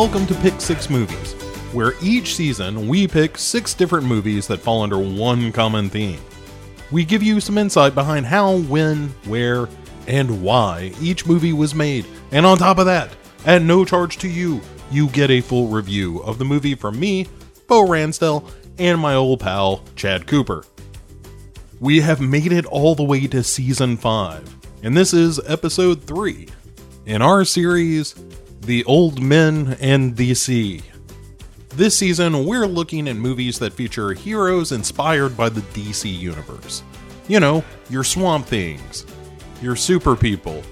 welcome to Pick Six Movies, where each season we pick six different movies that fall under one common theme. We give you some insight behind how, when, where, and why each movie was made, and on top of that, at no charge to you, you get a full review of the movie from me, Bo Ransdell, and my old pal, Chad Cooper. We have made it all the way to season 5, and this is episode 3 in our series, The Old Men and DC. This season, we're looking at movies that feature heroes inspired by the DC universe. You know, your Swamp Things, your Super People,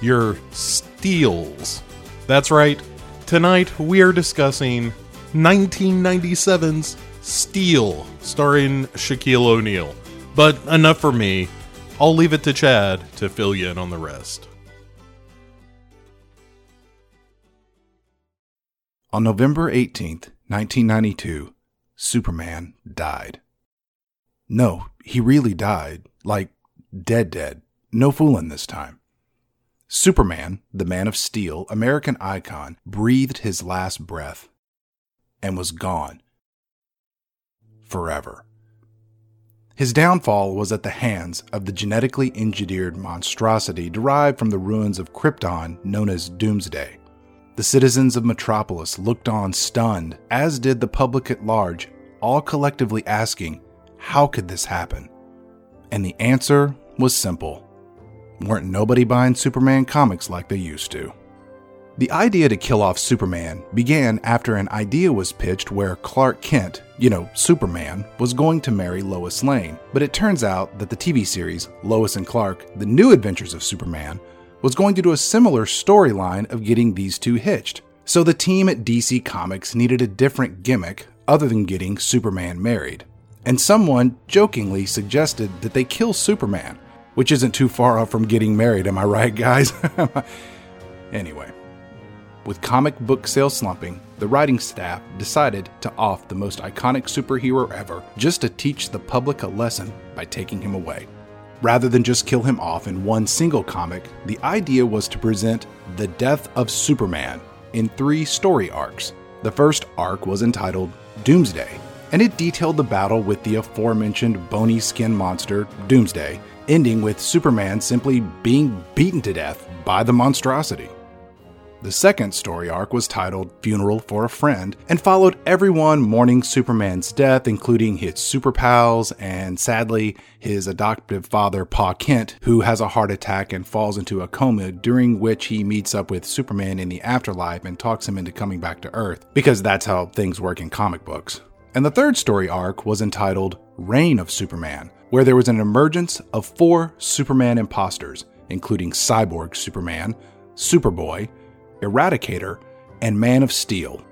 your Steels. That's right, tonight we are discussing 1997's Steel, starring Shaquille O'Neal. But enough for me. I'll leave it to Chad to fill you in on the rest. On November 18th, 1992, Superman died. No, he really died. Like, dead, dead. No fooling this time. Superman, the Man of Steel, American icon, breathed his last breath and was gone. Forever. His downfall was at the hands of the genetically engineered monstrosity derived from the ruins of Krypton known as Doomsday. The citizens of Metropolis looked on stunned, as did the public at large, all collectively asking, How could this happen? And the answer was simple. Weren't nobody buying Superman comics like they used to. The idea to kill off Superman began after an idea was pitched where Clark Kent, you know, Superman, was going to marry Lois Lane. But it turns out that the TV series, Lois and Clark The New Adventures of Superman, was going to do a similar storyline of getting these two hitched. So the team at DC Comics needed a different gimmick other than getting Superman married. And someone jokingly suggested that they kill Superman, which isn't too far off from getting married, am I right, guys? anyway, with comic book sales slumping, the writing staff decided to off the most iconic superhero ever just to teach the public a lesson by taking him away. Rather than just kill him off in one single comic, the idea was to present the death of Superman in three story arcs. The first arc was entitled Doomsday, and it detailed the battle with the aforementioned bony skin monster, Doomsday, ending with Superman simply being beaten to death by the monstrosity. The second story arc was titled Funeral for a Friend and followed everyone mourning Superman's death, including his super pals and sadly his adoptive father, Pa Kent, who has a heart attack and falls into a coma, during which he meets up with Superman in the afterlife and talks him into coming back to Earth, because that's how things work in comic books. And the third story arc was entitled Reign of Superman, where there was an emergence of four Superman imposters, including Cyborg Superman, Superboy, Eradicator, and Man of Steel,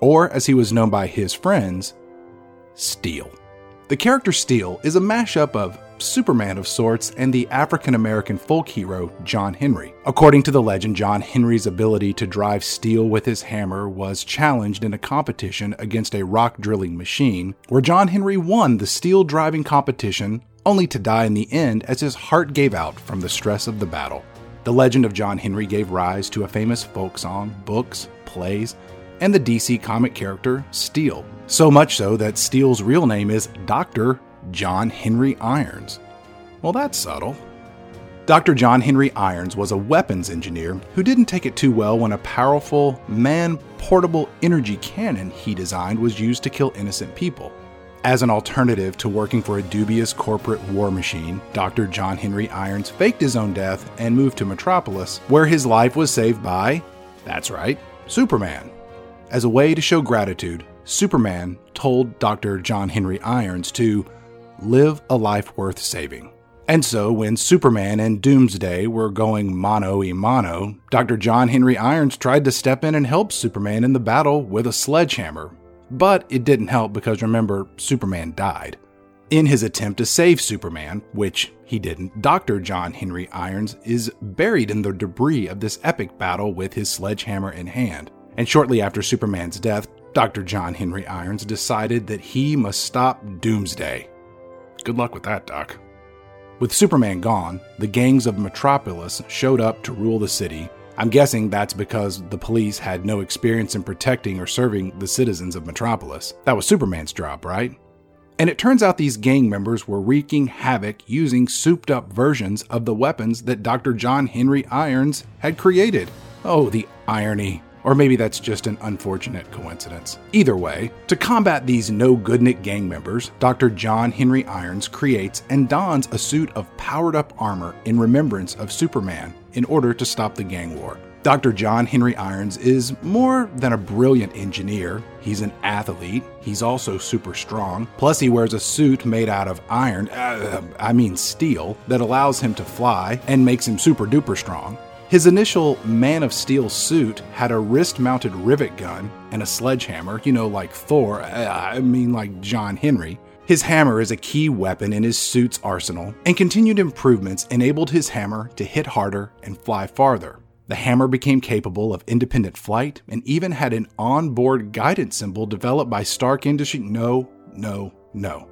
or as he was known by his friends, Steel. The character Steel is a mashup of Superman of sorts and the African American folk hero John Henry. According to the legend, John Henry's ability to drive steel with his hammer was challenged in a competition against a rock drilling machine, where John Henry won the steel driving competition only to die in the end as his heart gave out from the stress of the battle. The legend of John Henry gave rise to a famous folk song, books, plays, and the DC comic character Steel. So much so that Steel's real name is Dr. John Henry Irons. Well, that's subtle. Dr. John Henry Irons was a weapons engineer who didn't take it too well when a powerful, man portable energy cannon he designed was used to kill innocent people. As an alternative to working for a dubious corporate war machine, Dr. John Henry Irons faked his own death and moved to Metropolis, where his life was saved by, that's right, Superman. As a way to show gratitude, Superman told Dr. John Henry Irons to live a life worth saving. And so, when Superman and Doomsday were going mano a mano, Dr. John Henry Irons tried to step in and help Superman in the battle with a sledgehammer, but it didn't help because remember, Superman died. In his attempt to save Superman, which he didn't, Dr. John Henry Irons is buried in the debris of this epic battle with his sledgehammer in hand. And shortly after Superman's death, Dr. John Henry Irons decided that he must stop Doomsday. Good luck with that, Doc. With Superman gone, the gangs of Metropolis showed up to rule the city, I'm guessing that's because the police had no experience in protecting or serving the citizens of Metropolis. That was Superman's job, right? And it turns out these gang members were wreaking havoc using souped up versions of the weapons that Dr. John Henry Irons had created. Oh, the irony. Or maybe that's just an unfortunate coincidence. Either way, to combat these no goodnik gang members, Dr. John Henry Irons creates and dons a suit of powered up armor in remembrance of Superman in order to stop the gang war. Dr. John Henry Irons is more than a brilliant engineer. He's an athlete. He's also super strong. Plus, he wears a suit made out of iron, uh, I mean steel, that allows him to fly and makes him super duper strong. His initial Man of Steel suit had a wrist mounted rivet gun and a sledgehammer, you know, like Thor, uh, I mean, like John Henry. His hammer is a key weapon in his suit's arsenal, and continued improvements enabled his hammer to hit harder and fly farther. The hammer became capable of independent flight and even had an onboard guidance symbol developed by Stark Industries. No, no, no.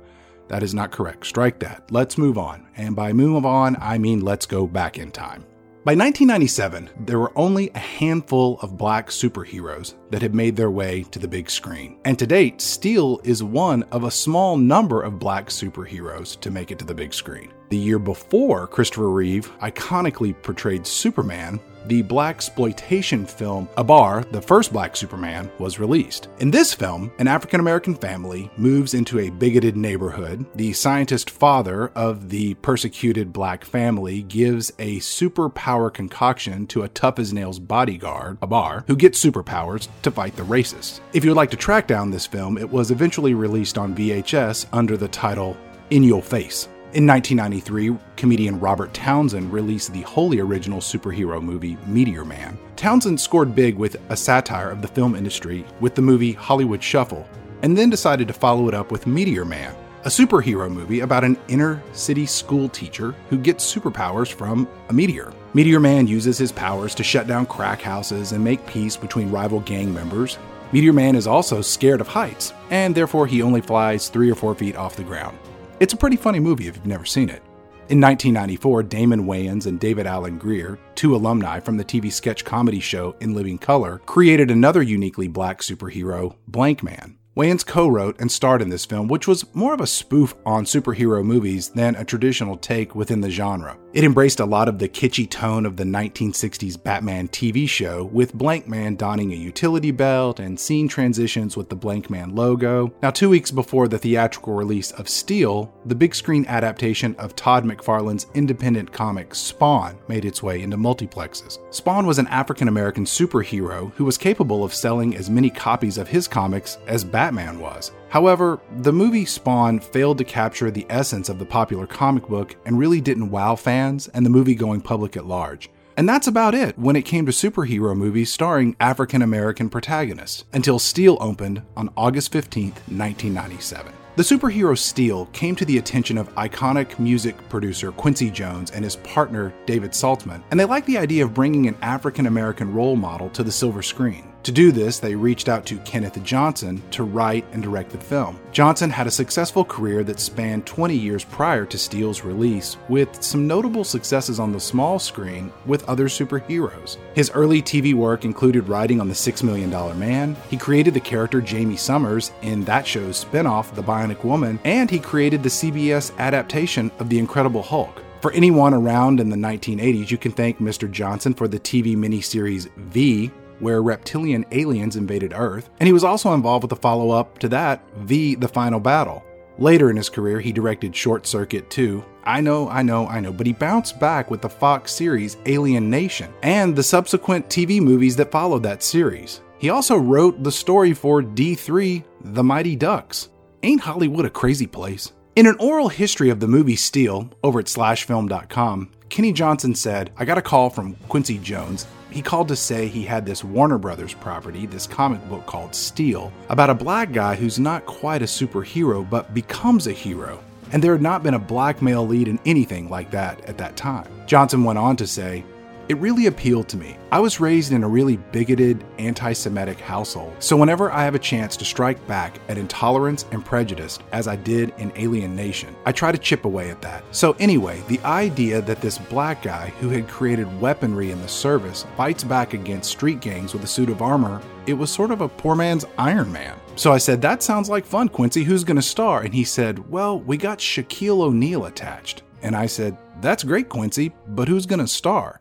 That is not correct. Strike that. Let's move on. And by move on, I mean let's go back in time. By 1997, there were only a handful of black superheroes that had made their way to the big screen. And to date, Steel is one of a small number of black superheroes to make it to the big screen. The year before Christopher Reeve iconically portrayed Superman, the black exploitation film Abar, the first black Superman, was released. In this film, an African American family moves into a bigoted neighborhood. The scientist father of the persecuted black family gives a superpower concoction to a tough as nails bodyguard, Abar, who gets superpowers to fight the racists. If you would like to track down this film, it was eventually released on VHS under the title In Your Face. In 1993, comedian Robert Townsend released the wholly original superhero movie Meteor Man. Townsend scored big with a satire of the film industry with the movie Hollywood Shuffle, and then decided to follow it up with Meteor Man, a superhero movie about an inner city school teacher who gets superpowers from a meteor. Meteor Man uses his powers to shut down crack houses and make peace between rival gang members. Meteor Man is also scared of heights, and therefore he only flies three or four feet off the ground. It's a pretty funny movie if you've never seen it. In 1994, Damon Wayans and David Alan Grier, two alumni from the TV sketch comedy show In Living Color, created another uniquely black superhero, Blankman. Wayans co wrote and starred in this film, which was more of a spoof on superhero movies than a traditional take within the genre. It embraced a lot of the kitschy tone of the 1960s Batman TV show, with Blankman donning a utility belt and scene transitions with the Blankman logo. Now, two weeks before the theatrical release of Steel, the big screen adaptation of Todd McFarlane's independent comic Spawn made its way into multiplexes. Spawn was an African American superhero who was capable of selling as many copies of his comics as Batman was. However, the movie Spawn failed to capture the essence of the popular comic book and really didn't wow fans and the movie going public at large. And that's about it when it came to superhero movies starring African American protagonists, until Steel opened on August 15, 1997. The superhero Steel came to the attention of iconic music producer Quincy Jones and his partner David Salzman, and they liked the idea of bringing an African American role model to the silver screen. To do this, they reached out to Kenneth Johnson to write and direct the film. Johnson had a successful career that spanned 20 years prior to Steel's release, with some notable successes on the small screen with other superheroes. His early TV work included writing on The Six Million Dollar Man, he created the character Jaime Sommers in that show's spinoff, The Bionic Woman, and he created the CBS adaptation of The Incredible Hulk. For anyone around in the 1980s, you can thank Mr. Johnson for the TV miniseries V, where reptilian aliens invaded Earth, and he was also involved with the follow up to that, V The Final Battle. Later in his career, he directed Short Circuit 2. I know, I know, I know, but he bounced back with the Fox series Alien Nation and the subsequent TV movies that followed that series. He also wrote the story for D3 The Mighty Ducks. Ain't Hollywood a crazy place? In an oral history of the movie Steel over at slashfilm.com, Kenny Johnson said, I got a call from Quincy Jones he called to say he had this Warner Brothers property, this comic book called Steel, about a black guy who's not quite a superhero but becomes a hero. And there had not been a black male lead in anything like that at that time. Johnson went on to say, it really appealed to me. I was raised in a really bigoted, anti Semitic household, so whenever I have a chance to strike back at intolerance and prejudice, as I did in Alien Nation, I try to chip away at that. So, anyway, the idea that this black guy who had created weaponry in the service fights back against street gangs with a suit of armor, it was sort of a poor man's Iron Man. So I said, That sounds like fun, Quincy. Who's going to star? And he said, Well, we got Shaquille O'Neal attached. And I said, That's great, Quincy, but who's going to star?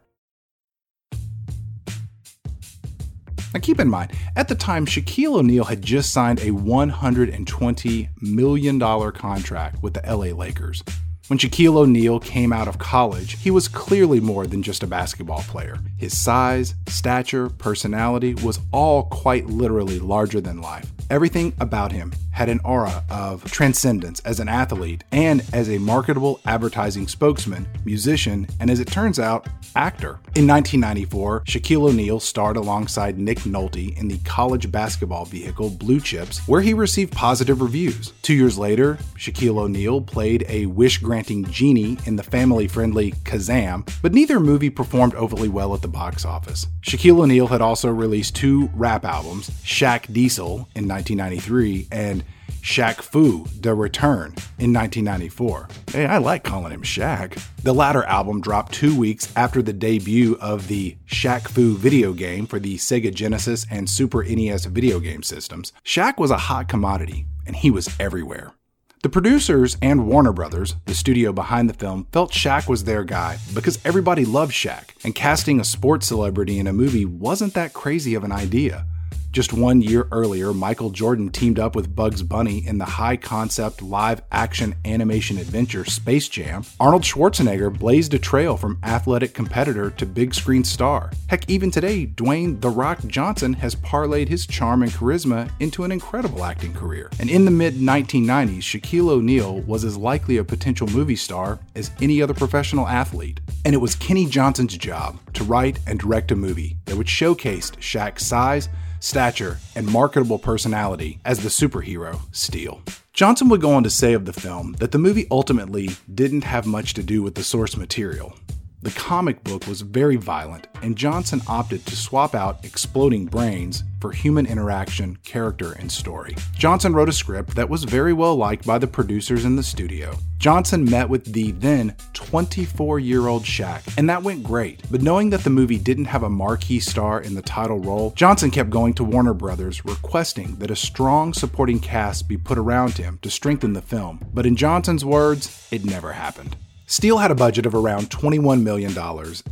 Now, keep in mind, at the time, Shaquille O'Neal had just signed a $120 million contract with the LA Lakers. When Shaquille O'Neal came out of college, he was clearly more than just a basketball player. His size, stature, personality was all quite literally larger than life. Everything about him had an aura of transcendence as an athlete and as a marketable advertising spokesman, musician, and as it turns out, actor. In 1994, Shaquille O'Neal starred alongside Nick Nolte in the college basketball vehicle Blue Chips, where he received positive reviews. Two years later, Shaquille O'Neal played a wish granting genie in the family friendly Kazam, but neither movie performed overly well at the box office. Shaquille O'Neal had also released two rap albums, Shaq Diesel in 1993 and Shaq Fu, The Return in 1994. Hey, I like calling him Shaq. The latter album dropped two weeks after the debut of the Shaq Fu video game for the Sega Genesis and Super NES video game systems. Shaq was a hot commodity, and he was everywhere. The producers and Warner Brothers, the studio behind the film, felt Shaq was their guy because everybody loved Shaq, and casting a sports celebrity in a movie wasn't that crazy of an idea. Just one year earlier, Michael Jordan teamed up with Bugs Bunny in the high concept live action animation adventure Space Jam. Arnold Schwarzenegger blazed a trail from athletic competitor to big screen star. Heck, even today, Dwayne The Rock Johnson has parlayed his charm and charisma into an incredible acting career. And in the mid 1990s, Shaquille O'Neal was as likely a potential movie star as any other professional athlete. And it was Kenny Johnson's job to write and direct a movie that would showcase Shaq's size stature, and marketable personality as the superhero Steel. Johnson would go on to say of the film that the movie ultimately didn't have much to do with the source material. The comic book was very violent, and Johnson opted to swap out exploding brains for human interaction, character, and story. Johnson wrote a script that was very well liked by the producers in the studio. Johnson met with the then 24 year old Shaq, and that went great. But knowing that the movie didn't have a marquee star in the title role, Johnson kept going to Warner Brothers requesting that a strong supporting cast be put around him to strengthen the film. But in Johnson's words, it never happened. Steel had a budget of around $21 million,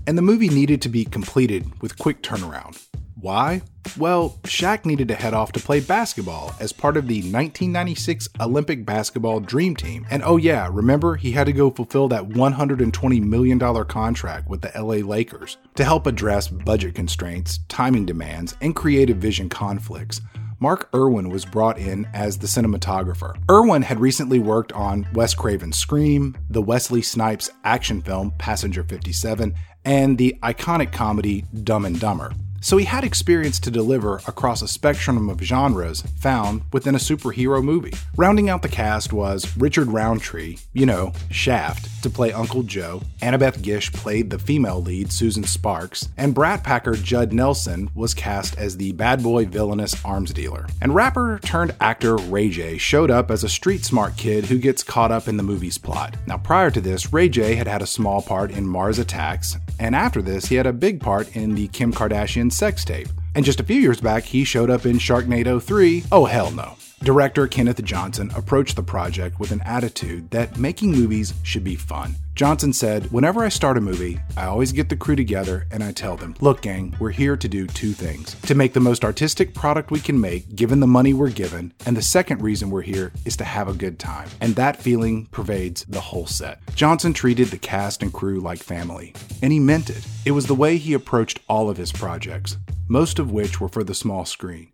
and the movie needed to be completed with quick turnaround. Why? Well, Shaq needed to head off to play basketball as part of the 1996 Olympic basketball dream team. And oh, yeah, remember, he had to go fulfill that $120 million contract with the LA Lakers to help address budget constraints, timing demands, and creative vision conflicts. Mark Irwin was brought in as the cinematographer. Irwin had recently worked on Wes Craven's Scream, the Wesley Snipes action film Passenger 57, and the iconic comedy Dumb and Dumber so he had experience to deliver across a spectrum of genres found within a superhero movie. Rounding out the cast was Richard Roundtree, you know, Shaft, to play Uncle Joe, Annabeth Gish played the female lead, Susan Sparks, and Brat Packer Judd Nelson was cast as the bad boy villainous arms dealer. And rapper turned actor Ray J showed up as a street smart kid who gets caught up in the movie's plot. Now, prior to this, Ray J had had a small part in Mars Attacks, and after this, he had a big part in the Kim Kardashian sex tape. And just a few years back, he showed up in Sharknado 3. Oh, hell no. Director Kenneth Johnson approached the project with an attitude that making movies should be fun. Johnson said, Whenever I start a movie, I always get the crew together and I tell them, Look, gang, we're here to do two things to make the most artistic product we can make, given the money we're given. And the second reason we're here is to have a good time. And that feeling pervades the whole set. Johnson treated the cast and crew like family, and he meant it. It was the way he approached all of his projects, most of which were for the small screen.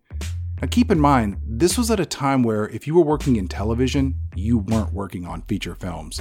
Now, keep in mind, this was at a time where if you were working in television, you weren't working on feature films.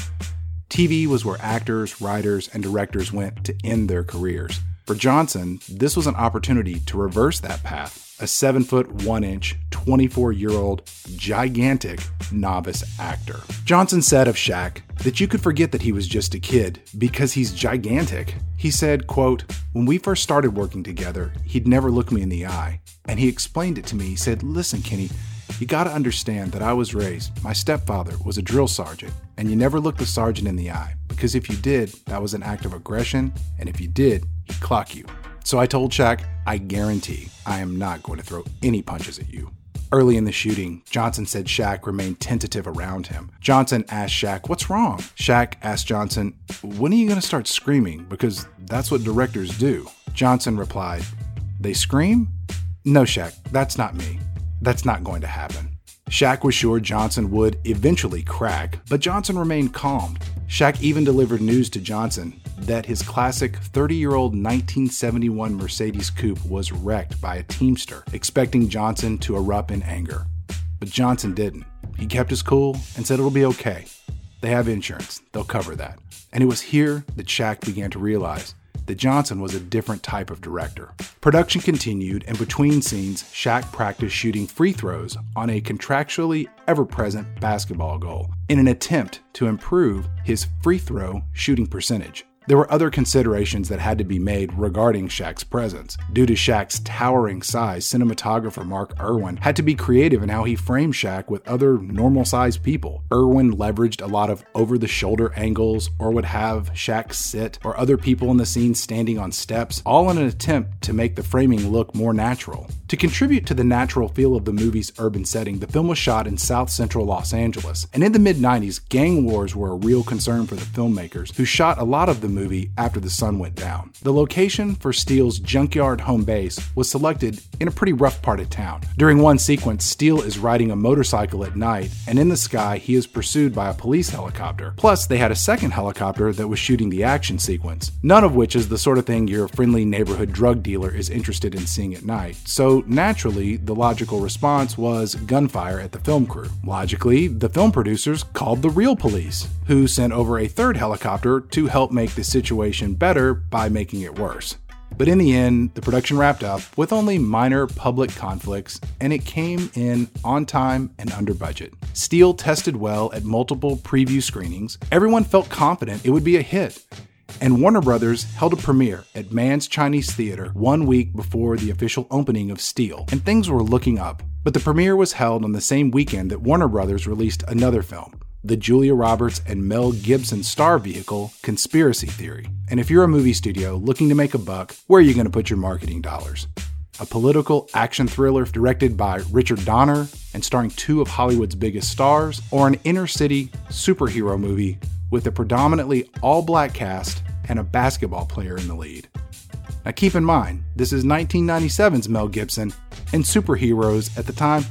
TV was where actors, writers, and directors went to end their careers. For Johnson, this was an opportunity to reverse that path a 7 foot 1 inch, 24 year old, gigantic novice actor. Johnson said of Shaq that you could forget that he was just a kid because he's gigantic. He said, quote, When we first started working together, he'd never look me in the eye. And he explained it to me. He said, Listen, Kenny, you gotta understand that I was raised, my stepfather was a drill sergeant, and you never looked the sergeant in the eye, because if you did, that was an act of aggression, and if you did, he'd clock you. So I told Shaq, I guarantee I am not going to throw any punches at you. Early in the shooting, Johnson said Shaq remained tentative around him. Johnson asked Shaq, What's wrong? Shaq asked Johnson, When are you going to start screaming? Because that's what directors do. Johnson replied, They scream? No, Shaq, that's not me. That's not going to happen. Shaq was sure Johnson would eventually crack, but Johnson remained calm. Shaq even delivered news to Johnson that his classic 30 year old 1971 Mercedes Coupe was wrecked by a Teamster, expecting Johnson to erupt in anger. But Johnson didn't. He kept his cool and said it'll be okay. They have insurance, they'll cover that. And it was here that Shaq began to realize that Johnson was a different type of director. Production continued, and between scenes, Shaq practiced shooting free throws on a contractually ever present basketball goal in an attempt to improve his free throw shooting percentage. There were other considerations that had to be made regarding Shaq's presence. Due to Shaq's towering size, cinematographer Mark Irwin had to be creative in how he framed Shaq with other normal sized people. Irwin leveraged a lot of over the shoulder angles or would have Shaq sit or other people in the scene standing on steps, all in an attempt to make the framing look more natural. To contribute to the natural feel of the movie's urban setting, the film was shot in south central Los Angeles. And in the mid 90s, gang wars were a real concern for the filmmakers, who shot a lot of the movie after the sun went down. The location for Steel's junkyard home base was selected in a pretty rough part of town. During one sequence, Steel is riding a motorcycle at night, and in the sky, he is pursued by a police helicopter. Plus, they had a second helicopter that was shooting the action sequence, none of which is the sort of thing your friendly neighborhood drug dealer is interested in seeing at night. So, naturally, the logical response was gunfire at the film crew. Logically, the film producers called the real police, who sent over a third helicopter to help make the situation better by making it worse. But in the end, the production wrapped up with only minor public conflicts, and it came in on time and under budget. Steel tested well at multiple preview screenings. Everyone felt confident it would be a hit and Warner Brothers held a premiere at Mann's Chinese Theater one week before the official opening of Steel, and things were looking up. But the premiere was held on the same weekend that Warner Brothers released another film, the Julia Roberts and Mel Gibson star vehicle, Conspiracy Theory. And if you're a movie studio looking to make a buck, where are you going to put your marketing dollars? A political action thriller directed by Richard Donner and starring two of Hollywood's biggest stars, or an inner city superhero movie with a predominantly all black cast and a basketball player in the lead. Now keep in mind, this is 1997's Mel Gibson, and superheroes at the time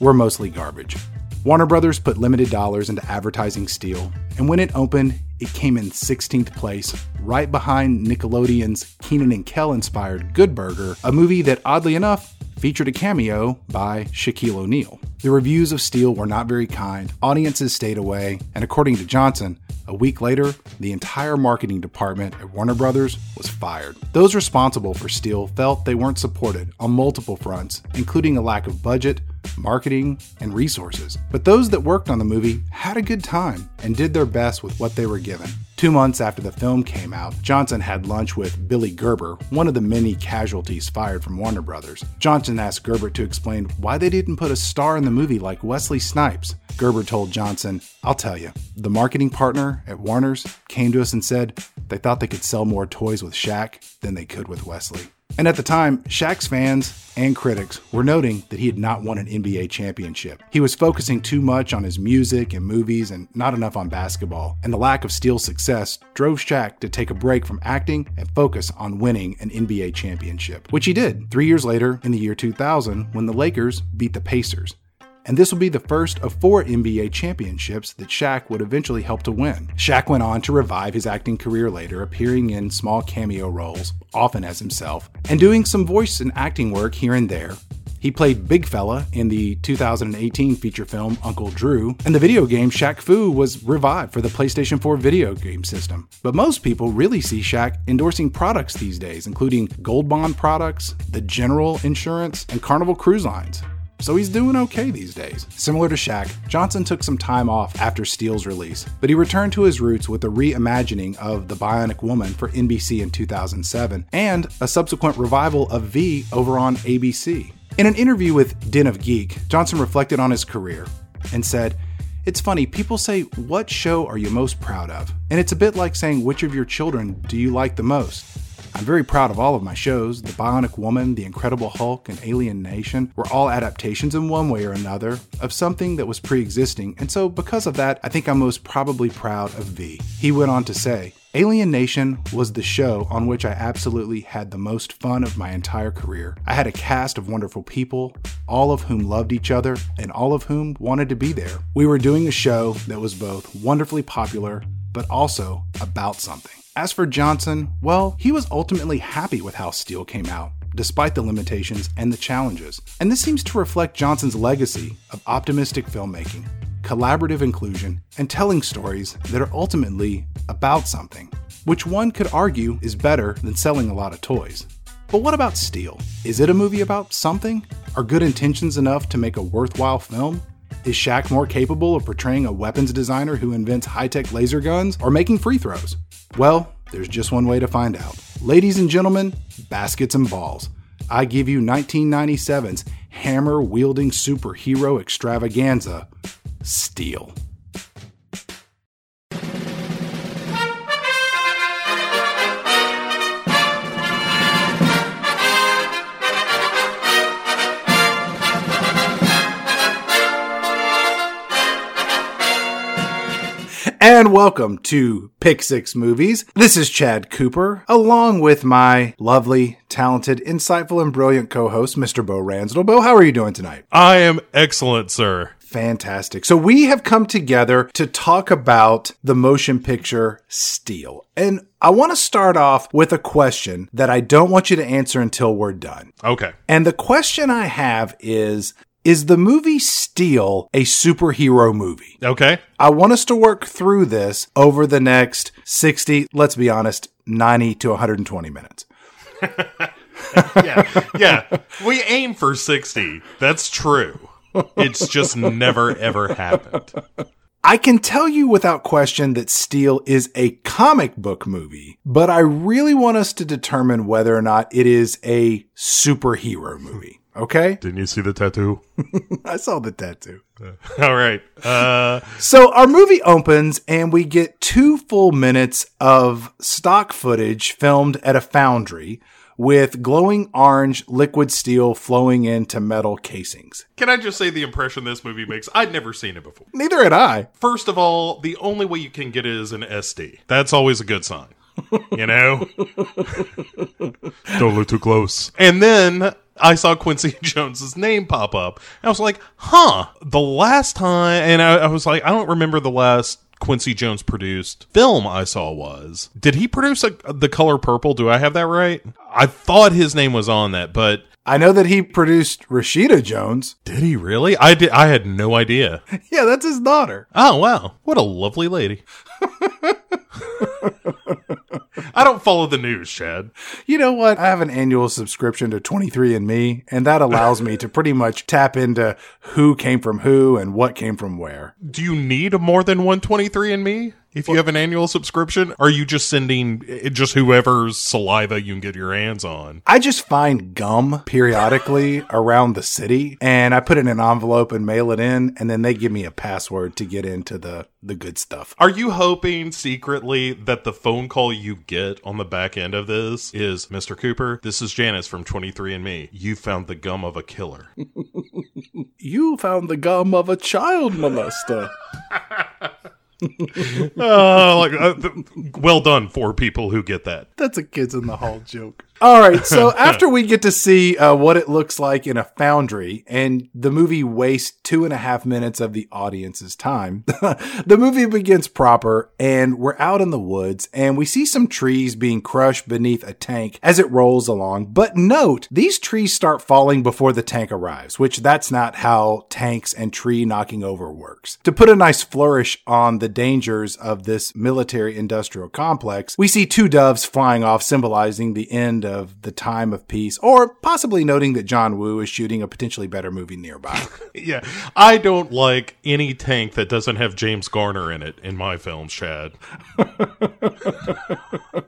were mostly garbage. Warner Brothers put limited dollars into advertising Steel, and when it opened, it came in 16th place, right behind Nickelodeon's Kenan and Kel inspired Good Burger, a movie that oddly enough featured a cameo by Shaquille O'Neal. The reviews of Steel were not very kind, audiences stayed away, and according to Johnson, a week later, the entire marketing department at Warner Brothers was fired. Those responsible for Steel felt they weren't supported on multiple fronts, including a lack of budget, marketing, and resources. But those that worked on the movie had a good time and did their best with what they were given. Two months after the film came out, Johnson had lunch with Billy Gerber, one of the many casualties fired from Warner Brothers. Johnson asked Gerber to explain why they didn't put a star in the movie like Wesley Snipes. Gerber told Johnson, I'll tell you, the marketing partner at Warner's came to us and said they thought they could sell more toys with Shaq than they could with Wesley. And at the time, Shaq's fans and critics were noting that he had not won an NBA championship. He was focusing too much on his music and movies and not enough on basketball. And the lack of Steel's success drove Shaq to take a break from acting and focus on winning an NBA championship, which he did three years later in the year 2000 when the Lakers beat the Pacers and this will be the first of four NBA championships that Shaq would eventually help to win. Shaq went on to revive his acting career later, appearing in small cameo roles, often as himself, and doing some voice and acting work here and there. He played Big Fella in the 2018 feature film Uncle Drew, and the video game Shaq Fu was revived for the PlayStation 4 video game system. But most people really see Shaq endorsing products these days, including Gold Bond products, the General Insurance, and Carnival Cruise Lines. So he's doing okay these days. Similar to Shaq, Johnson took some time off after Steel's release, but he returned to his roots with a reimagining of The Bionic Woman for NBC in 2007 and a subsequent revival of V over on ABC. In an interview with Den of Geek, Johnson reflected on his career and said, it's funny, people say, What show are you most proud of? And it's a bit like saying, Which of your children do you like the most? I'm very proud of all of my shows. The Bionic Woman, The Incredible Hulk, and Alien Nation were all adaptations in one way or another of something that was pre existing, and so because of that, I think I'm most probably proud of V. He went on to say, Alien Nation was the show on which I absolutely had the most fun of my entire career. I had a cast of wonderful people, all of whom loved each other, and all of whom wanted to be there. We were doing a show that was both wonderfully popular, but also about something. As for Johnson, well, he was ultimately happy with how Steel came out, despite the limitations and the challenges. And this seems to reflect Johnson's legacy of optimistic filmmaking, collaborative inclusion, and telling stories that are ultimately about something, which one could argue is better than selling a lot of toys. But what about Steel? Is it a movie about something? Are good intentions enough to make a worthwhile film? Is Shaq more capable of portraying a weapons designer who invents high tech laser guns or making free throws? Well, there's just one way to find out. Ladies and gentlemen, baskets and balls. I give you 1997's hammer wielding superhero extravaganza, Steel. And welcome to Pick Six Movies. This is Chad Cooper, along with my lovely, talented, insightful, and brilliant co host, Mr. Bo Ransdell. Bo, how are you doing tonight? I am excellent, sir. Fantastic. So, we have come together to talk about the motion picture Steel. And I want to start off with a question that I don't want you to answer until we're done. Okay. And the question I have is is the movie Steel a superhero movie? Okay. I want us to work through this over the next 60, let's be honest, 90 to 120 minutes. yeah. Yeah. We aim for 60. That's true. It's just never, ever happened. I can tell you without question that Steel is a comic book movie, but I really want us to determine whether or not it is a superhero movie. Okay. Didn't you see the tattoo? I saw the tattoo. All right. Uh, so our movie opens and we get two full minutes of stock footage filmed at a foundry with glowing orange liquid steel flowing into metal casings. Can I just say the impression this movie makes? I'd never seen it before. Neither had I. First of all, the only way you can get it is an SD. That's always a good sign. You know? Don't look too close. And then I saw Quincy Jones's name pop up. I was like, huh. The last time, and I, I, was like, I don't remember the last Quincy Jones produced film I saw was. Did he produce a, The Color Purple? Do I have that right? I thought his name was on that, but. I know that he produced Rashida Jones. Did he really? I did. I had no idea. yeah, that's his daughter. Oh wow, what a lovely lady. I don't follow the news, Chad. You know what? I have an annual subscription to 23andMe, and that allows me to pretty much tap into who came from who and what came from where. Do you need more than one 23andMe? If you have an annual subscription? Or are you just sending eh, just whoever's saliva you can get your hands on? I just find gum periodically around the city and I put it in an envelope and mail it in and then they give me a password to get into the the good stuff. Are you hoping secretly that the phone call you get on the back end of this is Mr. Cooper, this is Janice from 23andme. You found the gum of a killer. you found the gum of a child molester. uh, like, uh, well done for people who get that. That's a kids in the hall joke. All right, so after we get to see uh, what it looks like in a foundry, and the movie wastes two and a half minutes of the audience's time, the movie begins proper, and we're out in the woods, and we see some trees being crushed beneath a tank as it rolls along. But note, these trees start falling before the tank arrives, which that's not how tanks and tree knocking over works. To put a nice flourish on the dangers of this military industrial complex, we see two doves flying off, symbolizing the end of the time of peace, or possibly noting that John Woo is shooting a potentially better movie nearby. yeah, I don't like any tank that doesn't have James Garner in it in my films, Chad.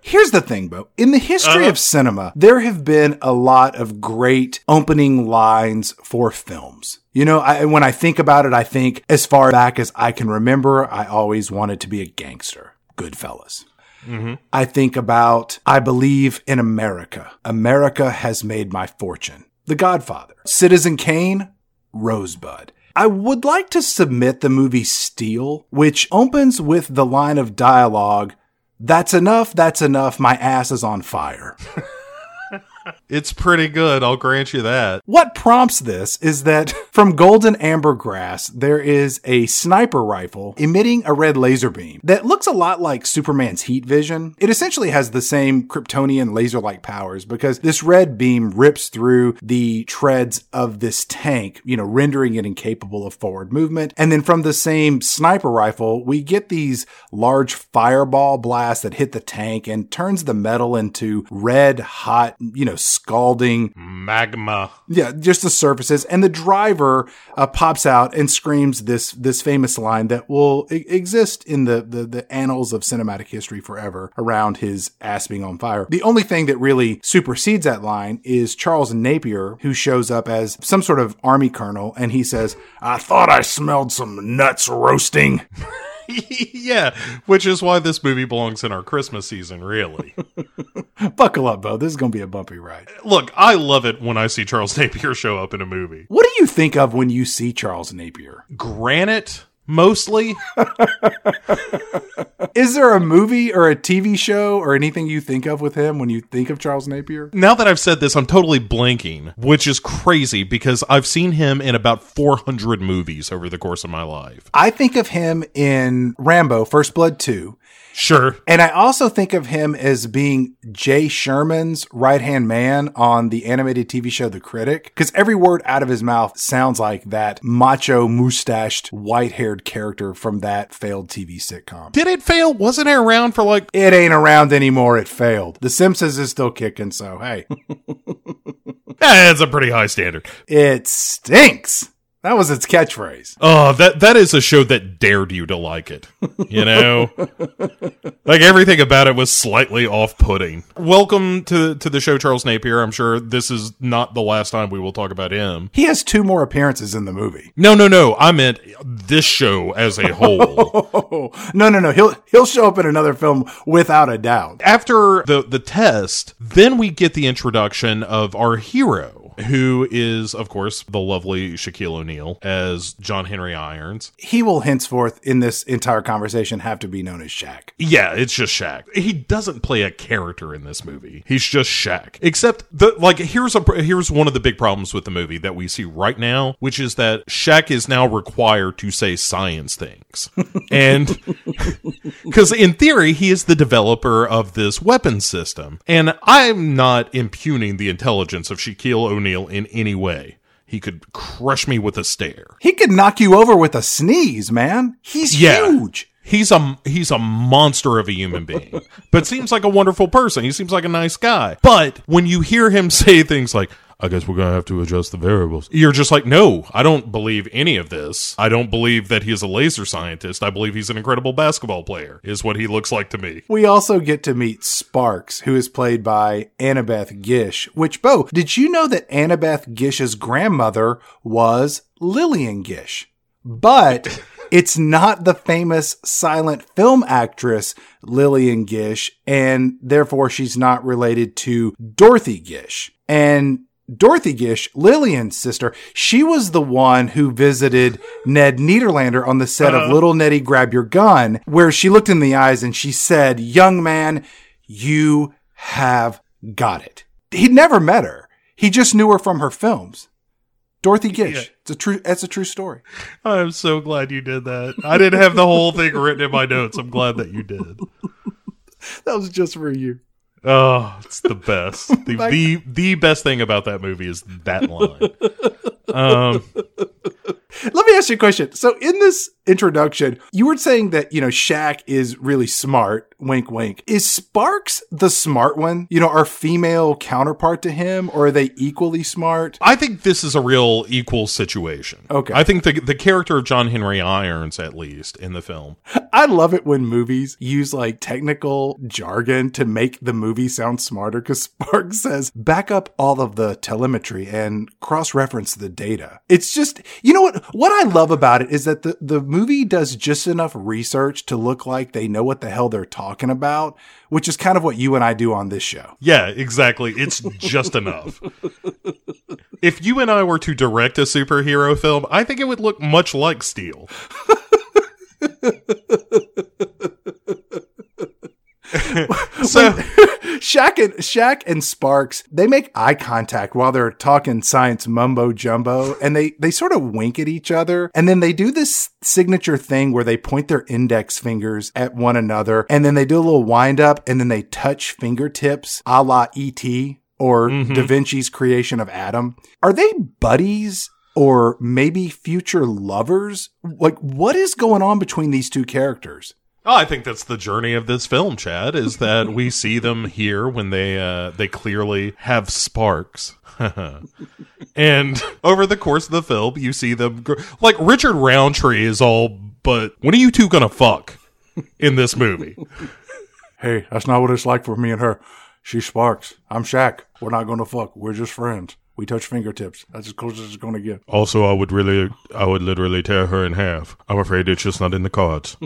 Here's the thing, Bo. In the history Uh-huh. of cinema, there have been a lot of great opening lines for films. You know, I, when I think about it, I think as far back as I can remember, I always wanted to be a gangster. Goodfellas. Mm-hmm. I think about, I believe in America. America has made my fortune. The Godfather. Citizen Kane, Rosebud. I would like to submit the movie Steel, which opens with the line of dialogue, That's enough, that's enough, my ass is on fire. It's pretty good, I'll grant you that. What prompts this is that from golden ambergrass, there is a sniper rifle emitting a red laser beam that looks a lot like Superman's heat vision. It essentially has the same Kryptonian laser like powers because this red beam rips through the treads of this tank, you know, rendering it incapable of forward movement. And then from the same sniper rifle, we get these large fireball blasts that hit the tank and turns the metal into red, hot, you know, scalding Magma. yeah, just the surfaces, and the driver uh, pops out and screams this this famous line that will e- exist in the, the the annals of cinematic history forever around his ass being on fire. The only thing that really supersedes that line is Charles Napier, who shows up as some sort of army colonel, and he says, "I thought I smelled some nuts roasting." yeah, which is why this movie belongs in our Christmas season, really. Buckle up, Bo. This is going to be a bumpy ride. Look, I love it when I see Charles Napier show up in a movie. What do you think of when you see Charles Napier? Granite, mostly. Is there a movie or a TV show or anything you think of with him when you think of Charles Napier? Now that I've said this, I'm totally blanking, which is crazy because I've seen him in about 400 movies over the course of my life. I think of him in Rambo First Blood 2. Sure. And I also think of him as being Jay Sherman's right hand man on the animated TV show The Critic, because every word out of his mouth sounds like that macho, mustached, white haired character from that failed TV sitcom. Did it fail? Wasn't it around for like. It ain't around anymore. It failed. The Simpsons is still kicking, so hey, That's a pretty high standard. it stinks. That was its catchphrase. Oh, that that is a show that dared you to like it. You know, like everything about it was slightly off-putting. Welcome to to the show, Charles Napier. I'm sure this is not the last time we will talk about him. He has two more appearances in the movie. No, no, no. I meant this show as a whole. No, no, no. He'll he'll show up in another film without a doubt. After the the test, then we get the introduction of our hero. Who is, of course, the lovely Shaquille O'Neal as John Henry Irons. He will henceforth in this entire conversation have to be known as Shaq. Yeah, it's just Shaq. He doesn't play a character in this movie. He's just Shaq. Except the like here's a here's one of the big problems with the movie that we see right now, which is that Shaq is now required to say science things. and cuz in theory he is the developer of this weapon system. And I'm not impugning the intelligence of Shaquille O'Neal in any way. He could crush me with a stare. He could knock you over with a sneeze, man. He's Yeah. huge. He's a he's a monster of a human being, but seems like a wonderful person. He seems like a nice guy. But when you hear him say things like, "I guess we're gonna have to adjust the variables," you're just like, "No, I don't believe any of this. I don't believe that he is a laser scientist. I believe he's an incredible basketball player. Is what he looks like to me." We also get to meet Sparks, who is played by Annabeth Gish. Which, Bo, did you know that Annabeth Gish's grandmother was Lillian Gish? But it's not the famous silent film actress Lillian Gish, and therefore she's not related to Dorothy Gish. And Dorothy Gish, Lillian's sister, she was the one who visited Ned Nederlander on the set of uh-huh. Little Nettie Grab Your Gun, where she looked in the eyes and she said, Young man, you have got it. He'd never met her. He just knew her from her films. Dorothy Gish. Yeah. It's a true. That's a true story. I'm so glad you did that. I didn't have the whole thing written in my notes. I'm glad that you did. That was just for you. Oh, it's the best. The the, the best thing about that movie is that line. Um, Let me ask you a question. So in this introduction, you were saying that, you know, Shaq is really smart. Wink, wink. Is Sparks the smart one? You know, our female counterpart to him, or are they equally smart? I think this is a real equal situation. Okay. I think the the character of John Henry Irons, at least in the film, I love it when movies use like technical jargon to make the movie sound smarter because Sparks says, back up all of the telemetry and cross reference the data. It's just, you know what? What I love about it is that the, the movie does just enough research to look like they know what the hell they're talking about, which is kind of what you and I do on this show. Yeah, exactly. It's just enough. If you and I were to direct a superhero film, I think it would look much like Steel. so Shaq and Shaq and Sparks, they make eye contact while they're talking science mumbo jumbo, and they they sort of wink at each other, and then they do this signature thing where they point their index fingers at one another, and then they do a little wind up, and then they touch fingertips, a la ET or mm-hmm. Da Vinci's creation of Adam. Are they buddies? Or maybe future lovers? Like, what is going on between these two characters? Oh, I think that's the journey of this film, Chad, is that we see them here when they uh, they clearly have sparks. and over the course of the film, you see them gr- like Richard Roundtree is all but when are you two gonna fuck in this movie? Hey, that's not what it's like for me and her. She Sparks. I'm Shaq. We're not going to fuck. We're just friends. We touch fingertips. That's as close as it's going to get. Also, I would really, I would literally tear her in half. I'm afraid it's just not in the cards.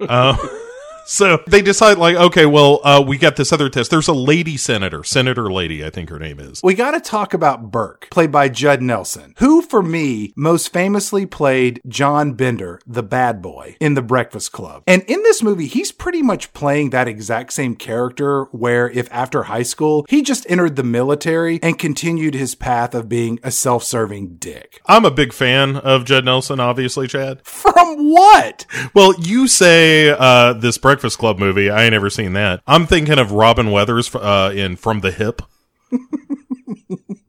uh, so they decide, like, okay, well, uh, we got this other test. There's a lady senator, Senator Lady, I think her name is. We got to talk about Burke, played by Judd Nelson, who, for me, most famously played John Bender, the bad boy, in The Breakfast Club. And in this movie, he's pretty much playing that exact same character, where if after high school, he just entered the military and continued his path of being a self serving dick. I'm a big fan of Judd Nelson, obviously, Chad. From what? Well, you say uh, this Breakfast Club movie. I ain't ever seen that. I'm thinking of Robin Weathers uh, in From the Hip.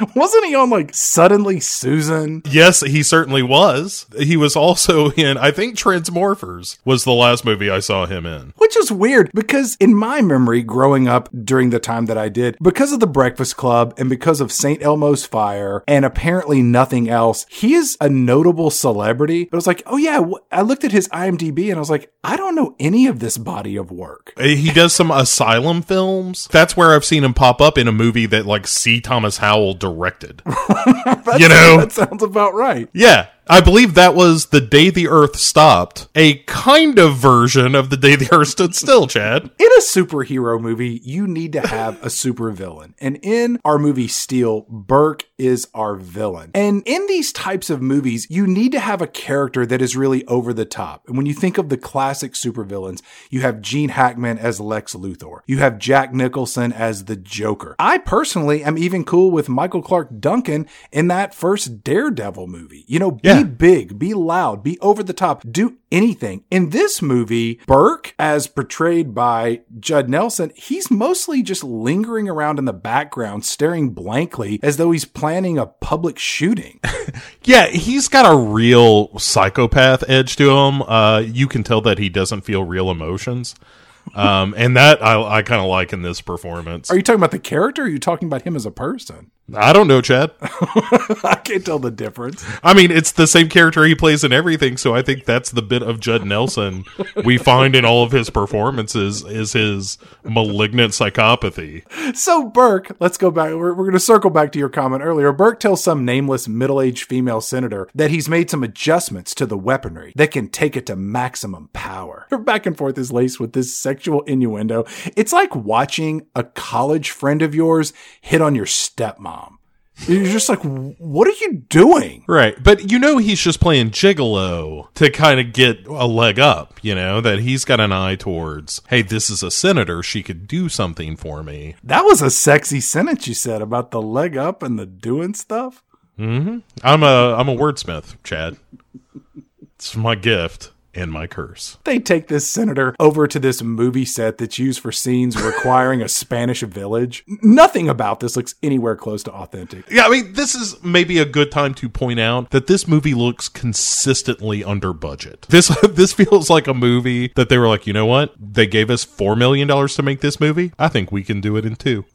Wasn't he on like Suddenly Susan? Yes, he certainly was. He was also in, I think, Transmorphers was the last movie I saw him in. Which is weird because in my memory, growing up during the time that I did, because of the Breakfast Club and because of St. Elmo's Fire and apparently nothing else, he is a notable celebrity. But I was like, oh yeah, I looked at his IMDb and I was like, I don't know any of this body of work. Uh, he does some asylum films. That's where I've seen him pop up in a movie that like C. Thomas Howell directed. you know? That sounds about right. Yeah. I believe that was The Day the Earth Stopped, a kind of version of The Day the Earth Stood Still, Chad. In a superhero movie, you need to have a supervillain. And in our movie Steel, Burke is our villain. And in these types of movies, you need to have a character that is really over the top. And when you think of the classic supervillains, you have Gene Hackman as Lex Luthor. You have Jack Nicholson as the Joker. I personally am even cool with Michael Clarke Duncan in that first Daredevil movie. You know, be Yeah. big, be loud, be over the top, do anything. In this movie, Burke, as portrayed by Judd Nelson, he's mostly just lingering around in the background, staring blankly as though he's planning a public shooting. Yeah, he's got a real psychopath edge to him. Uh, you can tell that he doesn't feel real emotions. Um, and that I, I kind of like in this performance. Are you talking about the character? Or are you talking about him as a person? I don't know, Chad. I can't tell the difference. I mean, it's the same character he plays in everything, so I think that's the bit of Judd Nelson we find in all of his performances is his malignant psychopathy. So Burke, let's go back. We're, we're going to circle back to your comment earlier. Burke tells some nameless middle-aged female senator that he's made some adjustments to the weaponry that can take it to maximum power. Her back and forth is laced with this sexual innuendo. It's like watching a college friend of yours hit on your stepmom. You're just like, what are you doing? Right. But you know he's just playing gigolo to kind of get a leg up, you know, that he's got an eye towards, hey, this is a senator. She could do something for me. That was a sexy sentence you said about the leg up and the doing stuff. Mm-hmm. I'm a I'm a wordsmith, Chad. It's my gift and my curse. They take this senator over to this movie set that's used for scenes requiring a Spanish village. Nothing about this looks anywhere close to authentic. Yeah, I mean, this is maybe a good time to point out that this movie looks consistently under budget. This this feels like a movie that they were like, you know what? They gave us four million dollars to make this movie. I think we can do it in two.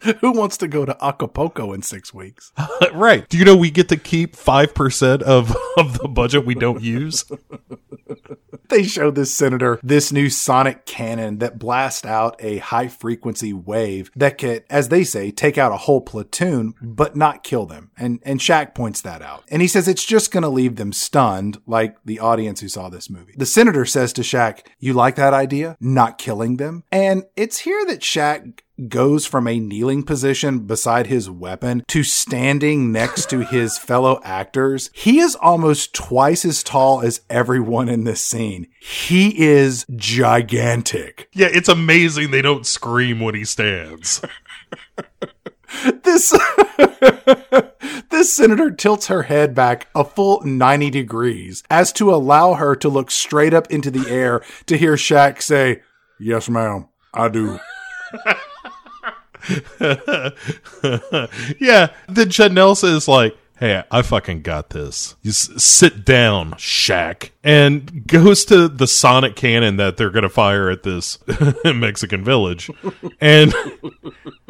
Who wants to go to Acapulco in six weeks? right. Do you know we get to keep 5% of, of the budget we don't use? they show this senator this new sonic cannon that blasts out a high frequency wave that can, as they say, take out a whole platoon, but not kill them. And, and Shaq points that out. And he says it's just going to leave them stunned, like the audience who saw this movie. The senator says to Shaq, You like that idea? Not killing them? And it's here that Shaq goes from a kneeling position beside his weapon to standing next to his fellow actors. He is almost twice as tall as everyone in this scene. He is gigantic. Yeah, it's amazing they don't scream when he stands. this this senator tilts her head back a full 90 degrees as to allow her to look straight up into the air to hear Shaq say, "Yes, ma'am, I do." yeah, then Nelson is like, hey, I fucking got this. You sit down, Shaq. And goes to the sonic cannon that they're going to fire at this Mexican village. And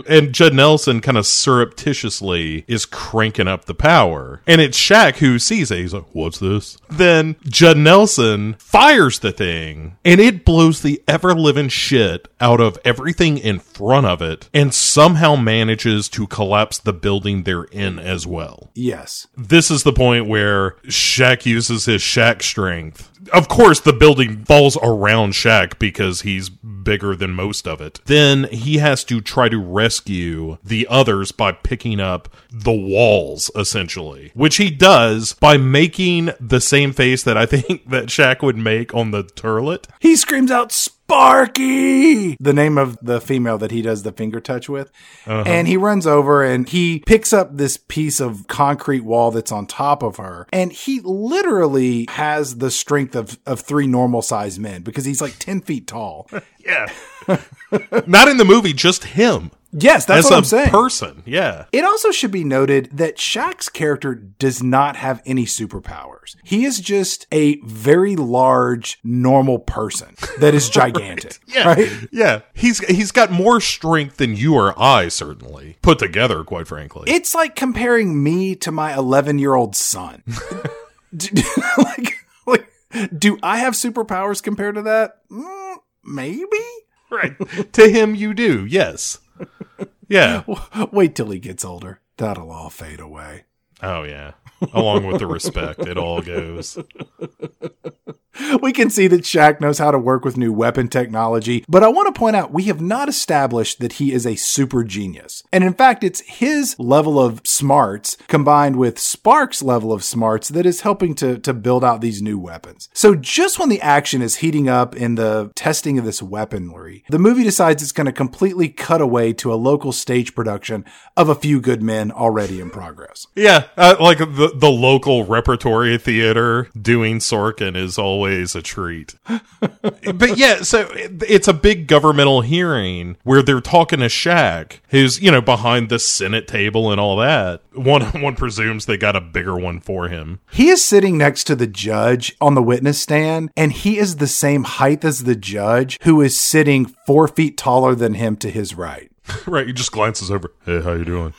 and Judd Nelson kind of surreptitiously is cranking up the power. And it's Shaq who sees it. He's like, what's this? Then Judd Nelson fires the thing and it blows the ever living shit out of everything in front of it and somehow manages to collapse the building they're in as well. Yes. This is the point where Shaq uses his Shaq strength. Of course, the building falls around Shaq because he's bigger than most of it. Then he has to try to rescue the others by picking up the walls, essentially, which he does by making the same face that I think that Shaq would make on the turlet. He screams out, Sparky, the name of the female that he does the finger touch with. Uh-huh. And he runs over and he picks up this piece of concrete wall that's on top of her. And he literally has the strength of, of three normal sized men because he's like 10 feet tall. Yeah. Not in the movie, just him. Yes, that's As what I'm saying. person. Yeah. It also should be noted that Shaq's character does not have any superpowers. He is just a very large, normal person that is gigantic. Yeah. Right? Yeah. He's he's got more strength than you or I certainly put together, quite frankly. It's like comparing me to my 11 year old son. Like, like, do I have superpowers compared to that? Mm, maybe. right. to him you do. Yes. Yeah. Wait till he gets older. That'll all fade away. Oh yeah. Along with the respect, it all goes. We can see that Shaq knows how to work with new weapon technology, but I want to point out we have not established that he is a super genius. And in fact, it's his level of smarts combined with Spark's level of smarts that is helping to, to build out these new weapons. So just when the action is heating up in the testing of this weaponry, the movie decides it's going to completely cut away to a local stage production of A Few Good Men already in progress. Yeah, uh, like the the local repertory theater doing Sorkin is always a treat. but yeah, so it's a big governmental hearing where they're talking to Shaq, who's you know behind the Senate table and all that. One one presumes they got a bigger one for him. He is sitting next to the judge on the witness stand, and he is the same height as the judge, who is sitting four feet taller than him to his right. Right, he just glances over. Hey, how you doing?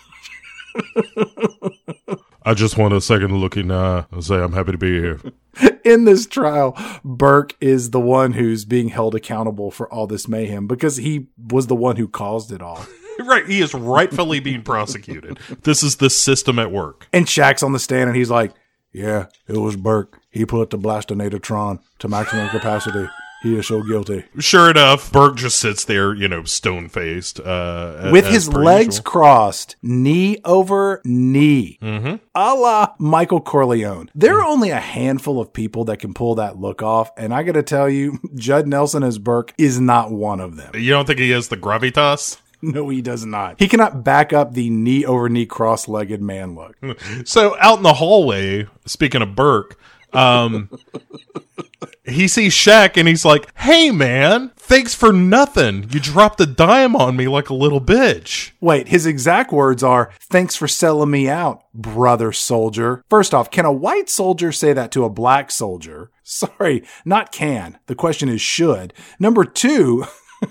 I just want a second look in uh, and say I'm happy to be here. In this trial, Burke is the one who's being held accountable for all this mayhem because he was the one who caused it all. right, he is rightfully being prosecuted. This is the system at work. And Shaq's on the stand, and he's like, "Yeah, it was Burke. He put the Blastonatortron to maximum capacity. He is so guilty. Sure enough, Burke just sits there, you know, stone faced, uh, With his legs usual. crossed, knee over knee, Mm-hmm. a la Michael Corleone. There are only a handful of people that can pull that look off, and I gotta tell you, Judd Nelson as Burke is not one of them. You don't think he has the gravitas? No, he does not. He cannot back up the knee over knee cross legged man look. So out in the hallway, speaking of Burke, um, he sees Shaq and he's like, "Hey, man, thanks for nothing. You dropped a dime on me like a little bitch." Wait, his exact words are, Thanks for selling me out, brother soldier. First off, can a white soldier say that to a black soldier? Sorry, not can. The question is should. Number two,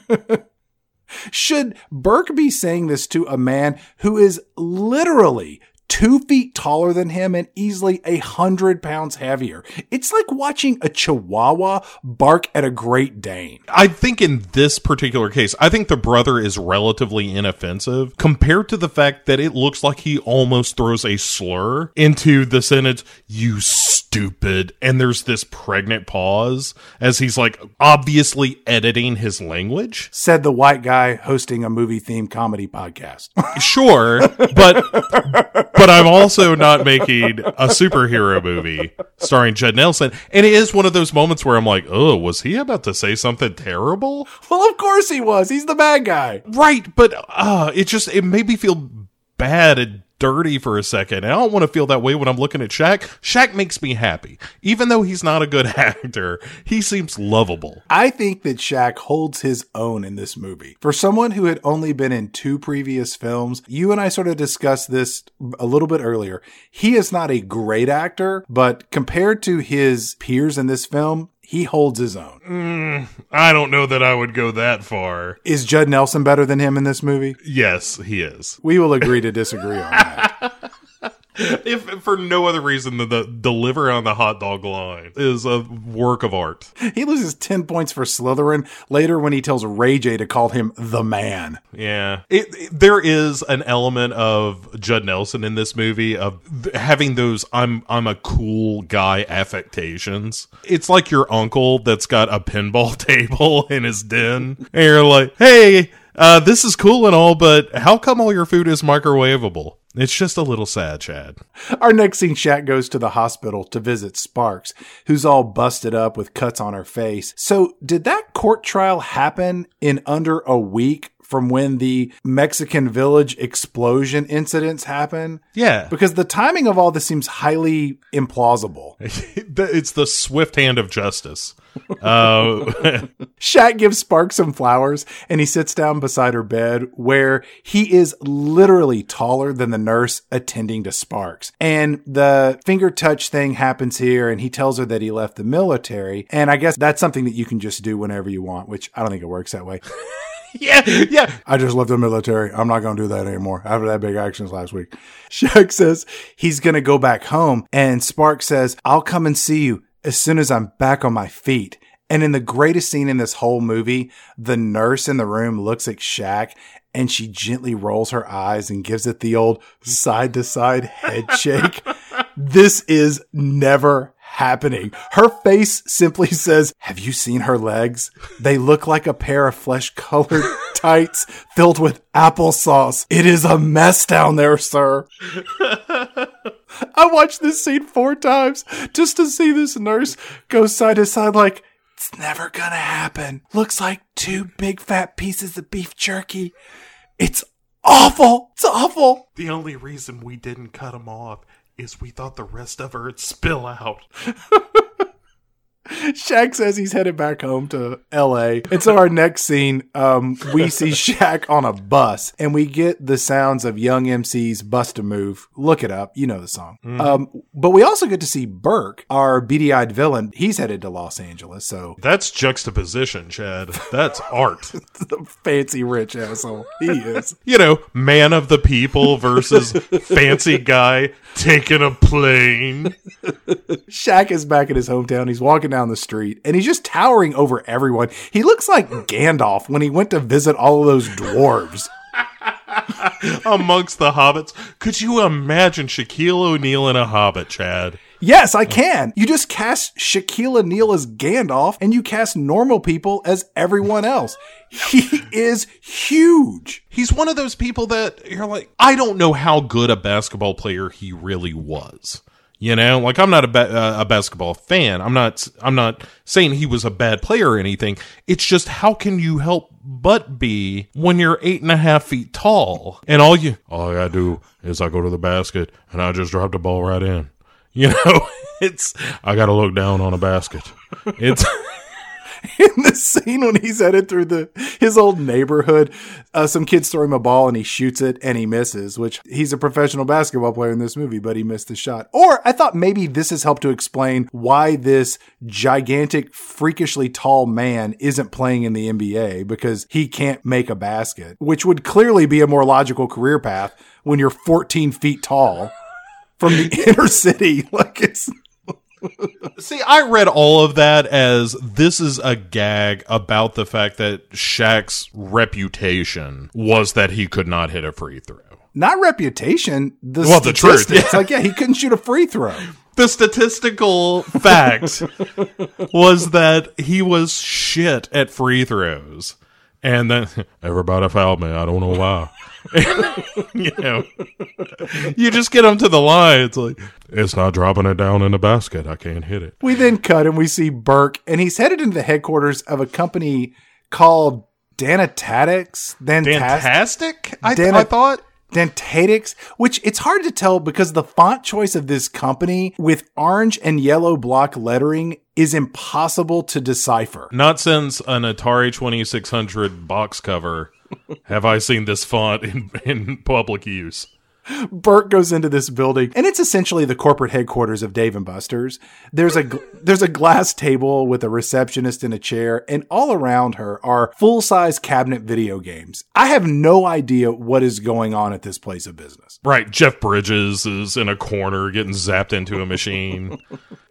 should Burke be saying this to a man who is literally two feet taller than him and easily a hundred pounds heavier? It's like watching a chihuahua bark at a Great Dane. I think in this particular case, I think the brother is relatively inoffensive compared to the fact that it looks like he almost throws a slur into the sentence, you stupid. And there's this pregnant pause as he's like obviously editing his language. Said the white guy hosting a movie themed comedy podcast. Sure, but but I'm also not making a superhero movie starring Judd Nelson. And it is one of those moments where I'm like, oh, was he about to say something terrible? well, of course he was. He's the bad guy. Right, but uh it just it made me feel bad and dirty for a second. I don't want to feel that way when I'm looking at Shaq. Shaq makes me happy. Even though he's not a good actor, he seems lovable. I think that Shaq holds his own in this movie. For someone who had only been in two previous films, you and I sort of discussed this a little bit earlier. He is not a great actor, but compared to his peers in this film, he holds his own. Mm, I don't know that I would go that far. Is Judd Nelson better than him in this movie? Yes, he is. We will agree to disagree on that. If for no other reason than the deliver on the hot dog line is a work of art. He loses 10 points for Slytherin later when he tells Ray J to call him the man. Yeah. It, it- there is an element of Judd Nelson in this movie of th- having those I'm I'm a cool guy affectations. It's like your uncle that's got a pinball table in his den and you're like, "Hey, uh, this is cool and all, but how come all your food is microwavable?" It's just a little sad, Chad. Our next scene, Shaq goes to the hospital to visit Sparks, who's all busted up with cuts on her face. So, did that court trial happen in under a week from when the Mexican village explosion incidents happen. Yeah. Because the timing of all this seems highly implausible. it's the swift hand of justice. Uh, Shaq gives Sparks some flowers and he sits down beside her bed where he is literally taller than the nurse attending to Sparks. And the finger touch thing happens here and he tells her that he left the military. And I guess that's something that you can just do whenever you want, which I don't think it works that way. yeah, yeah. I just left the military. I'm not going to do that anymore after that big actions last week. Shaq says he's going to go back home and Spark says, I'll come and see you as soon as I'm back on my feet. And in the greatest scene in this whole movie, the nurse in the room looks at Shaq and she gently rolls her eyes and gives it the old side to side head shake. This is never happening. Her face simply says, Have you seen her legs? They look like a pair of flesh colored tights filled with applesauce. It is a mess down there, sir. I watched this scene four times just to see this nurse go side to side like, it's never gonna happen. Looks like two big fat pieces of beef jerky. It's awful. It's awful. The only reason we didn't cut him off is we thought the rest of her would spill out. Shaq says he's headed back home to LA. And so our next scene, um, we see Shaq on a bus and we get the sounds of Young MC's Bust a Move. Look it up. You know the song. Um, but we also get to see Burke, our beady eyed villain. He's headed to Los Angeles. So That's juxtaposition, Chad. That's art. the fancy rich asshole he is. You know, man of the people versus fancy guy taking a plane. Shaq is back in his hometown. He's walking down the street and he's just towering over everyone. He looks like Gandalf when he went to visit all of those dwarves. amongst the hobbits. Could you imagine Shaquille O'Neal in a hobbit, Chad? Yes, I can. You just cast Shaquille O'Neal as Gandalf and you cast normal people as everyone else. He is huge. He's one of those people that you're like, I don't know how good a basketball player he really was. You know, like I'm not a, uh, a basketball fan. I'm not. I'm not saying he was a bad player or anything. It's just how can you help but be when you're eight and a half feet tall and all you all I gotta do is I go to the basket and I just drop the ball right in. You know, it's I gotta look down on a basket. It's in the scene when he's headed through the his old neighborhood, uh, some kids throw him a ball and he shoots it and he misses. Which he's a professional basketball player in this movie, but he missed the shot. Or I thought maybe this has helped to explain why this gigantic, freakishly tall man isn't playing in the NBA because he can't make a basket, which would clearly be a more logical career path when you're 14 feet tall from the inner city. Like it's See, I read all of that as this is a gag about the fact that Shaq's reputation was that he could not hit a free throw. not reputation. The Well, the truth, statistics. Like, yeah, he couldn't shoot a free throw. The statistical fact was that he was shit at free throws. And then everybody fouled me. I don't know why. you know, you just get them to the line. It's like, it's not dropping it down in the basket. I can't hit it. We then cut and we see Burke, and he's headed into the headquarters of a company called Danatatics. Dantas- Fantastic, I, Dan- I thought. Dentatics, which it's hard to tell because the font choice of this company with orange and yellow block lettering is impossible to decipher. Not since an Atari 2600 box cover have I seen this font in, in public use. Burke goes into this building, and it's essentially the corporate headquarters of Dave and Buster's. There's a there's a glass table with a receptionist in a chair, and all around her are full size cabinet video games. I have no idea what is going on at this place of business. Right, Jeff Bridges is in a corner getting zapped into a machine.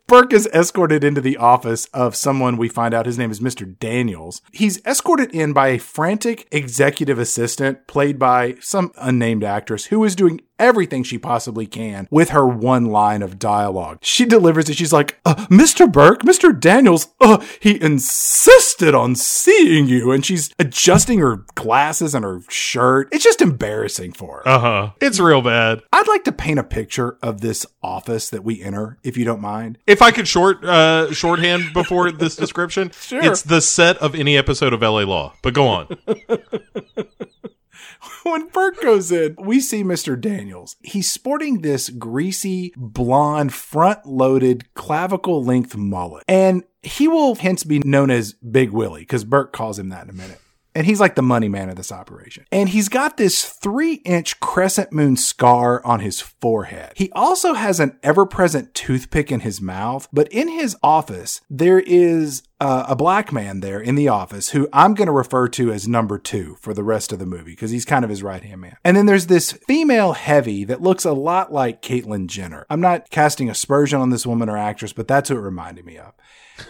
Burke is escorted into the office of someone we find out his name is Mr. Daniels. He's escorted in by a frantic executive assistant played by some unnamed actress who is doing everything she possibly can with her one line of dialogue. She delivers it. She's like, uh, Mr. Burke, Mr. Daniels, uh, he insisted on seeing you. And she's adjusting her glasses and her shirt. It's just embarrassing for her. Uh huh. It's real bad. I'd like to paint a picture of this office that we enter, if you don't mind. If I could short uh, shorthand before this description, Sure. it's the set of any episode of LA Law. But go on. when Burke goes in, we see Mr. Daniels. He's sporting this greasy, blonde, front loaded, clavicle length mullet. And he will hence be known as Big Willie because Burke calls him that in a minute. And he's like the money man of this operation. And he's got this three inch crescent moon scar on his forehead. He also has an ever present toothpick in his mouth, but in his office, there is uh, a black man there in the office who I'm going to refer to as number two for the rest of the movie because he's kind of his right hand man. And then there's this female heavy that looks a lot like Caitlyn Jenner. I'm not casting aspersion on this woman or actress, but that's who it reminded me of.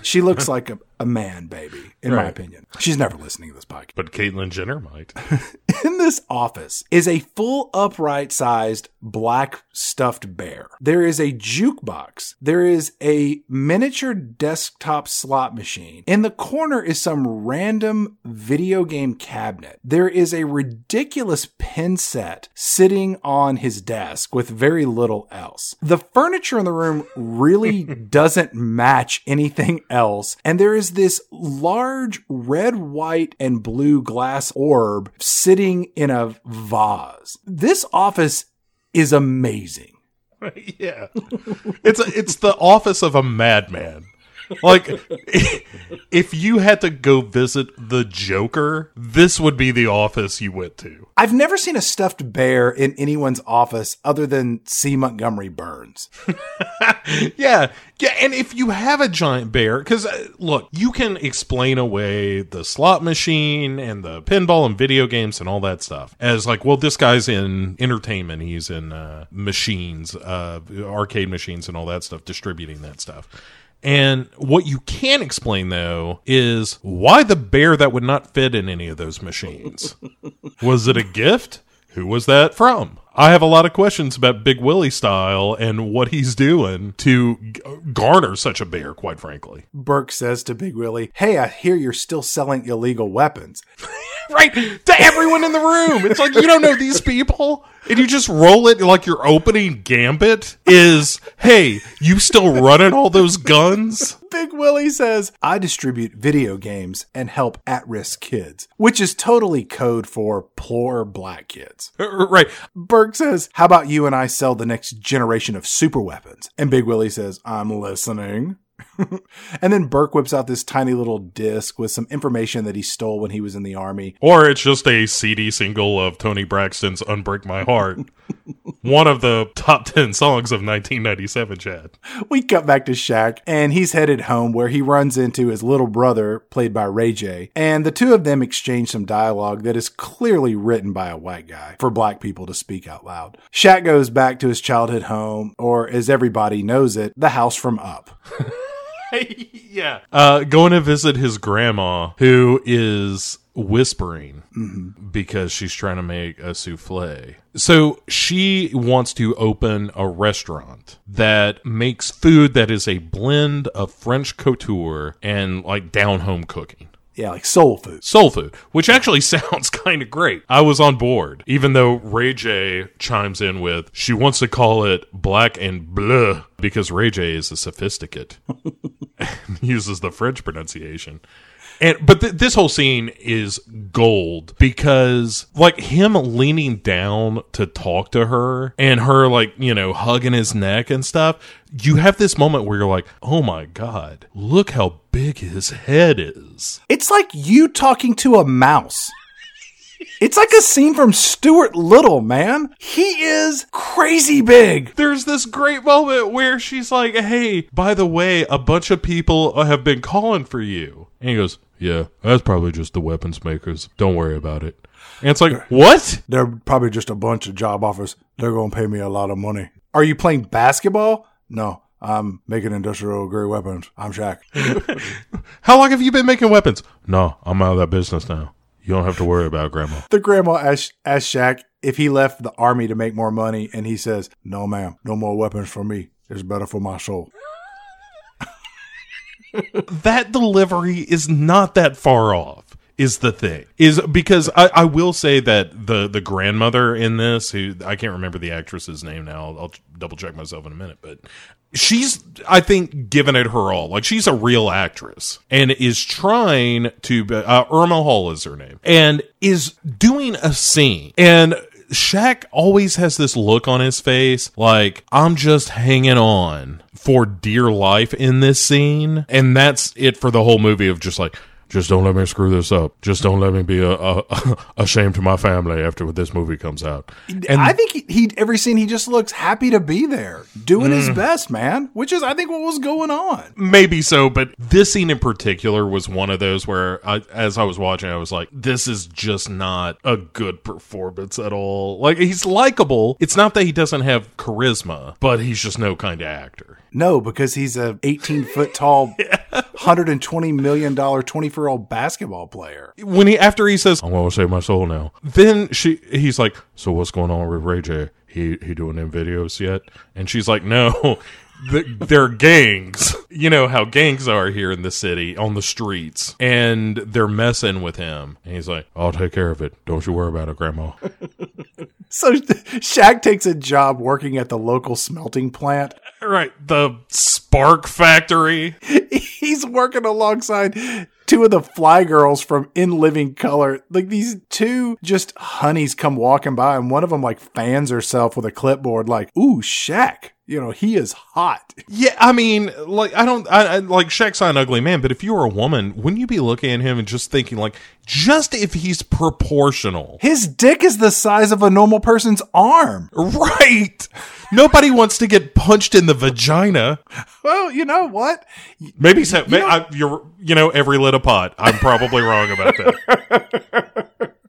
She looks like a, a man baby, in my opinion. She's never listening to this podcast. But Caitlyn Jenner might. In this office is a full upright sized black stuffed bear. There is a jukebox. There is a miniature desktop slot machine. In the corner is some random video game cabinet. There is a ridiculous pin set sitting on his desk with very little else. The furniture in the room really doesn't match anything else. And there is this large red, white, and blue glass orb sitting in a vase. This office is amazing. yeah. It's a, it's the office of a madman. Like if you had to go visit the Joker, this would be the office you went to. I've never seen a stuffed bear in anyone's office other than C. Montgomery Burns. Yeah. Yeah, and if you have a giant bear cuz look, you can explain away the slot machine and the pinball and video games and all that stuff as like, well, this guy's in entertainment, he's in uh machines, uh arcade machines and all that stuff, distributing that stuff. And what you can explain though is why the bear that would not fit in any of those machines. was it a gift? Who was that from? I have a lot of questions about Big Willie style and what he's doing to g- garner such a bear, quite frankly. Burke says to Big Willie, Hey, I hear you're still selling illegal weapons. Right to everyone in the room. It's like you don't know these people, and you just roll it like your opening gambit is, "Hey, you still running all those guns?" Big Willie says, I distribute video games and help at risk kids, which is totally code for poor black kids. Uh, right. Burke says, How about you and I sell the next generation of super weapons? And Big Willie says, I'm listening. and then Burke whips out this tiny little disc with some information that he stole when he was in the army. Or it's just a CD single of Toni Braxton's Unbreak My Heart. One of the top 10 songs of 1997, Chad. We cut back to Shaq, and he's headed home where he runs into his little brother, played by Ray J. And the two of them exchange some dialogue that is clearly written by a white guy for black people to speak out loud. Shaq goes back to his childhood home, or as everybody knows it, the house from Up. yeah. Uh, going to visit his grandma, who is whispering because she's trying to make a souffle. So she wants to open a restaurant that makes food that is a blend of French couture and like down home cooking. Yeah, like soul food. Soul food, which actually sounds kind of great. I was on board, even though Ray J chimes in with she wants to call it black and bleu because Ray J is a sophisticate uses the French pronunciation. And but th- this whole scene is gold because like him leaning down to talk to her and her like, you know, hugging his neck and stuff. You have this moment where you're like, "Oh my god, look how big his head is." It's like you talking to a mouse. It's like a scene from Stuart Little, man. He is crazy big. there's this great moment where she's like, "Hey, by the way, a bunch of people have been calling for you," and he goes, "Yeah, that's probably just the weapons makers. Don't worry about it." And it's like, "What?" They're probably just a bunch of job offers. They're going to pay me a lot of money. Are you playing basketball? No, I'm making industrial grade weapons. I'm Shaq. How long have you been making weapons? No, I'm out of that business now. You don't have to worry about Grandma. the grandma asked, asked Shaq if he left the army to make more money, and he says, No, ma'am, no more weapons for me. It's better for my soul. That delivery is not that far off is the thing. Is because I, I will say that the the grandmother in this who i can't remember the actress's name now. I'll, I'll double check myself in a minute but she's i think given it her all. Like she's a real actress and is trying to uh, irma hall is her name and is doing a scene. And Shaq always has this look on his face like I'm just hanging on for dear life in this scene and that's it for the whole movie of just like just don't let me screw this up. Just don't let me be a, a, a shame to my family after this movie comes out. And I think he, he every scene he just looks happy to be there, doing his mm. best, man. Which is, I think, what was going on. maybe so, but this scene in particular was one of those where, I, as I was watching, I was like, "This is just not a good performance at all." Like he's likable. It's not that he doesn't have charisma, but he's just no kind of actor. No, because he's a 18 foot tall, 120 million dollar 24 year old basketball player. when he after he says, "I'm gonna save my soul now," then she he's like, "So what's going on with Ray J? He he doing them videos yet?" And she's like, "No." the, they're gangs. You know how gangs are here in the city on the streets, and they're messing with him. And he's like, "I'll take care of it. Don't you worry about it, Grandma." So Shaq takes a job working at the local smelting plant. Right, the Spark Factory. He's working alongside two of the fly girls from In Living Color. Like these two just honeys come walking by, and one of them like fans herself with a clipboard, like, "Ooh, Shaq." You know, he is hot. Yeah, I mean, like I don't, I, I like Shaq's not an ugly man, but if you were a woman, wouldn't you be looking at him and just thinking, like, just if he's proportional, His dick is the size of a normal person's arm. right? Nobody wants to get punched in the vagina. Well, you know what? Maybe so. may- I, you're, you know, every lit a pot. I'm probably wrong about that.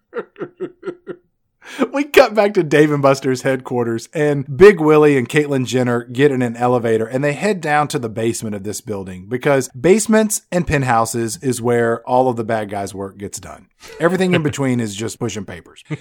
We cut back to Dave and Buster's headquarters, and Big Willie and Caitlyn Jenner get in an elevator and they head down to the basement of this building because basements and penthouses is where all of the bad guys' work gets done. Everything in between is just pushing papers.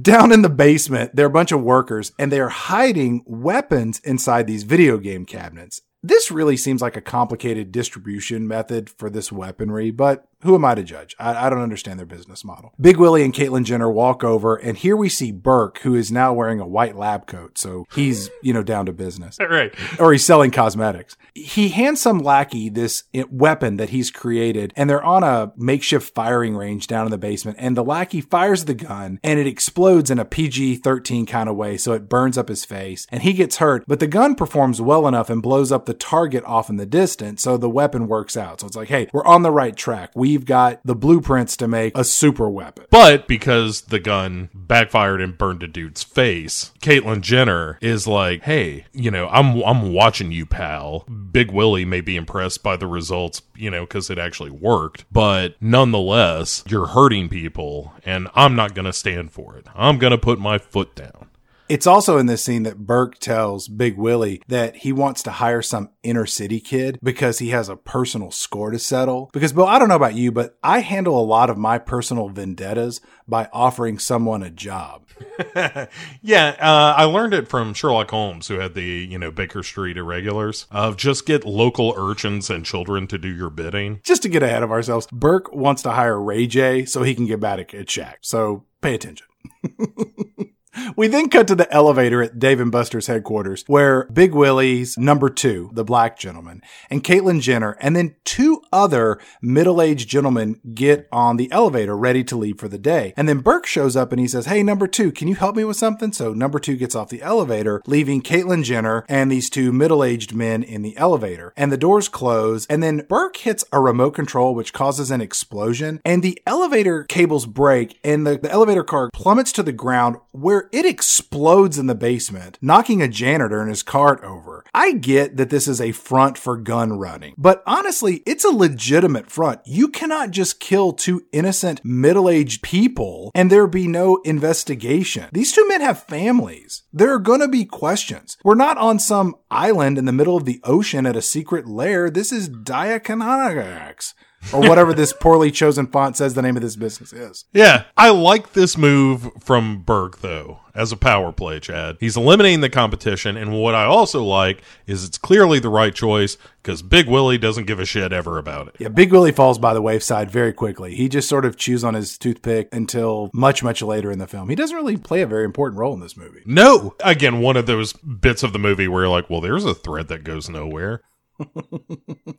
Down in the basement, there are a bunch of workers and they are hiding weapons inside these video game cabinets. This really seems like a complicated distribution method for this weaponry, but who am I to judge? I, I, don't understand their business model. Big Willie and Caitlyn Jenner walk over, and here we see Burke, who is now wearing a white lab coat. So he's, you know, down to business. right. Or he's selling cosmetics. He hands some lackey this eh, weapon that he's created, and they're on a makeshift firing range down in the basement. And the lackey fires the gun, and it explodes in a PG 13 kind of way. So it burns up his face, and he gets hurt. But the gun performs well enough and blows up the target off in the distance. So the weapon works out. So it's like, hey, we're on the right track. We we've got the blueprints to make a super weapon. But because the gun backfired and burned a dude's face, Caitlyn Jenner is like, "Hey, you know, I'm I'm watching you, pal. Big Willie may be impressed by the results, you know, because it actually worked, but nonetheless, you're hurting people, and I'm not going to stand for it. I'm going to put my foot down." It's also in this scene that Burke tells Big Willie that he wants to hire some inner city kid because he has a personal score to settle. Because, Bill, I don't know about you, but I handle a lot of my personal vendettas by offering someone a job. yeah, uh, I learned it from Sherlock Holmes, who had the, you know, Baker Street irregulars of just get local urchins and children to do your bidding. Just to get ahead of ourselves, Burke wants to hire Ray J so he can get back at Shaq. So pay attention. We then cut to the elevator at Dave and Buster's headquarters, where Big Willie's number two, the black gentleman, and Caitlyn Jenner, and then two other middle-aged gentlemen get on the elevator ready to leave for the day. And then Burke shows up and he says, Hey, number two, can you help me with something? So number two gets off the elevator, leaving Caitlyn Jenner and these two middle-aged men in the elevator. And the doors close, and then Burke hits a remote control, which causes an explosion, and the elevator cables break, and the, the elevator car plummets to the ground where it explodes in the basement, knocking a janitor and his cart over. I get that this is a front for gun running, but honestly, it's a legitimate front. You cannot just kill two innocent middle aged people and there be no investigation. These two men have families. There are gonna be questions. We're not on some island in the middle of the ocean at a secret lair. This is Diaconagax or whatever this poorly chosen font says the name of this business is. Yeah, I like this move from Burke though as a power play, Chad. He's eliminating the competition, and what I also like is it's clearly the right choice because Big Willie doesn't give a shit ever about it. Yeah, Big Willie falls by the wayside very quickly. He just sort of chews on his toothpick until much, much later in the film. He doesn't really play a very important role in this movie. No. Again, one of those bits of the movie where you're like, well, there's a thread that goes nowhere.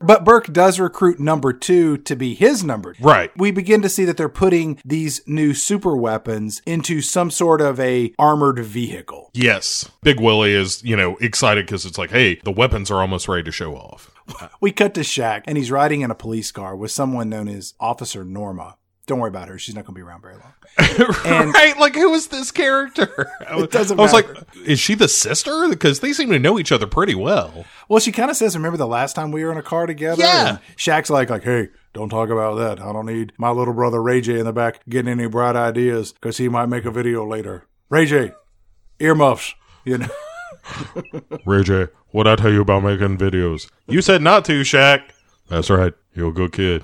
But Burke does recruit number two to be his number. Two. Right. We begin to see that they're putting these new super weapons into some sort of a armored vehicle. Yes. Big Willie is, you know, excited because it's like, hey, the weapons are almost ready to show off. we cut to Shaq and he's riding in a police car with someone known as Officer Norma. Don't worry about her. She's not going to be around very long. And right? Like, who is this character? It doesn't I was matter. like, is she the sister? Because they seem to know each other pretty well. Well, she kind of says, "Remember the last time we were in a car together?" Yeah. And Shaq's like, "Like, hey, don't talk about that. I don't need my little brother Ray J in the back getting any bright ideas because he might make a video later. Ray J, earmuffs, you know." Ray J, what I tell you about making videos? You said not to, Shaq. That's right. You're a good kid.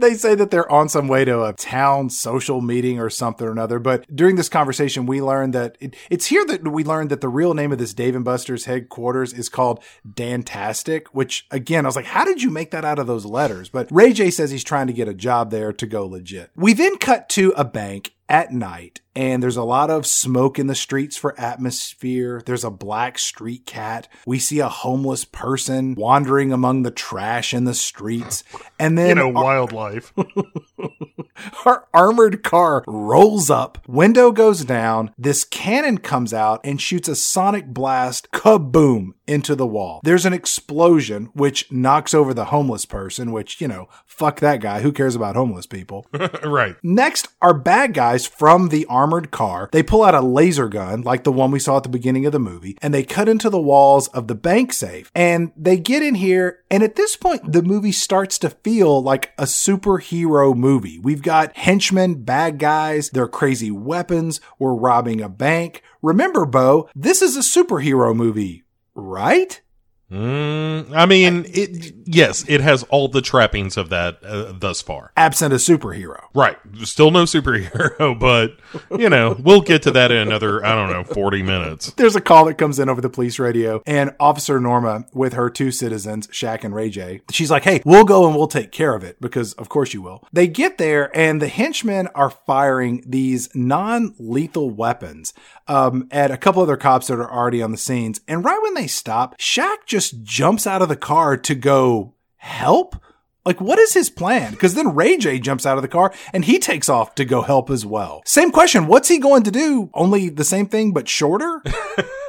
they say that they're on some way to a town social meeting or something or another. But during this conversation, we learned that it, it's here that we learned that the real name of this Dave and Buster's headquarters is called Dantastic, which again, I was like, how did you make that out of those letters? But Ray J says he's trying to get a job there to go legit. We then cut to a bank at night and there's a lot of smoke in the streets for atmosphere. There's a black street cat. We see a homeless person wandering among the trash in the streets. And then You know, wildlife. our armored car rolls up, window goes down, this cannon comes out and shoots a sonic blast kaboom into the wall. There's an explosion which knocks over the homeless person, which, you know, fuck that guy. Who cares about homeless people? right. Next are bad guys from the armored car. They pull out a laser gun, like the one we saw at the beginning of the movie, and they cut into the walls of the bank safe. And they get in here, and at this point, the movie starts to feel like a superhero movie. We've got henchmen, bad guys, their crazy weapons, we're robbing a bank. Remember, Bo, this is a superhero movie, right? Mm, I mean, it. Yes, it has all the trappings of that uh, thus far. Absent a superhero. Right. Still no superhero, but you know, we'll get to that in another, I don't know, 40 minutes. There's a call that comes in over the police radio, and Officer Norma, with her two citizens, Shaq and Ray J, she's like, Hey, we'll go and we'll take care of it because, of course, you will. They get there, and the henchmen are firing these non lethal weapons um, at a couple other cops that are already on the scenes. And right when they stop, Shaq just jumps out of the car to go help. Like, what is his plan? Because then Ray J jumps out of the car and he takes off to go help as well. Same question. What's he going to do? Only the same thing, but shorter?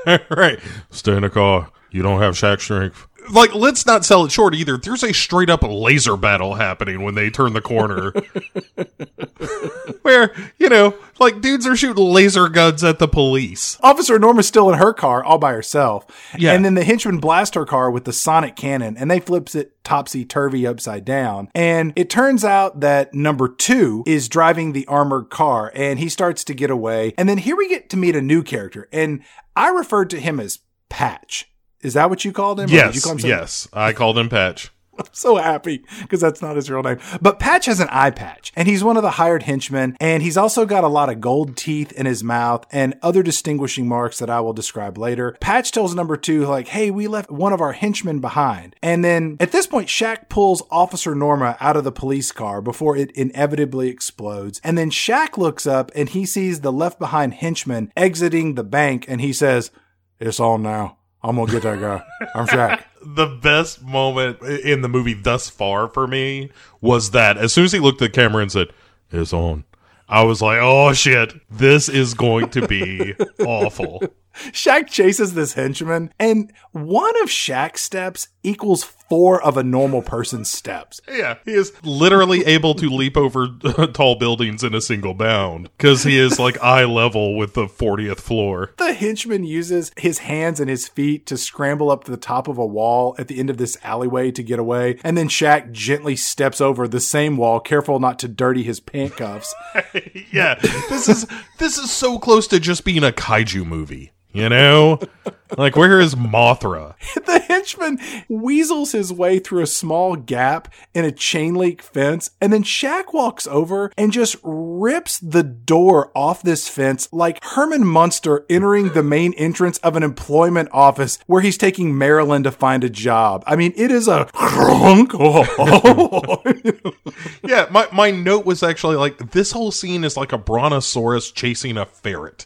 right. Stay in the car. You don't have Shaq strength like let's not sell it short either. There's a straight up laser battle happening when they turn the corner. Where, you know, like dudes are shooting laser guns at the police. Officer Norma's still in her car all by herself. Yeah. And then the henchmen blast her car with the sonic cannon and they flips it topsy turvy upside down. And it turns out that number two is driving the armored car and he starts to get away. And then here we get to meet a new character. And I referred to him as Patch is that what you called him? Yes. Him yes. I called him Patch. I'm so happy because that's not his real name. But Patch has an eye patch and he's one of the hired henchmen and he's also got a lot of gold teeth in his mouth and other distinguishing marks that I will describe later. Patch tells number two, like, hey, we left one of our henchmen behind. And then at this point, Shaq pulls Officer Norma out of the police car before it inevitably explodes. And then Shaq looks up and he sees the left behind henchman exiting the bank and he says, it's on now. I'm gonna get that guy. I'm Shaq. the best moment in the movie thus far for me was that as soon as he looked at the camera and said, "It's on," I was like, "Oh shit, this is going to be awful." Shaq chases this henchman, and one of Shaq's steps equals four of a normal person's steps. Yeah, he is literally able to leap over tall buildings in a single bound because he is like eye level with the 40th floor. The henchman uses his hands and his feet to scramble up to the top of a wall at the end of this alleyway to get away, and then Shaq gently steps over the same wall, careful not to dirty his pant cuffs. yeah, this is this is so close to just being a kaiju movie. You know? like, where is Mothra? the henchman weasels his way through a small gap in a chain link fence, and then Shaq walks over and just rips the door off this fence like Herman Munster entering the main entrance of an employment office where he's taking Marilyn to find a job. I mean, it is a crunk. yeah, my, my note was actually like, this whole scene is like a brontosaurus chasing a ferret.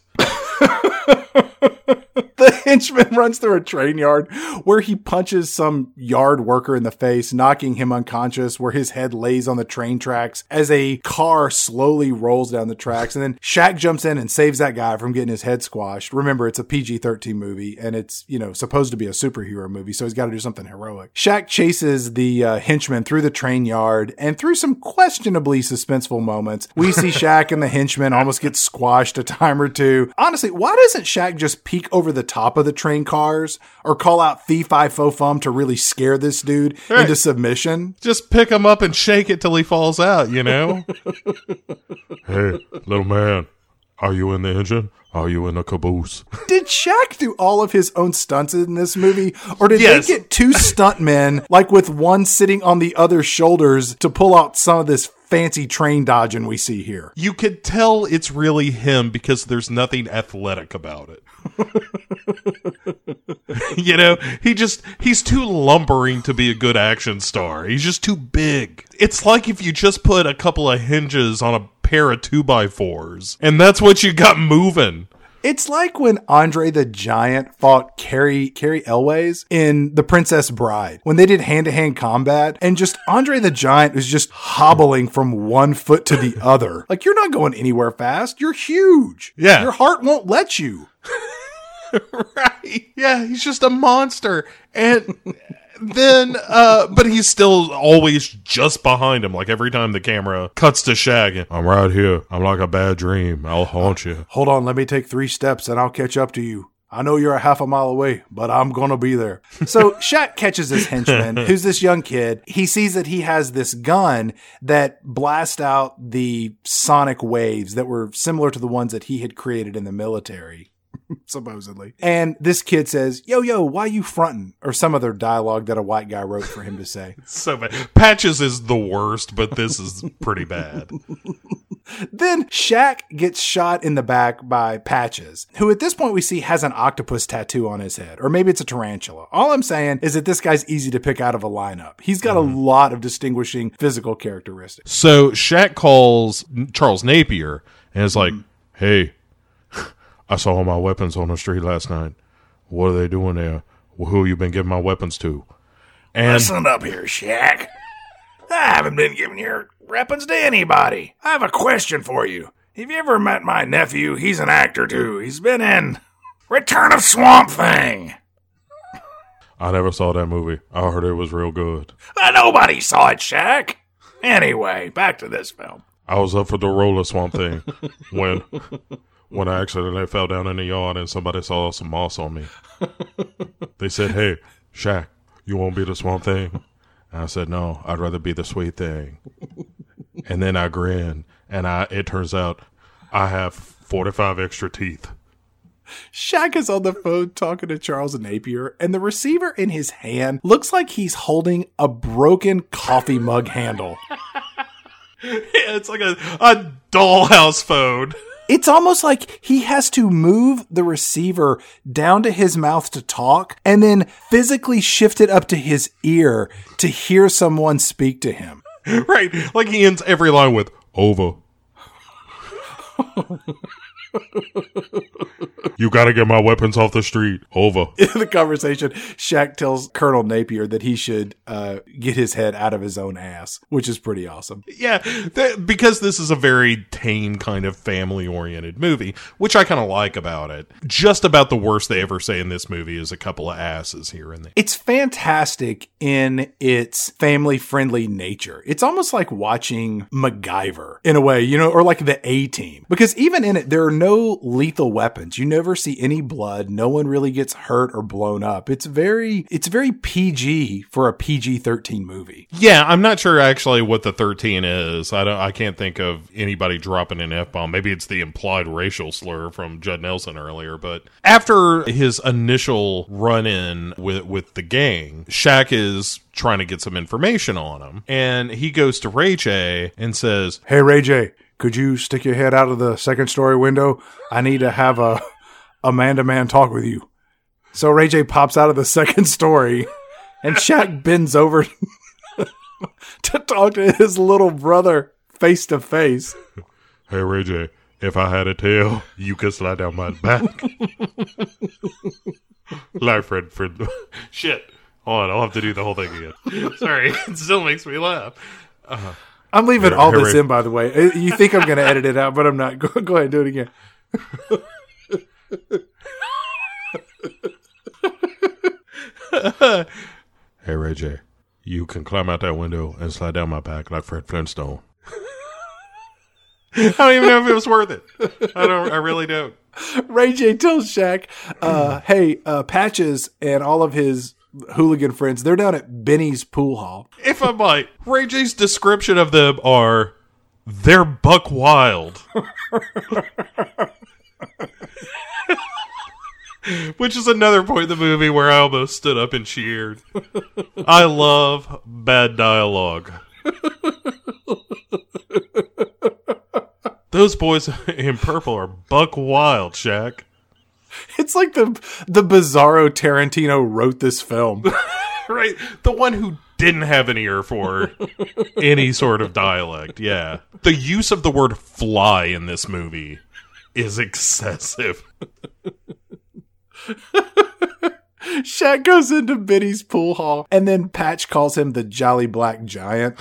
the henchman runs through a train yard where he punches some yard worker in the face, knocking him unconscious, where his head lays on the train tracks as a car slowly rolls down the tracks. And then Shaq jumps in and saves that guy from getting his head squashed. Remember, it's a PG 13 movie and it's, you know, supposed to be a superhero movie, so he's got to do something heroic. Shaq chases the uh, henchman through the train yard and through some questionably suspenseful moments. We see Shaq and the henchman almost get squashed a time or two. Honestly, why doesn't Shaq just peek over the top of the train cars or call out fee fi fo fum to really scare this dude right. into submission. Just pick him up and shake it till he falls out, you know? hey, little man, are you in the engine? Are you in the caboose? Did Shaq do all of his own stunts in this movie? Or did yes. they get two stuntmen, like with one sitting on the other's shoulders, to pull out some of this fancy train dodging we see here? You could tell it's really him because there's nothing athletic about it. you know, he just he's too lumbering to be a good action star. He's just too big. It's like if you just put a couple of hinges on a pair of two by fours, and that's what you got moving. It's like when Andre the Giant fought Cary Cary Elwes in The Princess Bride when they did hand to hand combat, and just Andre the Giant was just hobbling from one foot to the other. Like you're not going anywhere fast. You're huge. Yeah, your heart won't let you. right. Yeah, he's just a monster. And then uh but he's still always just behind him like every time the camera cuts to Shaq I'm right here I'm like a bad dream I'll haunt you hold on let me take three steps and I'll catch up to you I know you're a half a mile away, but I'm gonna be there. So Shaq catches this henchman, who's this young kid. He sees that he has this gun that blasts out the sonic waves that were similar to the ones that he had created in the military. supposedly. And this kid says, "Yo, yo, why you fronting?" Or some other dialogue that a white guy wrote for him to say. So bad. Patches is the worst, but this is pretty bad. Then Shaq gets shot in the back by Patches, who at this point we see has an octopus tattoo on his head, or maybe it's a tarantula. All I'm saying is that this guy's easy to pick out of a lineup. He's got a mm-hmm. lot of distinguishing physical characteristics. So Shaq calls Charles Napier and is like, mm-hmm. "Hey, I saw all my weapons on the street last night. What are they doing there? Who you been giving my weapons to?" And Listen up here, Shaq. I haven't been giving your weapons to anybody. I have a question for you. Have you ever met my nephew? He's an actor too. He's been in Return of Swamp Thing. I never saw that movie. I heard it was real good. Uh, nobody saw it, Shaq. Anyway, back to this film. I was up for the roller swamp thing when when I accidentally fell down in the yard and somebody saw some moss on me. They said, "Hey, Shaq, you won't be the swamp thing." And I said, "No, I'd rather be the sweet thing." And then I grinned, and I it turns out I have forty five extra teeth. Shaq is on the phone talking to Charles Napier, and the receiver in his hand looks like he's holding a broken coffee mug handle. Yeah, it's like a a dollhouse phone. It's almost like he has to move the receiver down to his mouth to talk and then physically shift it up to his ear to hear someone speak to him. Right, like he ends every line with "over." you got to get my weapons off the street. Over. In the conversation, Shaq tells Colonel Napier that he should uh, get his head out of his own ass, which is pretty awesome. Yeah, th- because this is a very tame kind of family oriented movie, which I kind of like about it. Just about the worst they ever say in this movie is a couple of asses here and there. It's fantastic in its family friendly nature. It's almost like watching MacGyver in a way, you know, or like the A team. Because even in it, there are no lethal weapons. You never see any blood. No one really gets hurt or blown up. It's very, it's very PG for a PG 13 movie. Yeah, I'm not sure actually what the 13 is. I don't. I can't think of anybody dropping an f bomb. Maybe it's the implied racial slur from Judd Nelson earlier. But after his initial run in with with the gang, Shaq is trying to get some information on him, and he goes to Ray J and says, Hey, Ray J, could you stick your head out of the second story window? I need to have a, a man to man talk with you. So Ray J pops out of the second story and Shaq bends over to talk to his little brother face to face. "Hey Ray J, if I had a tail, you could slide down my back." like Fred, Fred. Shit. Hold on, I'll have to do the whole thing again. Sorry, it still makes me laugh. Uh-huh. I'm leaving all this in, by the way. Uh, You think I'm going to edit it out, but I'm not. Go, go ahead and do it again. Hey Ray J, you can climb out that window and slide down my back like Fred Flintstone. I don't even know if it was worth it. I don't. I really don't. Ray J tells Shaq, uh, "Hey, uh, Patches and all of his hooligan friends, they're down at Benny's pool hall. If I might, Ray J's description of them are they're buck wild. Which is another point in the movie where I almost stood up and cheered. I love bad dialogue. Those boys in purple are buck wild, Shaq. It's like the the bizarro Tarantino wrote this film. Right? The one who didn't have an ear for any sort of dialect. Yeah. The use of the word fly in this movie is excessive. Shaq goes into Biddy's pool hall, and then Patch calls him the Jolly Black Giant,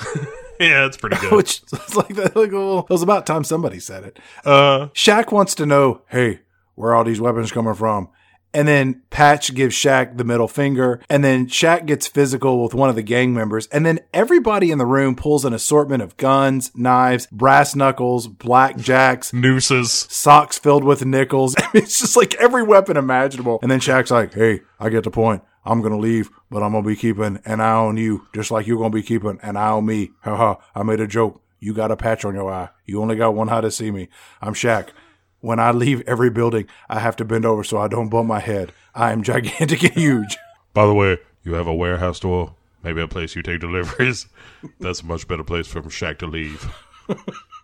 Yeah, it's pretty good. which is like that. Like, well, it was about time somebody said it. Uh, Shaq wants to know, hey, where are all these weapons coming from? And then Patch gives Shaq the middle finger, and then Shaq gets physical with one of the gang members, and then everybody in the room pulls an assortment of guns, knives, brass knuckles, blackjacks, nooses. socks filled with nickels. it's just like every weapon imaginable. And then Shaq's like, hey, I get the point. I'm going to leave, but I'm going to be keeping an eye on you, just like you're going to be keeping an eye on me. Ha ha. I made a joke. You got a patch on your eye. You only got one eye to see me. I'm Shaq. When I leave every building, I have to bend over so I don't bump my head. I am gigantic and huge. By the way, you have a warehouse door, maybe a place you take deliveries. That's a much better place for Shaq to leave.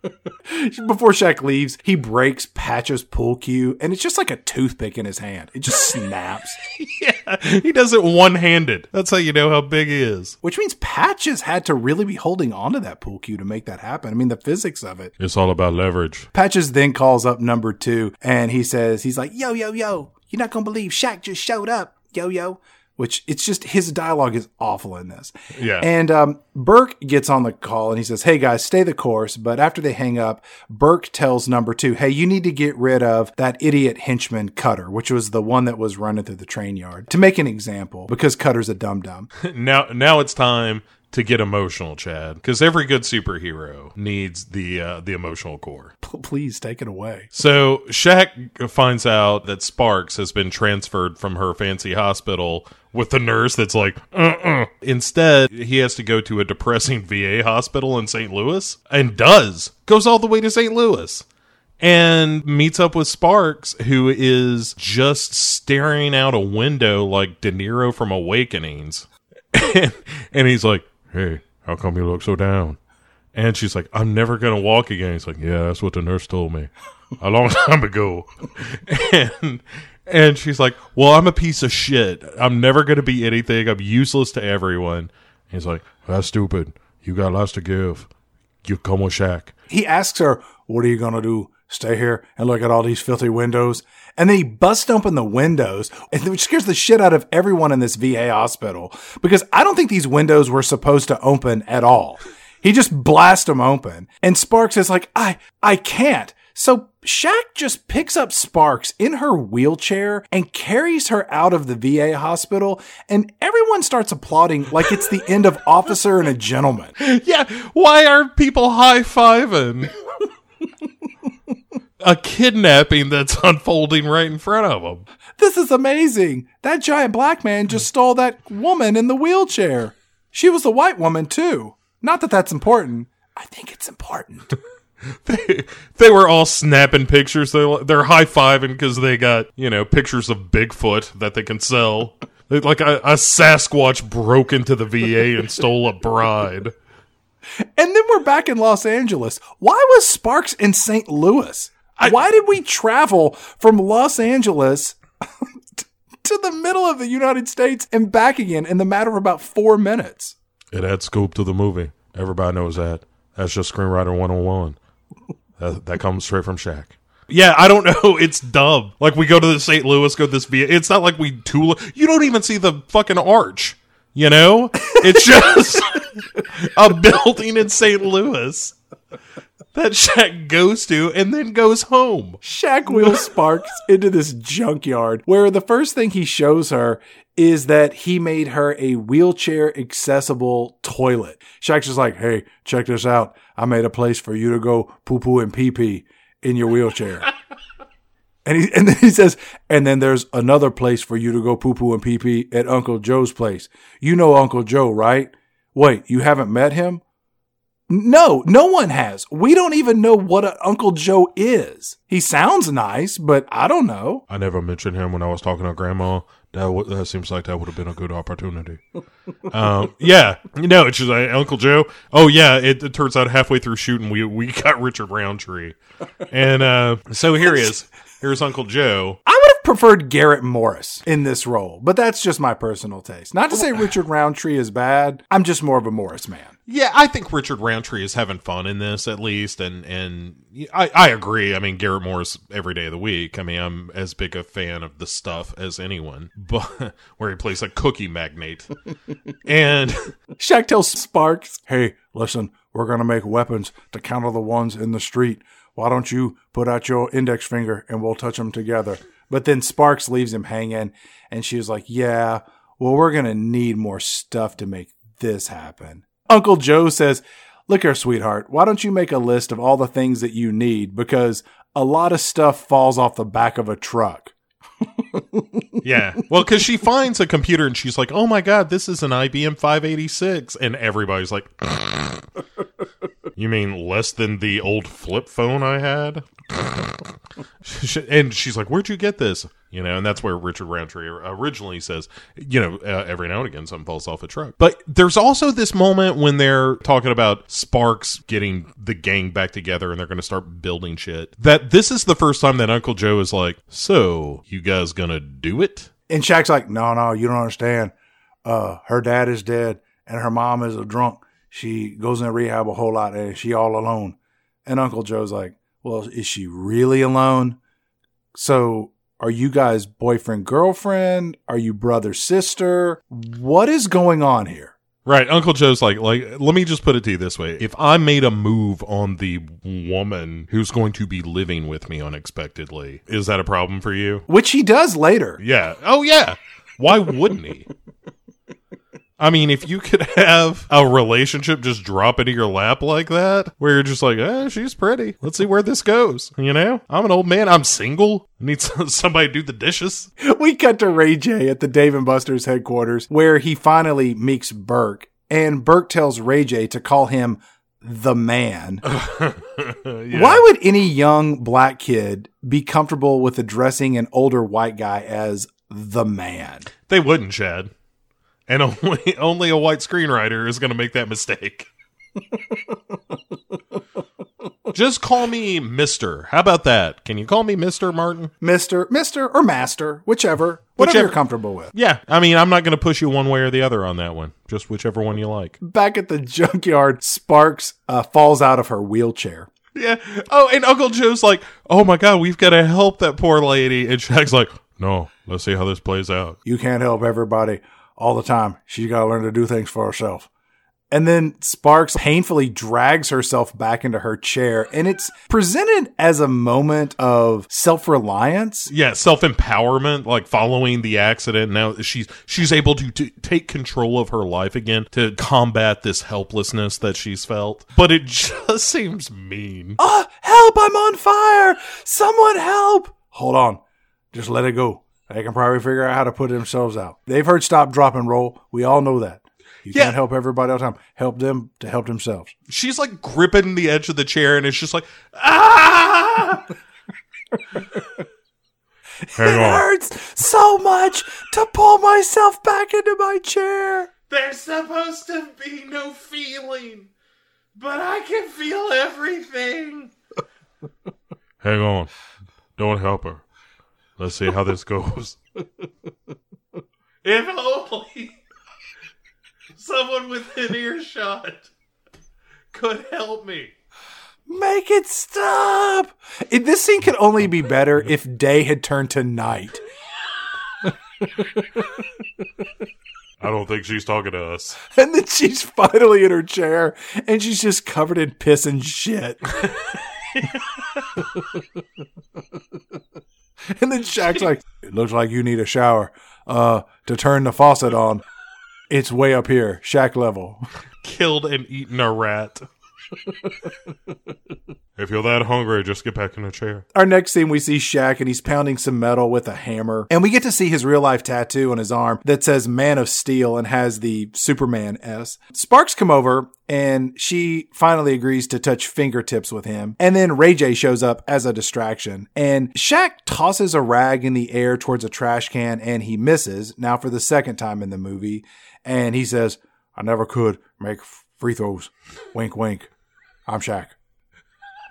Before Shaq leaves, he breaks Patch's pool cue, and it's just like a toothpick in his hand. It just snaps. yeah, he does it one handed. That's how you know how big he is. Which means Patches had to really be holding onto that pool cue to make that happen. I mean, the physics of it. It's all about leverage. Patches then calls up number two, and he says, he's like, yo, yo, yo, you're not going to believe Shaq just showed up. Yo, yo which it's just his dialogue is awful in this. Yeah. And um, Burke gets on the call and he says, Hey guys, stay the course. But after they hang up, Burke tells number two, Hey, you need to get rid of that idiot henchman Cutter, which was the one that was running through the train yard, to make an example, because Cutter's a dum dum. now, now it's time to get emotional, Chad, because every good superhero needs the uh, the emotional core. Please take it away. So Shaq finds out that Sparks has been transferred from her fancy hospital with the nurse that's like, uh-uh. Instead, he has to go to a depressing VA hospital in St. Louis and does. Goes all the way to St. Louis and meets up with Sparks, who is just staring out a window like De Niro from Awakenings. and, and he's like, Hey, how come you look so down? And she's like, I'm never going to walk again. He's like, Yeah, that's what the nurse told me a long time ago. and and she's like, Well, I'm a piece of shit. I'm never going to be anything. I'm useless to everyone. He's like, That's stupid. You got lots to give. You come with Shaq. He asks her, What are you going to do? Stay here and look at all these filthy windows? And then he busts open the windows, which scares the shit out of everyone in this VA hospital because I don't think these windows were supposed to open at all. He just blasts them open. And Sparks is like, I, I can't. So Shaq just picks up Sparks in her wheelchair and carries her out of the VA hospital, and everyone starts applauding like it's the end of Officer and a Gentleman. Yeah, why are people high fiving? a kidnapping that's unfolding right in front of them. This is amazing. That giant black man just stole that woman in the wheelchair. She was a white woman, too. Not that that's important. I think it's important. they, they were all snapping pictures. They're, they're high fiving because they got, you know, pictures of Bigfoot that they can sell. Like a, a Sasquatch broke into the VA and stole a bride. And then we're back in Los Angeles. Why was Sparks in St. Louis? I, Why did we travel from Los Angeles to the middle of the United States and back again in the matter of about four minutes? It adds scope to the movie. Everybody knows that. That's just screenwriter 101. that, that comes straight from Shaq. Yeah, I don't know. It's dumb. Like we go to the St. Louis, go to this VA. It's not like we tool. You don't even see the fucking arch. You know, it's just a building in St. Louis that Shaq goes to and then goes home. Shaq wheels Sparks into this junkyard where the first thing he shows her is that he made her a wheelchair accessible toilet. Shaq's just like, hey, check this out. I made a place for you to go poo poo and pee pee in your wheelchair. and he and then he says, and then there's another place for you to go poo poo and pee pee at Uncle Joe's place. You know Uncle Joe, right? Wait, you haven't met him? No, no one has. We don't even know what an Uncle Joe is. He sounds nice, but I don't know. I never mentioned him when I was talking to Grandma. That w- that seems like that would have been a good opportunity. um, yeah, you know, it's just like Uncle Joe. Oh yeah, it, it, turns out halfway through shooting, we we got Richard Roundtree, and uh, so here he is. Here's Uncle Joe. I would have preferred Garrett Morris in this role, but that's just my personal taste. Not to say Richard Roundtree is bad. I'm just more of a Morris man. Yeah, I think Richard Roundtree is having fun in this at least, and and I, I agree. I mean, Garrett Morris every day of the week. I mean, I'm as big a fan of the stuff as anyone, but where he plays a cookie magnate, and tells Sparks, "Hey, listen, we're gonna make weapons to counter the ones in the street. Why don't you put out your index finger and we'll touch them together?" But then Sparks leaves him hanging, and she was like, "Yeah, well, we're gonna need more stuff to make this happen." Uncle Joe says, Look here, sweetheart, why don't you make a list of all the things that you need? Because a lot of stuff falls off the back of a truck. yeah. Well, because she finds a computer and she's like, oh my God, this is an IBM 586. And everybody's like, you mean less than the old flip phone I had? and she's like, "Where'd you get this?" You know, and that's where Richard Roundtree originally says, you know, uh, every now and again something falls off a truck. But there's also this moment when they're talking about Sparks getting the gang back together and they're going to start building shit. That this is the first time that Uncle Joe is like, "So, you guys gonna do it?" And Shaq's like, no, no, you don't understand. Uh, her dad is dead and her mom is a drunk. She goes into rehab a whole lot and she all alone. And Uncle Joe's like, well, is she really alone? So are you guys boyfriend, girlfriend? Are you brother, sister? What is going on here? Right, Uncle Joe's like, like, let me just put it to you this way: if I made a move on the woman who's going to be living with me unexpectedly, is that a problem for you? Which he does later. Yeah. Oh, yeah. Why wouldn't he? I mean, if you could have a relationship just drop into your lap like that, where you're just like, eh, she's pretty. Let's see where this goes. You know, I'm an old man. I'm single. I need somebody to do the dishes. We cut to Ray J at the Dave and Buster's headquarters, where he finally meets Burke, and Burke tells Ray J to call him the man. Yeah. Why would any young black kid be comfortable with addressing an older white guy as the man? They wouldn't, Chad. And only only a white screenwriter is going to make that mistake. Just call me Mister. How about that? Can you call me Mister Martin? Mister, Mister, or Master, whichever, whatever Whichever. you're comfortable with. Yeah, I mean, I'm not going to push you one way or the other on that one. Just whichever one you like. Back at the junkyard, Sparks uh, falls out of her wheelchair. Yeah. Oh, and Uncle Joe's like, "Oh my God, we've got to help that poor lady," and Shaq's like, "No, let's see how this plays out." You can't help everybody all the time. She's got to learn to do things for herself. And then Sparks painfully drags herself back into her chair, and it's presented as a moment of self reliance. Yeah, self empowerment, like following the accident. Now she's she's able to, to take control of her life again to combat this helplessness that she's felt. But it just seems mean. Ah, help! I'm on fire! Someone help! Hold on. Just let it go. They can probably figure out how to put themselves out. They've heard stop, drop, and roll. We all know that. You Yeah. can't help everybody all the time. Help them to help themselves. She's like gripping the edge of the chair, and it's just like ah. Hang it hurts so much to pull myself back into my chair. There's supposed to be no feeling, but I can feel everything. Hang on. Don't help her. Let's see how this goes. if only someone within earshot could help me. Make it stop. It- this scene could only be better if day had turned to night. I don't think she's talking to us. And then she's finally in her chair and she's just covered in piss and shit. and then Shaq's like, It looks like you need a shower. Uh, to turn the faucet on, it's way up here, Shaq level. Killed and eaten a rat. If you're that hungry, just get back in the chair. Our next scene, we see Shaq and he's pounding some metal with a hammer. And we get to see his real life tattoo on his arm that says Man of Steel and has the Superman S. Sparks come over and she finally agrees to touch fingertips with him. And then Ray J shows up as a distraction. And Shaq tosses a rag in the air towards a trash can and he misses, now for the second time in the movie. And he says, I never could make free throws. Wink, wink. I'm Shaq.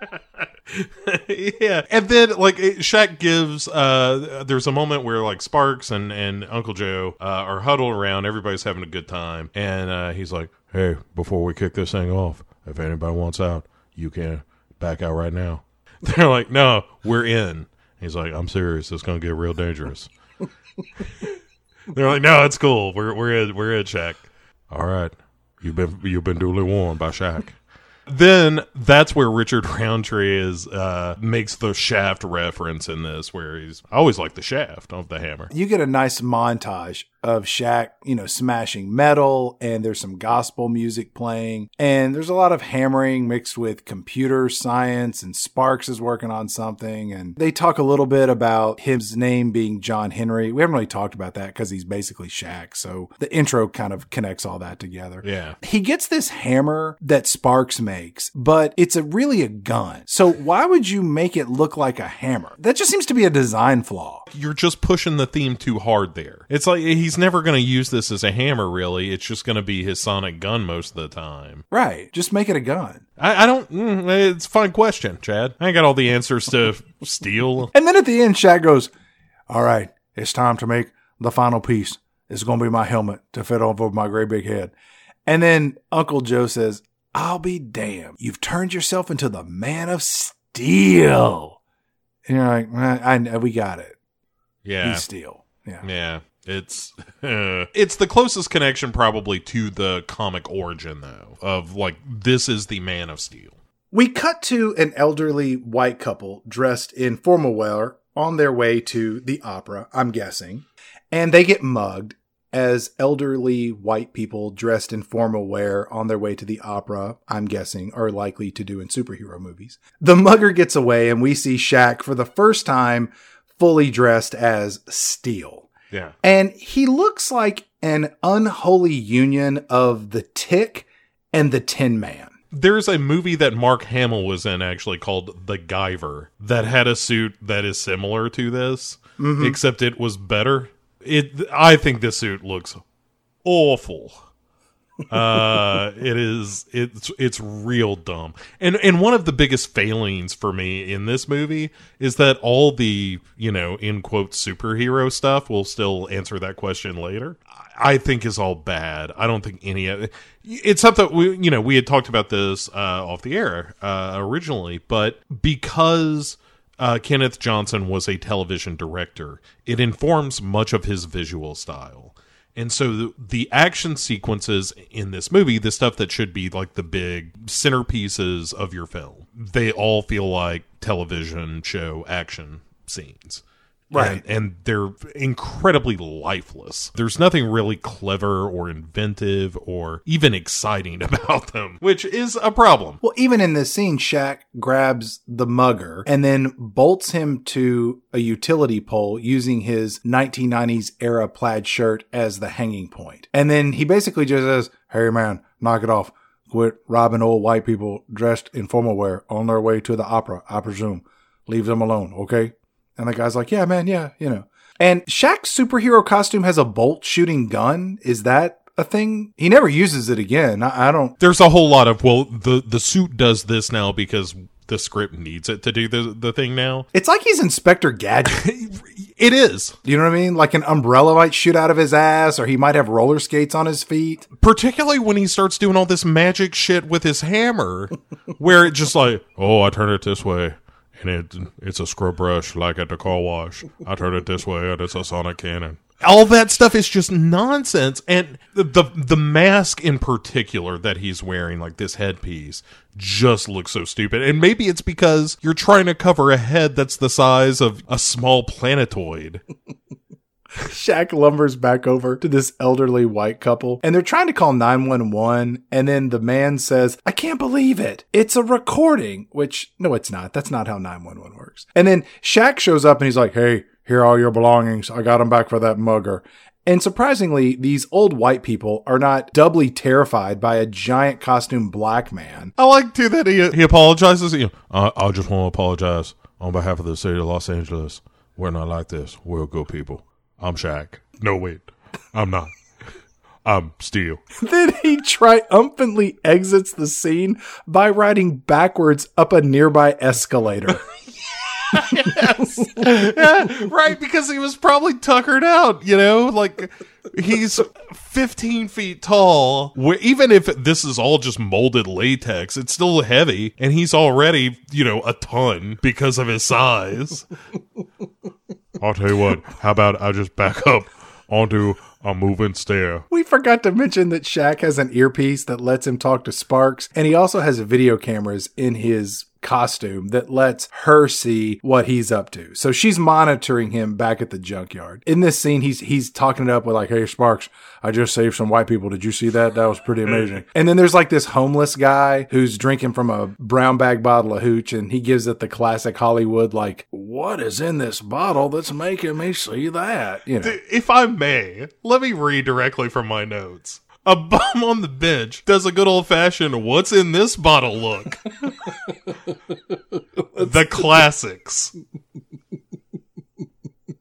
yeah, and then like it, Shaq gives. Uh, there's a moment where like Sparks and and Uncle Joe uh, are huddled around. Everybody's having a good time, and uh, he's like, "Hey, before we kick this thing off, if anybody wants out, you can back out right now." They're like, "No, we're in." He's like, "I'm serious. It's gonna get real dangerous." They're like, "No, it's cool. We're we're in. We're in, Shaq. All right, you've been you've been duly warned by Shaq." Then that's where Richard Roundtree is uh makes the shaft reference in this where he's I always like the shaft of the hammer. you get a nice montage of Shaq, you know, smashing metal and there's some gospel music playing and there's a lot of hammering mixed with computer science and Sparks is working on something and they talk a little bit about his name being John Henry. We haven't really talked about that because he's basically Shaq. So the intro kind of connects all that together. Yeah. He gets this hammer that Sparks makes, but it's a really a gun. So why would you make it look like a hammer? That just seems to be a design flaw. You're just pushing the theme too hard there. It's like he's never going to use this as a hammer, really. It's just going to be his sonic gun most of the time. Right. Just make it a gun. I, I don't. Mm, it's a fine question, Chad. I ain't got all the answers to steel. And then at the end, Chad goes, All right, it's time to make the final piece. It's going to be my helmet to fit over my great big head. And then Uncle Joe says, I'll be damned. You've turned yourself into the man of steel. And you're like, I, I, we got it. Yeah. He's steel. Yeah. Yeah. It's it's the closest connection probably to the comic origin though of like this is the Man of Steel. We cut to an elderly white couple dressed in formal wear on their way to the opera, I'm guessing, and they get mugged as elderly white people dressed in formal wear on their way to the opera, I'm guessing, are likely to do in superhero movies. The mugger gets away and we see Shaq for the first time fully dressed as Steel. Yeah. And he looks like an unholy union of the Tick and the Tin Man. There's a movie that Mark Hamill was in actually called The Guyver that had a suit that is similar to this, mm-hmm. except it was better. It I think this suit looks awful. Uh it is it's it's real dumb and and one of the biggest failings for me in this movie is that all the you know in quote superhero stuff will still answer that question later i think is all bad i don't think any of it it's something we you know we had talked about this uh off the air uh originally but because uh, Kenneth Johnson was a television director. It informs much of his visual style. And so the, the action sequences in this movie, the stuff that should be like the big centerpieces of your film, they all feel like television show action scenes. Right. And, and they're incredibly lifeless. There's nothing really clever or inventive or even exciting about them, which is a problem. Well, even in this scene, Shaq grabs the mugger and then bolts him to a utility pole using his 1990s era plaid shirt as the hanging point. And then he basically just says, Hey man, knock it off. Quit robbing old white people dressed in formal wear on their way to the opera, I presume. Leave them alone, okay? And the guy's like, Yeah, man, yeah, you know. And Shaq's superhero costume has a bolt shooting gun. Is that a thing? He never uses it again. I, I don't. There's a whole lot of well, the the suit does this now because the script needs it to do the the thing now. It's like he's Inspector Gadget. It is You know what I mean? Like an umbrella might shoot out of his ass, or he might have roller skates on his feet. particularly when he starts doing all this magic shit with his hammer, where it just like, oh, I turn it this way. And it it's a scrub brush like at the car wash. I turn it this way, and it's a sonic cannon. All that stuff is just nonsense, and the, the the mask in particular that he's wearing, like this headpiece, just looks so stupid. And maybe it's because you're trying to cover a head that's the size of a small planetoid. Shaq lumbers back over to this elderly white couple, and they're trying to call 911. And then the man says, I can't believe it. It's a recording, which, no, it's not. That's not how 911 works. And then Shaq shows up and he's like, Hey, here are all your belongings. I got them back for that mugger. And surprisingly, these old white people are not doubly terrified by a giant costume black man. I like too that he he apologizes. You I just want to apologize on behalf of the city of Los Angeles. We're not like this. We're good people. I'm Shaq. No wait, I'm not. I'm Steel. Then he triumphantly exits the scene by riding backwards up a nearby escalator. Yes, right, because he was probably tuckered out. You know, like he's 15 feet tall. Even if this is all just molded latex, it's still heavy, and he's already you know a ton because of his size. I'll tell you what. How about I just back up onto a moving stair? We forgot to mention that Shaq has an earpiece that lets him talk to Sparks, and he also has video cameras in his costume that lets her see what he's up to. So she's monitoring him back at the junkyard. In this scene, he's he's talking it up with like, "Hey Sparks, I just saved some white people. Did you see that? That was pretty amazing." and then there's like this homeless guy who's drinking from a brown bag bottle of hooch, and he gives it the classic Hollywood like, "What is in this bottle that's making me see that?" You know. If I may, let me read directly from my notes. A bum on the bench does a good old fashioned what's in this bottle look. the classics.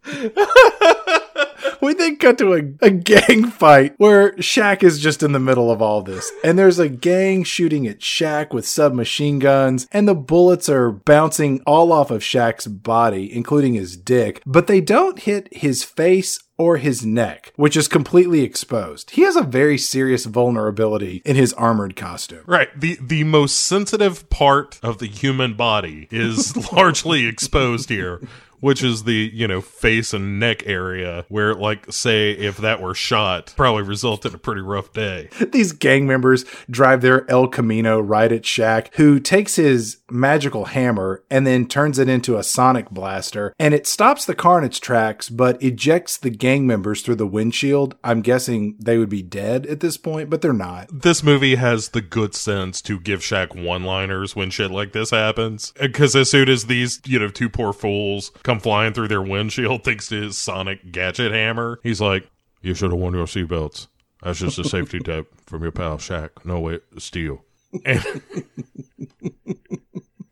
we then cut to a, a gang fight where Shaq is just in the middle of all this. And there's a gang shooting at Shaq with submachine guns, and the bullets are bouncing all off of Shaq's body, including his dick, but they don't hit his face or his neck, which is completely exposed. He has a very serious vulnerability in his armored costume. Right. The the most sensitive part of the human body is largely exposed here, which is the, you know, face and neck area where like say if that were shot, probably result in a pretty rough day. These gang members drive their El Camino right at Shaq, who takes his magical hammer and then turns it into a sonic blaster, and it stops the car in its tracks, but ejects the gang members through the windshield. I'm guessing they would be dead at this point, but they're not. This movie has the good sense to give Shaq one-liners when shit like this happens. Because as soon as these, you know, two poor fools come flying through their windshield thanks to his sonic gadget hammer, he's like, "You should have worn your seatbelts. That's just a safety tip from your pal Shaq. No way, steel." And,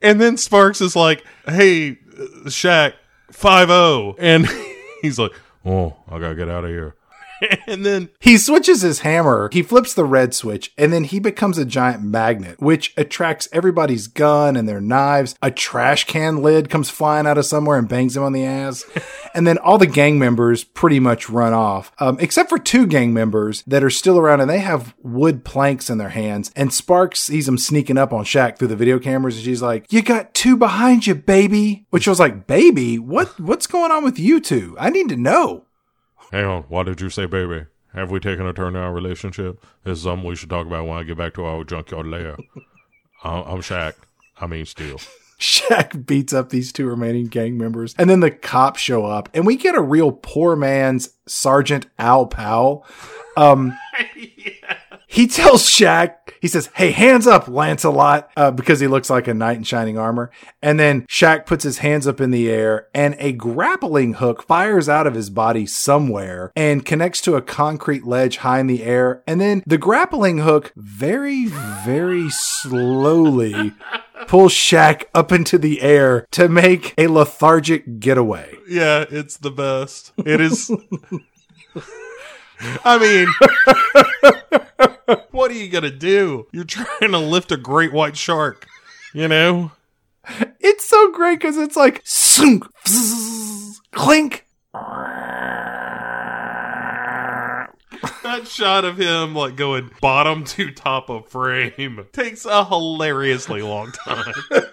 and then Sparks is like, "Hey, Shaq, five zero," and he's like, "Oh, I gotta get out of here." and then He switches his hammer, he flips the red switch, and then he becomes a giant magnet, which attracts everybody's gun and their knives. A trash can lid comes flying out of somewhere and bangs him on the ass. and then all the gang members pretty much run off, um, except for two gang members that are still around and they have wood planks in their hands. And Sparks sees them sneaking up on Shaq through the video cameras and she's like, You got two behind you, baby. Which I was like, Baby, what, what's going on with you two? I need to know. Hang on, why did you say baby? Have we taken a turn in our relationship? This is something we should talk about when I get back to our junkyard lair. I'm, I'm Shaq. I mean, Steel. Shaq beats up these two remaining gang members, and then the cops show up, and we get a real poor man's Sergeant Al Powell. Um, He tells Shaq, he says, Hey, hands up, Lancelot, uh, because he looks like a knight in shining armor. And then Shaq puts his hands up in the air, and a grappling hook fires out of his body somewhere and connects to a concrete ledge high in the air. And then the grappling hook very, very slowly pulls Shaq up into the air to make a lethargic getaway. Yeah, it's the best. It is. I mean, what are you gonna do? You're trying to lift a great white shark, you know? It's so great because it's like clink. That shot of him like going bottom to top of frame takes a hilariously long time.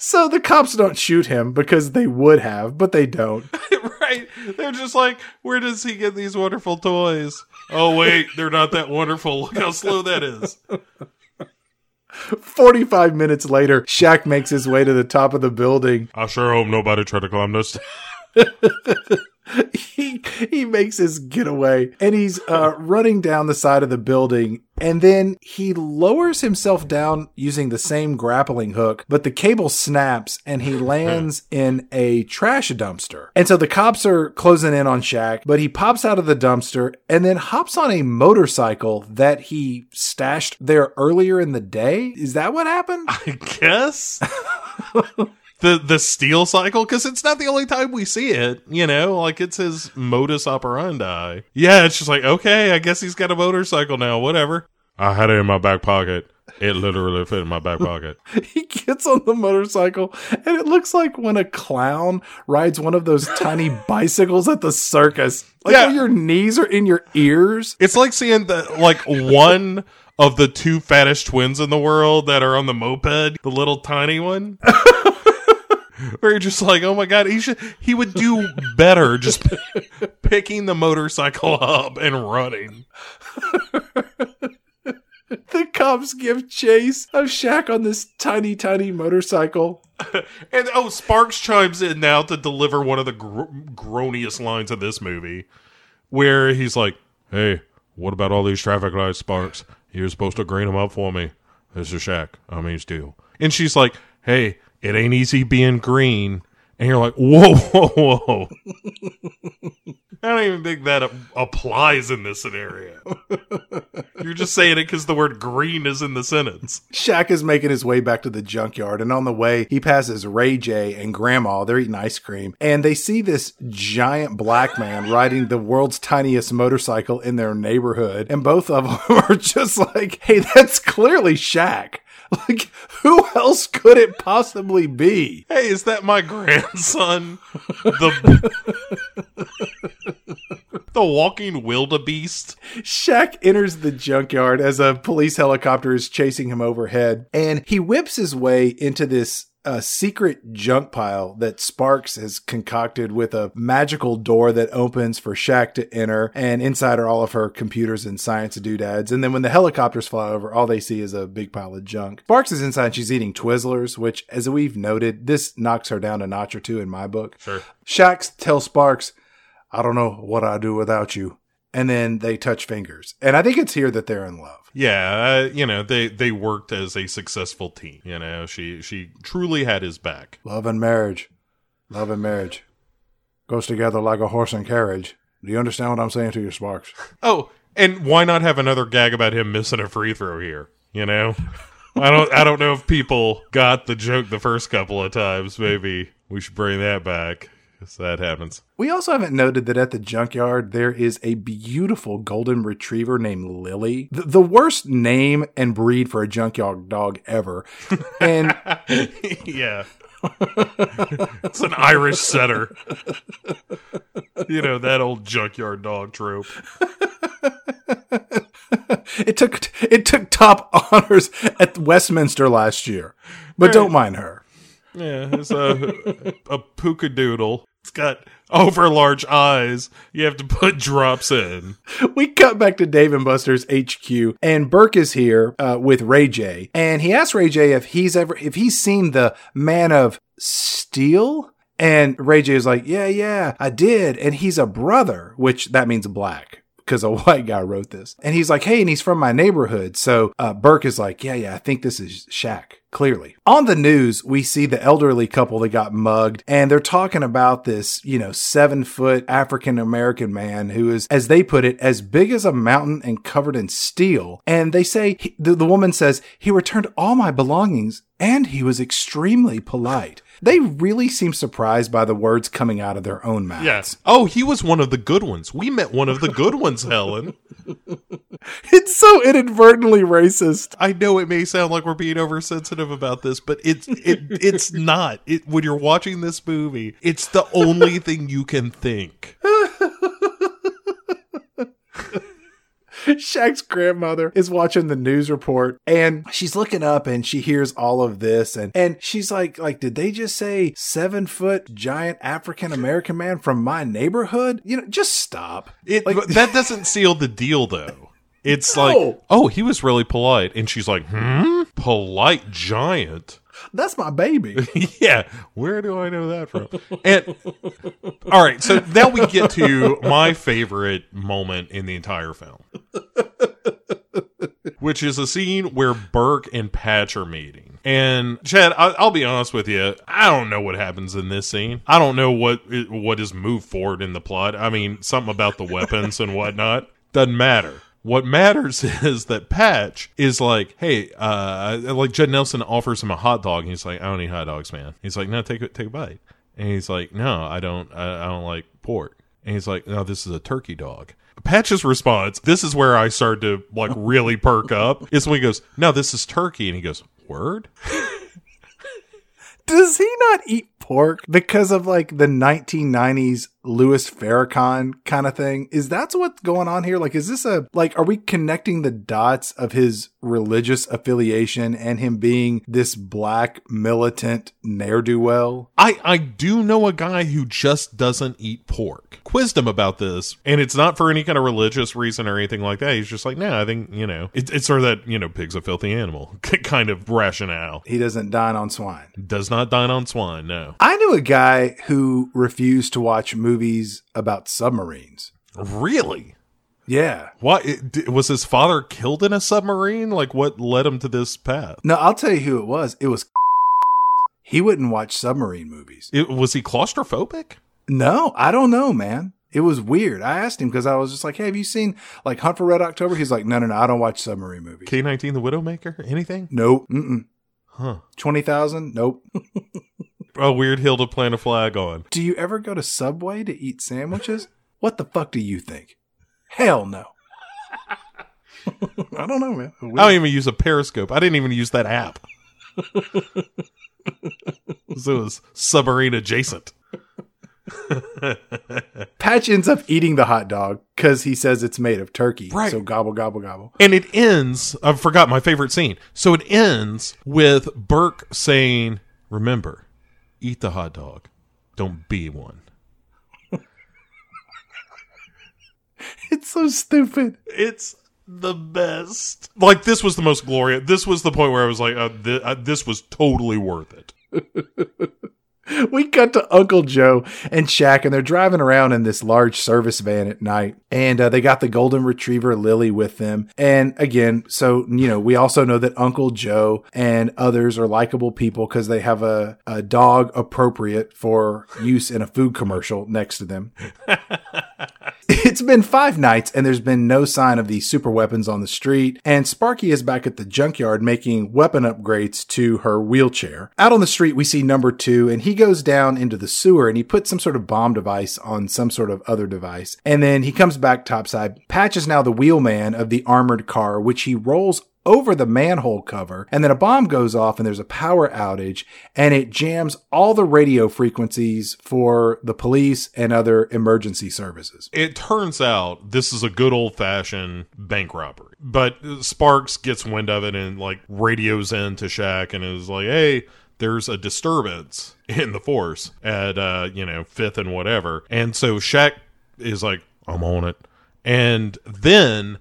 So the cops don't shoot him because they would have, but they don't. right? They're just like, where does he get these wonderful toys? Oh wait, they're not that wonderful. Look how slow that is. 45 minutes later, Shaq makes his way to the top of the building. I sure hope nobody tried to climb this. He he makes his getaway and he's uh, running down the side of the building and then he lowers himself down using the same grappling hook, but the cable snaps and he lands in a trash dumpster. And so the cops are closing in on Shaq, but he pops out of the dumpster and then hops on a motorcycle that he stashed there earlier in the day. Is that what happened? I guess. the the steel cycle because it's not the only time we see it you know? Like it's his modus operandi. Yeah it's just like okay i guess he's got a motorcycle now whatever. I had it in my back pocket. It literally fit in my back pocket. He gets on the motorcycle and it looks like when a clown rides one of those tiny bicycles at the circus. Like Yeah. your knees are in your ears. It's like seeing the like one of the two fattest twins in the world that are on the moped the little tiny one where you're just like oh my god he should he would do better just picking the motorcycle up and running the cops give chase of Shaq on this tiny, tiny motorcycle. And oh, Sparks chimes in now to deliver one of the gr- groaniest lines of this movie, where he's like, "Hey, what about all these traffic lights, Sparks? You're supposed to green them up for me. This is Shaq. I mean, Steel." And she's like, "Hey, it ain't easy being green." And you're like, "Whoa, whoa, whoa!" I don't even think that applies in this scenario. You're just saying it because the word green is in the sentence. Shaq is making his way back to the junkyard, and on the way, he passes Ray J and Grandma. They're eating ice cream, and they see this giant black man riding the world's tiniest motorcycle in their neighborhood, and both of them are just like, "Hey, that's clearly Shaq." Like, who else could it possibly be? Hey, is that my grandson? The the walking wildebeest. Shaq enters the junkyard as a police helicopter is chasing him overhead, and he whips his way into this uh, secret junk pile that Sparks has concocted with a magical door that opens for Shaq to enter, and inside are all of her computers and science doodads. And then when the helicopters fly over, all they see is a big pile of junk. Sparks is inside, she's eating Twizzlers, which, as we've noted, this knocks her down a notch or two in my book. Sure. Shaq tells Sparks, I don't know what I'd do without you. And then they touch fingers. And I think it's here that they're in love. Yeah, uh, you know they they worked as a successful team. You know, she she truly had his back. Love and marriage. Love and marriage. Goes together like a horse and carriage. Do you understand what I'm saying to you, Sparks? Oh, and why not have another gag about him missing a free throw here? You know, I don't I don't know if people got the joke the first couple of times. Maybe we should bring that back because that happens. We also haven't noted that at the junkyard there is a beautiful golden retriever named Lily. The, the worst name and breed for a junkyard dog ever. And yeah. it's an Irish setter. you know, that old junkyard dog trope. it took it took top honors at Westminster last year. But don't mind her. Yeah, it's a a puka doodle. It's got over large eyes. You have to put drops in. we cut back to Dave and Buster's HQ, and Burke is here uh, with Ray J, and he asks Ray J if he's ever if he's seen the Man of Steel, and Ray J is like, "Yeah, yeah, I did," and he's a brother, which that means black. Because a white guy wrote this. And he's like, hey, and he's from my neighborhood. So uh, Burke is like, yeah, yeah, I think this is Shaq clearly. On the news, we see the elderly couple that got mugged, and they're talking about this, you know, seven foot African American man who is, as they put it, as big as a mountain and covered in steel. And they say, the, the woman says, he returned all my belongings and he was extremely polite. They really seem surprised by the words coming out of their own mouths. Yes. Oh, he was one of the good ones. We met one of the good ones, Helen. It's so inadvertently racist. I know it may sound like we're being oversensitive about this, but it's it it's not. It when you're watching this movie, it's the only thing you can think. Shaq's grandmother is watching the news report and she's looking up and she hears all of this and and she's like like did they just say 7 foot giant African American man from my neighborhood? You know, just stop. It Like- that doesn't seal the deal though. It's No. like, oh, he was really polite, and she's like, hmm, polite giant. That's my baby. yeah, where do I know that from? And all right, so now we get to my favorite moment in the entire film, which is a scene where Burke and Patch are meeting. And Chad, I, I'll be honest with you, I don't know what happens in this scene. I don't know what what is moved forward in the plot. I mean, something about the weapons and whatnot doesn't matter. What matters is that Patch is like, hey, uh, like Judd Nelson offers him a hot dog, and he's like, I don't eat hot dogs, man. He's like, no, take a take a bite, and he's like, no, I don't, I, I don't like pork, and he's like, no, this is a turkey dog. Patch's response, this is where I start to like really perk up, is when he goes, no, this is turkey, and he goes, word. Does he not eat pork because of like the 1990s Louis Farrakhan kind of thing. Is that what's going on here? Like, is this a, like, are we connecting the dots of his religious affiliation and him being this black militant ne'er do well? I, I do know a guy who just doesn't eat pork. Quizzed him about this, and it's not for any kind of religious reason or anything like that. He's just like, nah, I think, you know, it, it's sort of that, you know, pig's a filthy animal kind of rationale. He doesn't dine on swine. Does not dine on swine, no. I knew a guy who refused to watch movies about submarines. Really? Yeah. Why it, was his father killed in a submarine? Like what led him to this path? No, I'll tell you who it was. It was. He wouldn't watch submarine movies. It, was he claustrophobic? No, I don't know, man. It was weird. I asked him because I was just like, "Hey, have you seen like Hunt for Red October?" He's like, "No, no, no, I don't watch submarine movies." K nineteen, the Widowmaker, anything? Nope. Mm-mm. Huh? Twenty thousand? Nope. A weird hill to plant a flag on. Do you ever go to Subway to eat sandwiches? what the fuck do you think? Hell no. I don't know, man. I don't even use a Periscope. I didn't even use that app. so it was submarine adjacent. Patch ends up eating the hot dog because he says it's made of turkey. Right. So gobble, gobble, gobble. And it ends, I forgot my favorite scene. So it ends with Burke saying, Remember, eat the hot dog. Don't be one. It's so stupid. It's the best. Like, this was the most glorious. This was the point where I was like, uh, th- uh, this was totally worth it. we cut to Uncle Joe and Shaq, and they're driving around in this large service van at night. And uh, they got the golden retriever Lily with them. And again, so, you know, we also know that Uncle Joe and others are likable people because they have a, a dog appropriate for use in a food commercial next to them. It's been five nights and there's been no sign of these super weapons on the street, and Sparky is back at the junkyard making weapon upgrades to her wheelchair. Out on the street, we see number two, and he goes down into the sewer and he puts some sort of bomb device on some sort of other device. And then he comes back topside. Patch is now the wheelman of the armored car, which he rolls over the manhole cover, and then a bomb goes off and there's a power outage, and it jams all the radio frequencies for the police and other emergency services. It turns out this is a good old fashioned bank robbery. But Sparks gets wind of it and, like, radios in to Shaq and is like, hey, there's a disturbance in the force at, uh, you know, fifth and whatever. And so Shaq is like, I'm on it. And then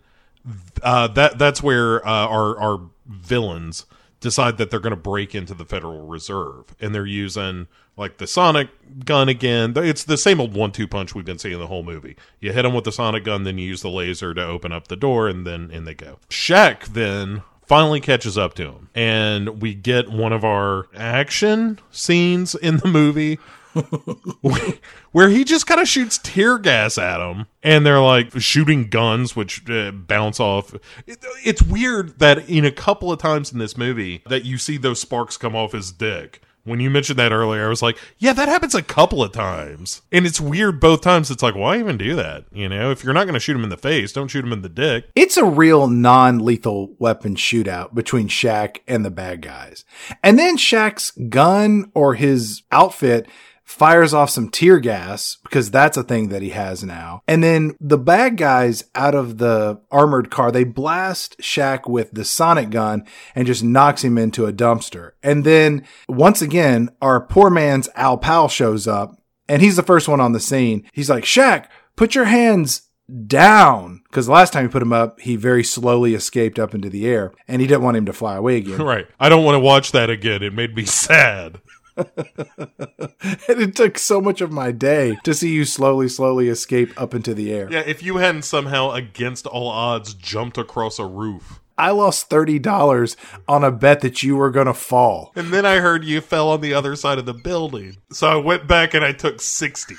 uh, that that's where uh, our our villains decide that they're going to break into the Federal Reserve, and they're using like the sonic gun again. It's the same old one-two punch we've been seeing the whole movie. You hit them with the sonic gun, then you use the laser to open up the door, and then in they go. Shaq then finally catches up to him, and we get one of our action scenes in the movie where he just kind of shoots tear gas at them and they're like shooting guns which uh, bounce off. It, it's weird that in a couple of times in this movie that you see those sparks come off his dick. When you mentioned that earlier i was like yeah that happens a couple of times. And it's weird both times. It's like why even do that? You know if you're not going to shoot him in the face don't shoot him in the dick. It's a real non lethal weapon shootout between Shaq and the bad guys. And then Shaq's gun or his outfit fires off some tear gas because that's a thing that he has now. And then the bad guys out of the armored car, they blast Shaq with the sonic gun and just knocks him into a dumpster. And then once again, our poor man's Al Powell shows up and he's the first one on the scene. He's like, Shaq, put your hands down because last time he put him up, he very slowly escaped up into the air and he didn't want him to fly away again. right i don't want to watch that again it made me sad and it took so much of my day to see you slowly, slowly escape up into the air. yeah if you hadn't somehow against all odds jumped across a roof I lost $30 on a bet that you were going to fall. And then I heard you fell on the other side of the building. So I went back and I took 60.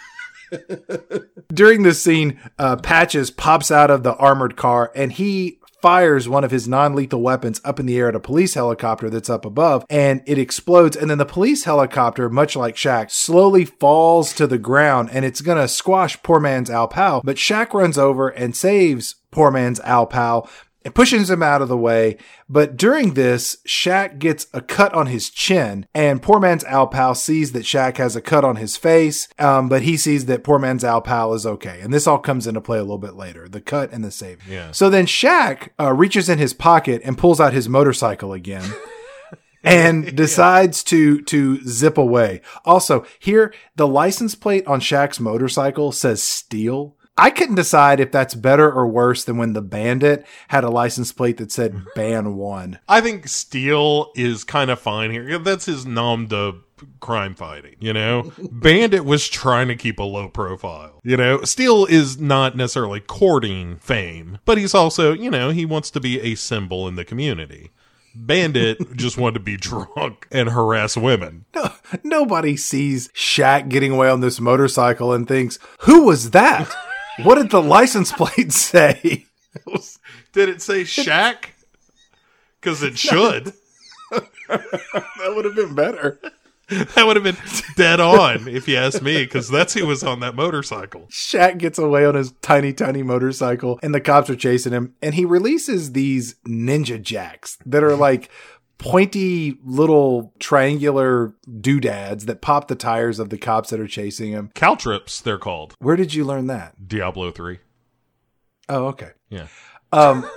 During this scene, uh, Patches pops out of the armored car and he fires one of his non-lethal weapons up in the air at a police helicopter that's up above and it explodes and then the police helicopter much like Shaq slowly falls to the ground and it's going to squash poor man's Al Powell but Shaq runs over and saves poor man's Al Powell and pushes him out of the way. But during this, Shaq gets a cut on his chin, and poor man's Al Powell sees that Shaq has a cut on his face, um, but he sees that poor man's Al Powell is okay. And this all comes into play a little bit later the cut and the save. Yeah. So then Shaq uh, reaches in his pocket and pulls out his motorcycle again. and decides to to zip away. Also, here the license plate on Shaq's motorcycle says "Steel." I couldn't decide if that's better or worse than when the Bandit had a license plate that said mm-hmm. "Ban One." I think Steel is kind of fine here. That's his nom de crime fighting, you know? Bandit was trying to keep a low profile. You know, Steel is not necessarily courting fame, but he's also, you know, he wants to be a symbol in the community. Bandit just wanted to be drunk and harass women. No, nobody sees Shaq getting away on this motorcycle and thinks, "Who was that? What did the license plate say?" Did it say Shaq? Because it should. that would have been better. That would have been dead on, if you ask me, because that's who was on that motorcycle. Shaq gets away on his tiny, tiny motorcycle, and the cops are chasing him. And he releases these ninja jacks that are like pointy little triangular doodads that pop the tires of the cops that are chasing him. Caltrops, they're called. Where did you learn that? Diablo 3. Oh, okay. Yeah. Um,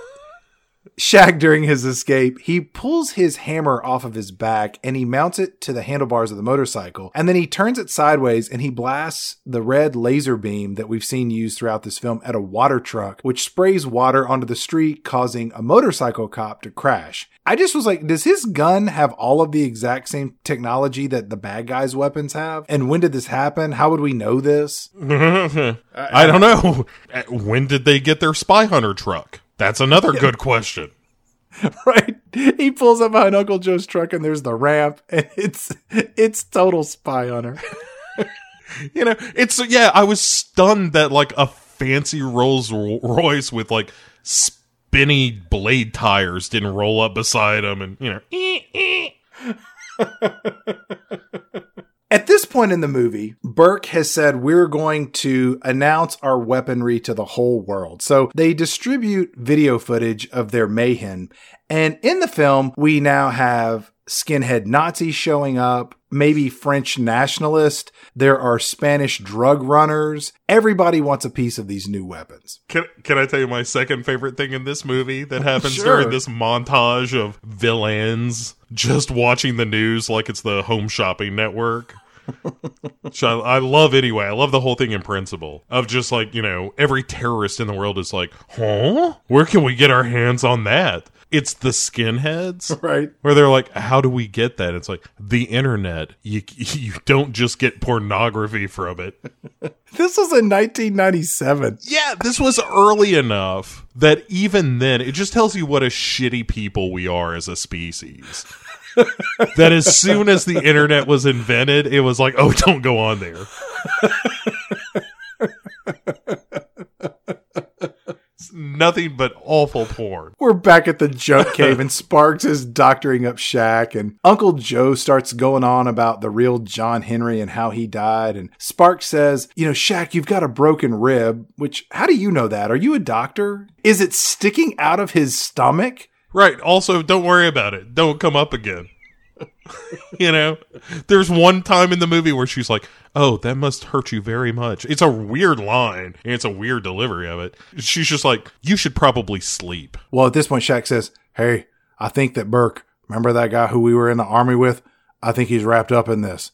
Shaq, during his escape, he pulls his hammer off of his back and he mounts it to the handlebars of the motorcycle. And then he turns it sideways and he blasts the red laser beam that we've seen used throughout this film at a water truck, which sprays water onto the street, causing a motorcycle cop to crash. I just was like, does his gun have all of the exact same technology that the bad guys' weapons have? And when did this happen? How would we know this? I don't know. Uh, When did they get their spy hunter truck? That's another good question. right? He pulls up behind Uncle Joe's truck and there's the ramp and it's it's total spy hunter. You know, it's yeah. I was stunned that like a fancy Rolls Royce with like spinny blade tires didn't roll up beside him, and you know, eh, eh. At this point in the movie, Burke has said we're going to announce our weaponry to the whole world. So they distribute video footage of their mayhem. And in the film, we now have skinhead Nazis showing up, maybe French nationalists. There are Spanish drug runners. Everybody wants a piece of these new weapons. Can can I tell you my second favorite thing in this movie that happens Sure. during this montage of villains just watching the news like it's the Home Shopping Network? Which I, I love anyway. I love the whole thing in principle of just like you know every terrorist in the world is like, huh? Where can we get our hands on that? It's the skinheads. Right. Where they're like, how do we get that? It's like the internet. You you don't just get pornography from it. This was in 1997. Yeah, this was early enough that even then, it just tells you what a shitty people we are as a species. that as soon as the internet was invented, it was like, oh, don't go on there. It's nothing but awful porn. We're back at the junk cave, and Sparks is doctoring up Shaq, and Uncle Joe starts going on about the real John Henry and how he died. And Sparks says, You know, Shaq, you've got a broken rib, which, how do you know that? Are you a doctor? Is it sticking out of his stomach? Right. Also, don't worry about it. Don't come up again. you know, there's one time in the movie where she's like, "Oh, that must hurt you very much." It's a weird line, and it's a weird delivery of it. She's just like, "You should probably sleep." Well, at this point, Shaq says, Hey, I think that Burke, remember that guy who we were in the army with? I think he's wrapped up in this.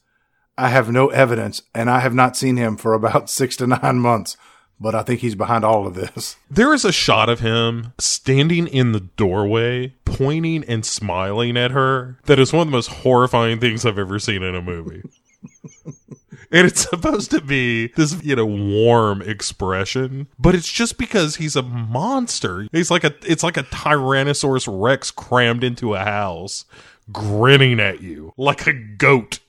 I have no evidence, and I have not seen him for about six to nine months, but I think he's behind all of this. There is a shot of him standing in the doorway, pointing and smiling at her. That is one of the most horrifying things I've ever seen in a movie. and it's supposed to be this, you know, warm expression, but it's just because he's a monster. He's like a, it's like a Tyrannosaurus Rex crammed into a house, grinning at you like a goat.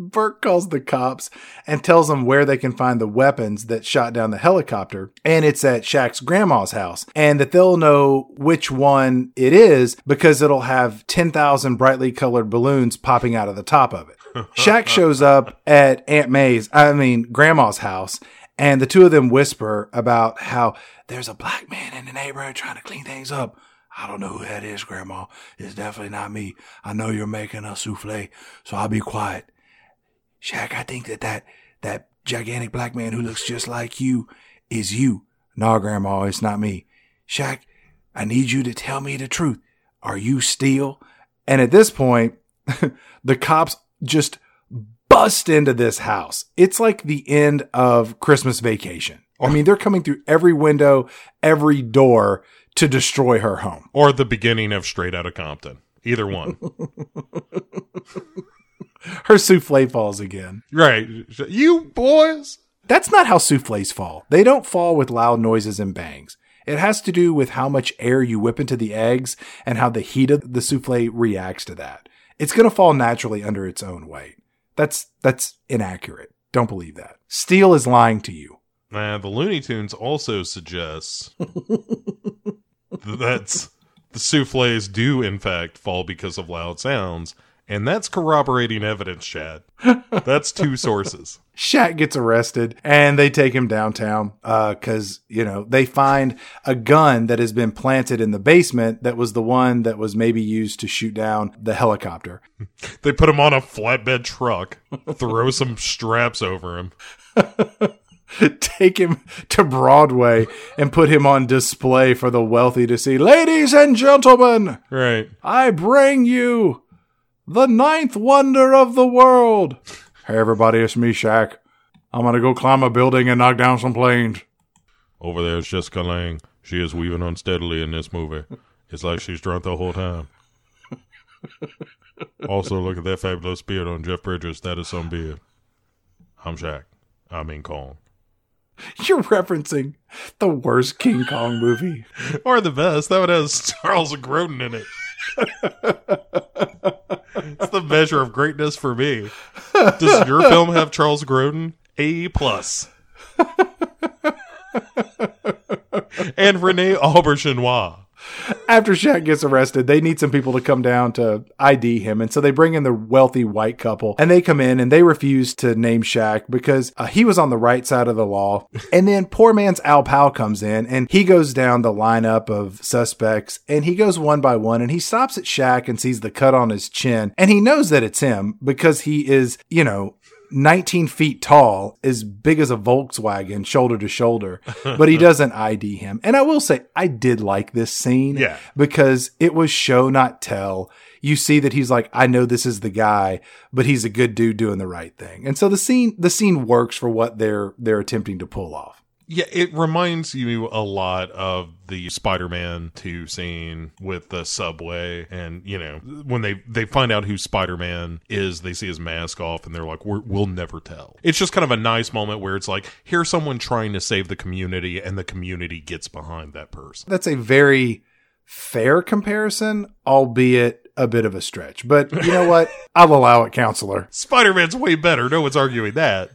Burke calls the cops and tells them where they can find the weapons that shot down the helicopter. And it's at Shaq's grandma's house. And that they'll know which one it is because it'll have 10,000 brightly colored balloons popping out of the top of it. Shaq shows up at Aunt May's, I mean, grandma's house. And the two of them whisper about how there's a black man in the neighborhood trying to clean things up. I don't know who that is, Grandma. It's definitely not me. I know you're making a souffle, so I'll be quiet. Shaq, I think that that, that gigantic black man who looks just like you is you. Nah, Grandma, it's not me. Shaq, I need you to tell me the truth. Are you Steel? And at this point, the cops just bust into this house. It's like the end of Christmas vacation. I mean, they're coming through every window, every door to destroy her home. Or the beginning of Straight Outta Compton. Either one. Her souffle falls again. right. You boys. That's not how souffles fall. They don't fall with loud noises and bangs. It has to do with how much air you whip into the eggs and how the heat of the souffle reacts to that. It's going to fall naturally under its own weight. That's that's inaccurate. Don't believe that. Steel is lying to you. Uh, the Looney Tunes also suggests that the souffles do, in fact, fall because of loud sounds. And that's corroborating evidence, Chad. That's two sources. Shaq gets arrested and they take him downtown uh, because, you know, they find a gun that has been planted in the basement that was the one that was maybe used to shoot down the helicopter. They put him on a flatbed truck, throw some straps over him. take him to Broadway and put him on display for the wealthy to see. Ladies and gentlemen, Right. I bring you the ninth wonder of the world. Hey, everybody, it's me, Shaq. I'm gonna go climb a building and knock down some planes. Over there is Jessica Lange. She is weaving unsteadily in this movie. It's like she's drunk the whole time. Also, look at that fabulous beard on Jeff Bridges. That is some beard. I'm Shaq. I mean Kong. You're referencing the worst King Kong movie. Or the best. That one has Charles Grodin in it. It's the measure of greatness for me. Does your film have Charles Grodin? A plus. and Renee Auberjonois. After Shaq gets arrested, they need some people to come down to ID him. And so they bring in the wealthy white couple and they come in and they refuse to name Shaq because uh, he was on the right side of the law. And then poor man's Al Powell comes in and he goes down the lineup of suspects and he goes one by one and he stops at Shaq and sees the cut on his chin. And he knows that it's him because he is, you know, 19 feet tall, as big as a Volkswagen, shoulder to shoulder, but he doesn't ID him. And I will say, I did like this scene Yeah. because it was show, not tell. You see that he's like, I know this is the guy, but he's a good dude doing the right thing. And so the scene, the scene works for what they're, they're attempting to pull off. Yeah, it reminds you a lot of the Spider-Man 2 scene with the subway and, you know, when they they find out who Spider-Man is, they see his mask off and they're like, We're, we'll never tell. It's just kind of a nice moment where it's like, here's someone trying to save the community and the community gets behind that person. That's a very fair comparison, albeit a bit of a stretch. But you know what? I'll allow it, counselor. Spider-Man's way better. No one's arguing that.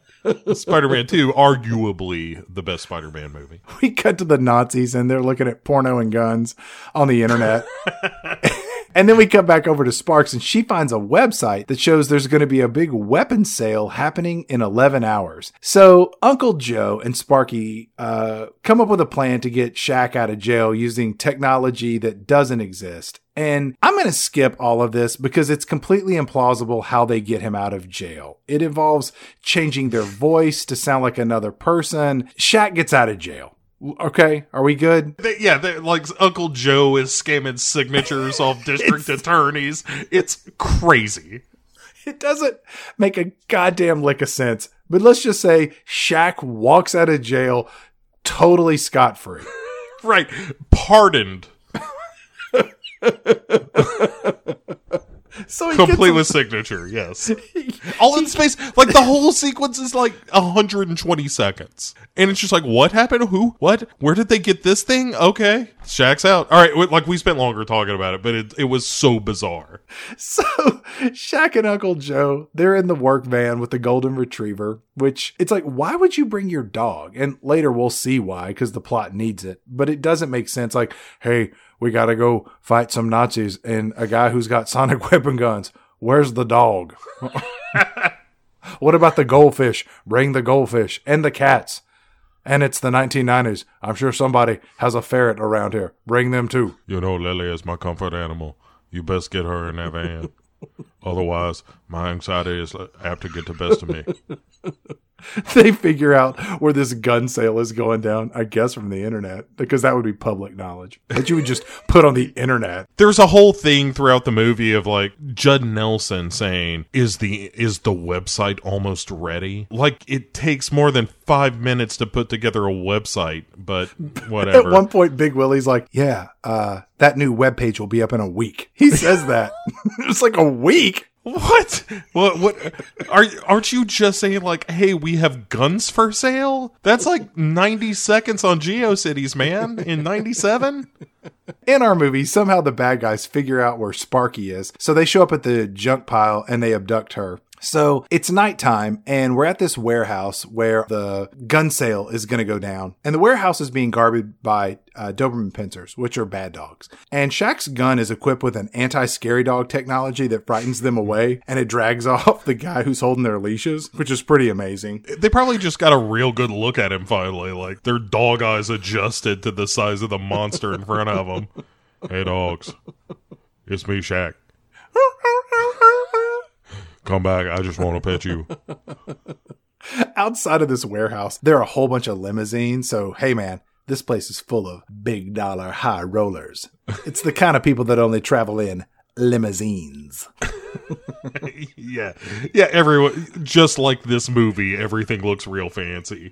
Spider-Man 2, arguably the best Spider-Man movie. we cut to the Nazis and they're looking at porno and guns on the internet. and then we cut back over to Sparks and she finds a website that shows there's going to be a big weapons sale happening in 11 hours. So Uncle Joe and Sparky uh, come up with a plan to get Shaq out of jail using technology that doesn't exist. And I'm going to skip all of this because it's completely implausible how they get him out of jail. It involves changing their voice to sound like another person. Shaq gets out of jail. Okay, are we good? They, yeah, they, like Uncle Joe is scamming signatures off district attorneys. It's crazy. It doesn't make a goddamn lick of sense. But let's just say Shaq walks out of jail totally scot free. Right. Pardoned. So Complete with signature, yes. All in space. Like the whole sequence is like 120 seconds. And it's just like, what happened? Who? What? Where did they get this thing? Okay. Shaq's out. All right. Like we spent longer talking about it, but it, it was so bizarre. So Shaq and Uncle Joe, they're in the work van with the golden retriever, which it's like, why would you bring your dog? And later we'll see why, because the plot needs it. But it doesn't make sense. Like, hey, we gotta go fight some Nazis and a guy who's got sonic weapon guns. Where's the dog? what about the goldfish? Bring the goldfish and the cats. And it's the 1990s. I'm sure somebody has a ferret around here. Bring them too. You know, Lily is my comfort animal. You best get her in that van. Otherwise, my anxiety is apt to get the best of me. they figure out where this gun sale is going down, I guess from the internet, because that would be public knowledge that you would just put on the internet. There's a whole thing throughout the movie of like Judd Nelson saying, "Is the is the website almost ready?" Like it takes more than five minutes to put together a website, but whatever. At one point, Big Willie's like, "Yeah, uh, that new web page will be up in a week." He says that. it's like a week. What? What? What? Are aren't you just saying like, hey, we have guns for sale? That's like ninety seconds on GeoCities, man. In ninety seven. In our movie, somehow the bad guys figure out where Sparky is, so they show up at the junk pile and they abduct her. So it's nighttime, and we're at this warehouse where the gun sale is going to go down. And the warehouse is being guarded by uh, Doberman pincers, which are bad dogs. And Shaq's gun is equipped with an anti scary dog technology that frightens them away, and it drags off the guy who's holding their leashes, which is pretty amazing. They probably just got a real good look at him finally. Like their dog eyes adjusted to the size of the monster in front of them. Hey, dogs. It's me, Shaq. Come back. I just want to pet you. Outside of this warehouse, there are a whole bunch of limousines. So, hey, man, this place is full of big dollar high rollers. It's the kind of people that only travel in limousines. yeah. Yeah, everyone just like this movie, everything looks real fancy.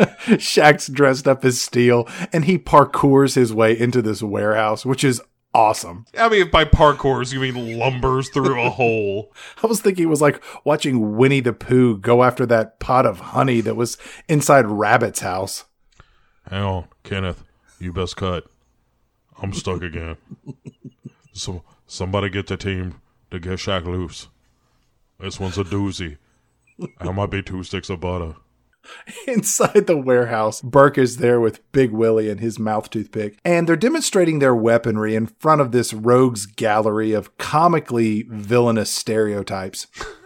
Shaq's dressed up as Steel and he parkours his way into this warehouse, which is awesome. I mean, by parkours, you mean lumbers through a hole. I was thinking it was like watching Winnie the Pooh go after that pot of honey that was inside Rabbit's house. Hang on, Kenneth. You best cut. I'm stuck again. so somebody get the team to get Shaq loose. This one's a doozy. I might be two sticks of butter. Inside the warehouse, Burke is there with Big Willie and his mouth toothpick, and they're demonstrating their weaponry in front of this rogues gallery of comically villainous stereotypes.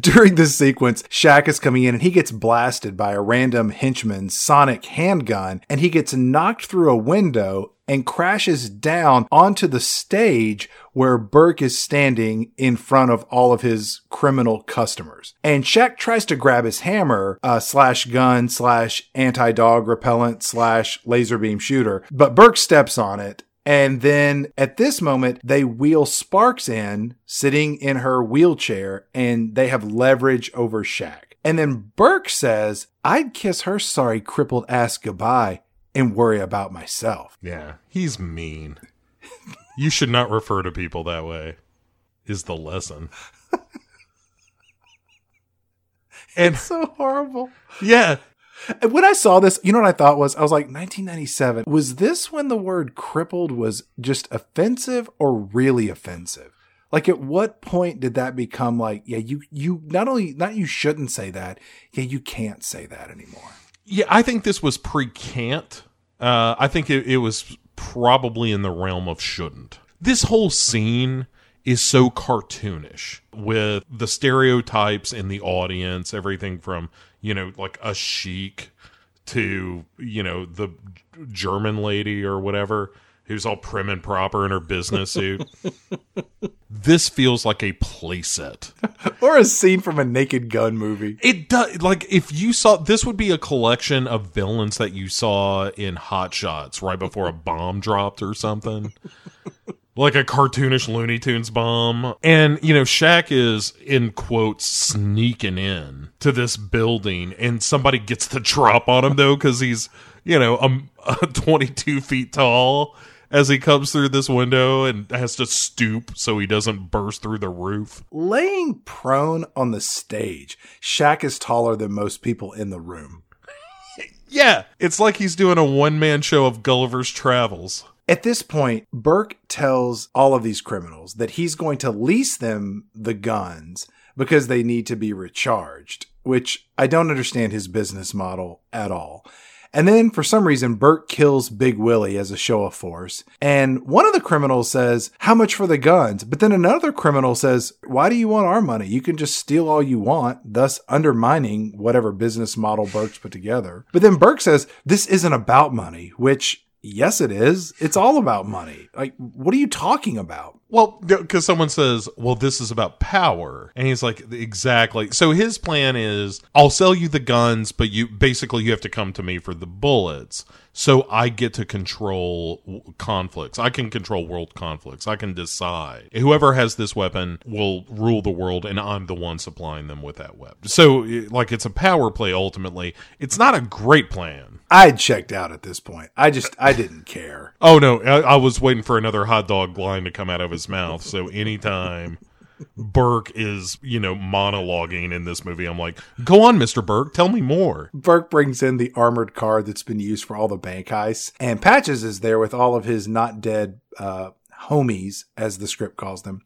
During this sequence, Shaq is coming in and he gets blasted by a random henchman's sonic handgun and he gets knocked through a window and crashes down onto the stage where Burke is standing in front of all of his criminal customers. And Shaq tries to grab his hammer, uh, slash gun, slash anti dog repellent, slash laser beam shooter, but Burke steps on it and then at this moment, they wheel Sparks in, sitting in her wheelchair, and they have leverage over Shaq. And then Burke says, I'd kiss her sorry crippled ass goodbye and worry about myself. Yeah, he's mean. you should not refer to people that way, is the lesson. and it's so horrible. Yeah, and when I saw this, you know what I thought was? I was like, 1997. Was this when the word crippled was just offensive or really offensive? Like, at what point did that become like, yeah, you, you not only, not you shouldn't say that, yeah, you can't say that anymore? Yeah, I think this was pre can't. Uh, I think it, it was probably in the realm of shouldn't. This whole scene is so cartoonish with the stereotypes in the audience, everything from, you know, like a chic to, you know, the German lady or whatever who's all prim and proper in her business suit. this feels like a playset or a scene from a Naked Gun movie. It does. Like if you saw this, would be a collection of villains that you saw in Hot Shots right before a bomb dropped or something like a cartoonish Looney Tunes bomb. And, you know, Shaq is in quotes sneaking in to this building and somebody gets the drop on him though, cause he's, you know, um, a, a uh, 22 feet tall as he comes through this window and has to stoop so he doesn't burst through the roof. Laying prone on the stage, Shaq is taller than most people in the room. yeah, it's like he's doing a one man show of Gulliver's Travels. At this point, Burke tells all of these criminals that he's going to lease them the guns because they need to be recharged, which I don't understand his business model at all. And then for some reason, Burke kills Big Willie as a show of force. And one of the criminals says, How much for the guns? But then another criminal says, Why do you want our money? You can just steal all you want, thus undermining whatever business model Burke's put together. But then Burke says, This isn't about money, which Yes, it is. It's all about money. Like, what are you talking about? Well, because someone says, well, this is about power. And he's like, exactly. So his plan is, I'll sell you the guns, but you basically you have to come to me for the bullets. So I get to control conflicts. I can control world conflicts. I can decide. Whoever has this weapon will rule the world, and I'm the one supplying them with that weapon. So, like, it's a power play ultimately. It's not a great plan. I checked out at this point. I just, I didn't care. Oh, no. I, I was waiting for another hot dog line to come out of his mouth. So anytime. Burke is, you know, monologuing in this movie. I'm like, go on, Mr. Burke, tell me more. Burke brings in the armored car that's been used for all the bank heists, and Patches is there with all of his not dead uh, homies, as the script calls them.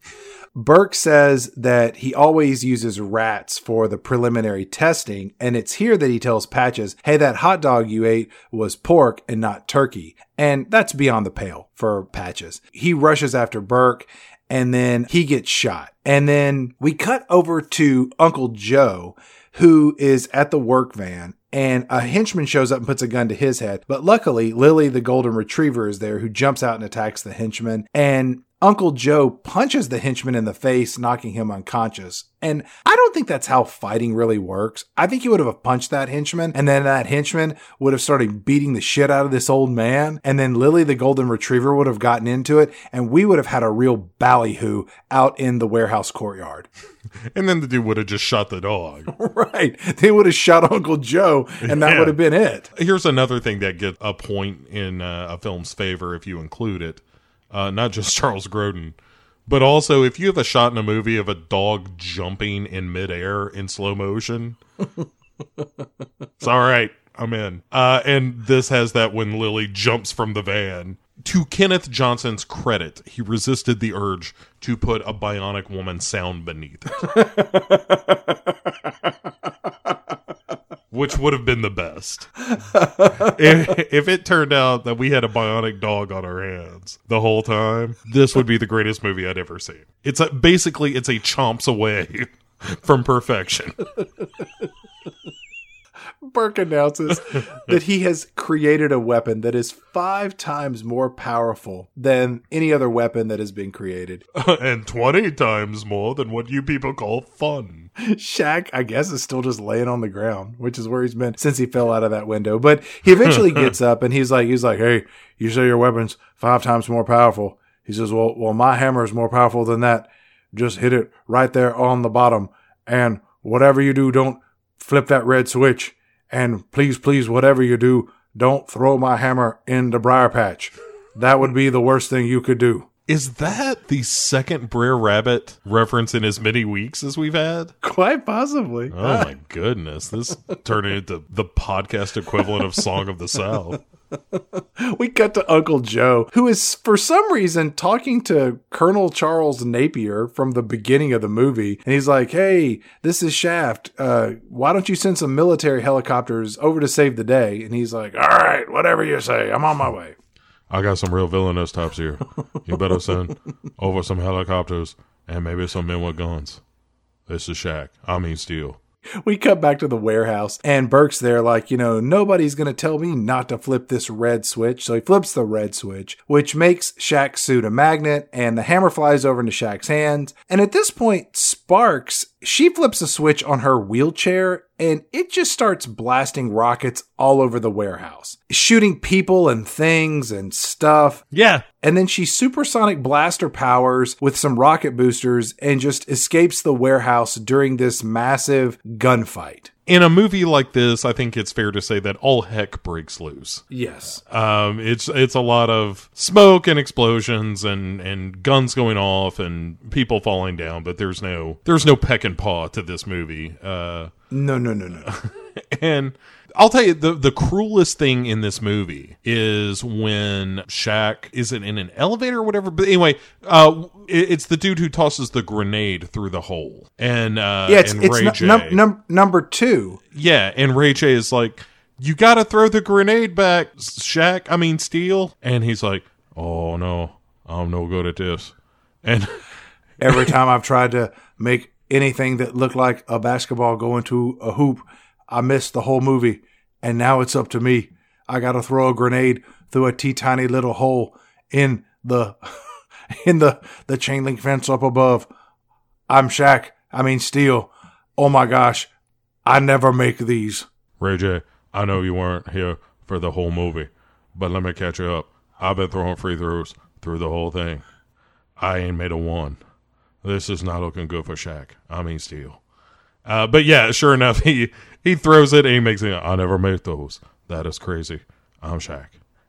Burke says that he always uses rats for the preliminary testing, and it's here that he tells Patches, hey, that hot dog you ate was pork and not turkey. And that's beyond the pale for Patches. He rushes after Burke and then he gets shot. And then we cut over to Uncle Joe, who is at the work van and a henchman shows up and puts a gun to his head. But luckily, Lily, the golden retriever, is there who jumps out and attacks the henchman. And Uncle Joe punches the henchman in the face, knocking him unconscious. And I don't think that's how fighting really works. I think he would have punched that henchman, and then that henchman would have started beating the shit out of this old man. And then Lily, the golden retriever, would have gotten into it, and we would have had a real ballyhoo out in the warehouse courtyard. and then the dude would have just shot the dog. right. They would have shot Uncle Joe, and that yeah. would have been it. Here's another thing that gets a point in uh, a film's favor if you include it uh, not just Charles Grodin, but also if you have a shot in a movie of a dog jumping in midair in slow motion, it's all right. I'm in. Uh, and this has that when Lily jumps from the van. To Kenneth Johnson's credit, he resisted the urge to put a bionic woman sound beneath it. which would have been the best. if, if, it turned out that we had a bionic dog on our hands the whole time, this would be the greatest movie I'd ever seen. It's a, basically it's a chomps away from perfection. Burke announces that he has created a weapon that is five times more powerful than any other weapon that has been created. and 20 times more than what you people call fun. Shaq, I guess, is still just laying on the ground, which is where he's been since he fell out of that window. But he eventually gets up and he's like, he's like, hey, you say your weapon's five times more powerful. He says, well, well, my hammer is more powerful than that. Just hit it right there on the bottom. And whatever you do, don't flip that red switch. And please, please, whatever you do, don't throw my hammer in the briar patch. That would be the worst thing you could do. Is that the second Brer Rabbit reference in as many weeks as we've had? Quite possibly. Oh my goodness. This turned into the podcast equivalent of Song of the South. we cut to Uncle Joe, who is for some reason talking to Colonel Charles Napier from the beginning of the movie. And he's like, Hey, this is Shaft. Uh, why don't you send some military helicopters over to save the day? And he's like, All right, whatever you say. I'm on my way. I got some real villainous types here. You better send over some helicopters and maybe some men with guns. This is Shaq. I mean Steel. we cut back to the warehouse and Burke's there like, you know, nobody's going to tell me not to flip this red switch. So he flips the red switch, which makes Shaq's suit a magnet and the hammer flies over into Shaq's hands. And at this point, Sparks, she flips a switch on her wheelchair and it just starts blasting rockets all over the warehouse, shooting people and things and stuff. Yeah. And then she supersonic blaster powers with some rocket boosters and just escapes the warehouse during this massive gunfight in a movie like this, I think it's fair to say that all heck breaks loose. Yes. Um, it's it's a lot of smoke and explosions and and guns going off and people falling down, but there's no there's no peck and paw to this movie. Uh, no, no, no, no. and I'll tell you the the cruelest thing in this movie is when Shaq isn't in an elevator or whatever. But anyway, uh, it, it's the dude who tosses the grenade through the hole, and uh, yeah, it's, and it's num- num- number two. Yeah, and Ray J is like, you got to throw the grenade back, Shaq. I mean, Steel. And he's like, oh no, I'm no good at this. And Every time I've tried to make anything that looked like a basketball go into a hoop, I missed the whole movie. And now it's up to me. I got to throw a grenade through a tea tiny little hole in the in the the chain link fence up above. I'm Shaq. I mean Steel. Oh my gosh, I never make these. Ray J, I know you weren't here for the whole movie, but let me catch you up. I've been throwing free throws through the whole thing. I ain't made a one. This is not looking good for Shaq. I mean Steel. Uh, but yeah, sure enough, he he throws it and he makes it. I never made those. That is crazy. I'm Shaq.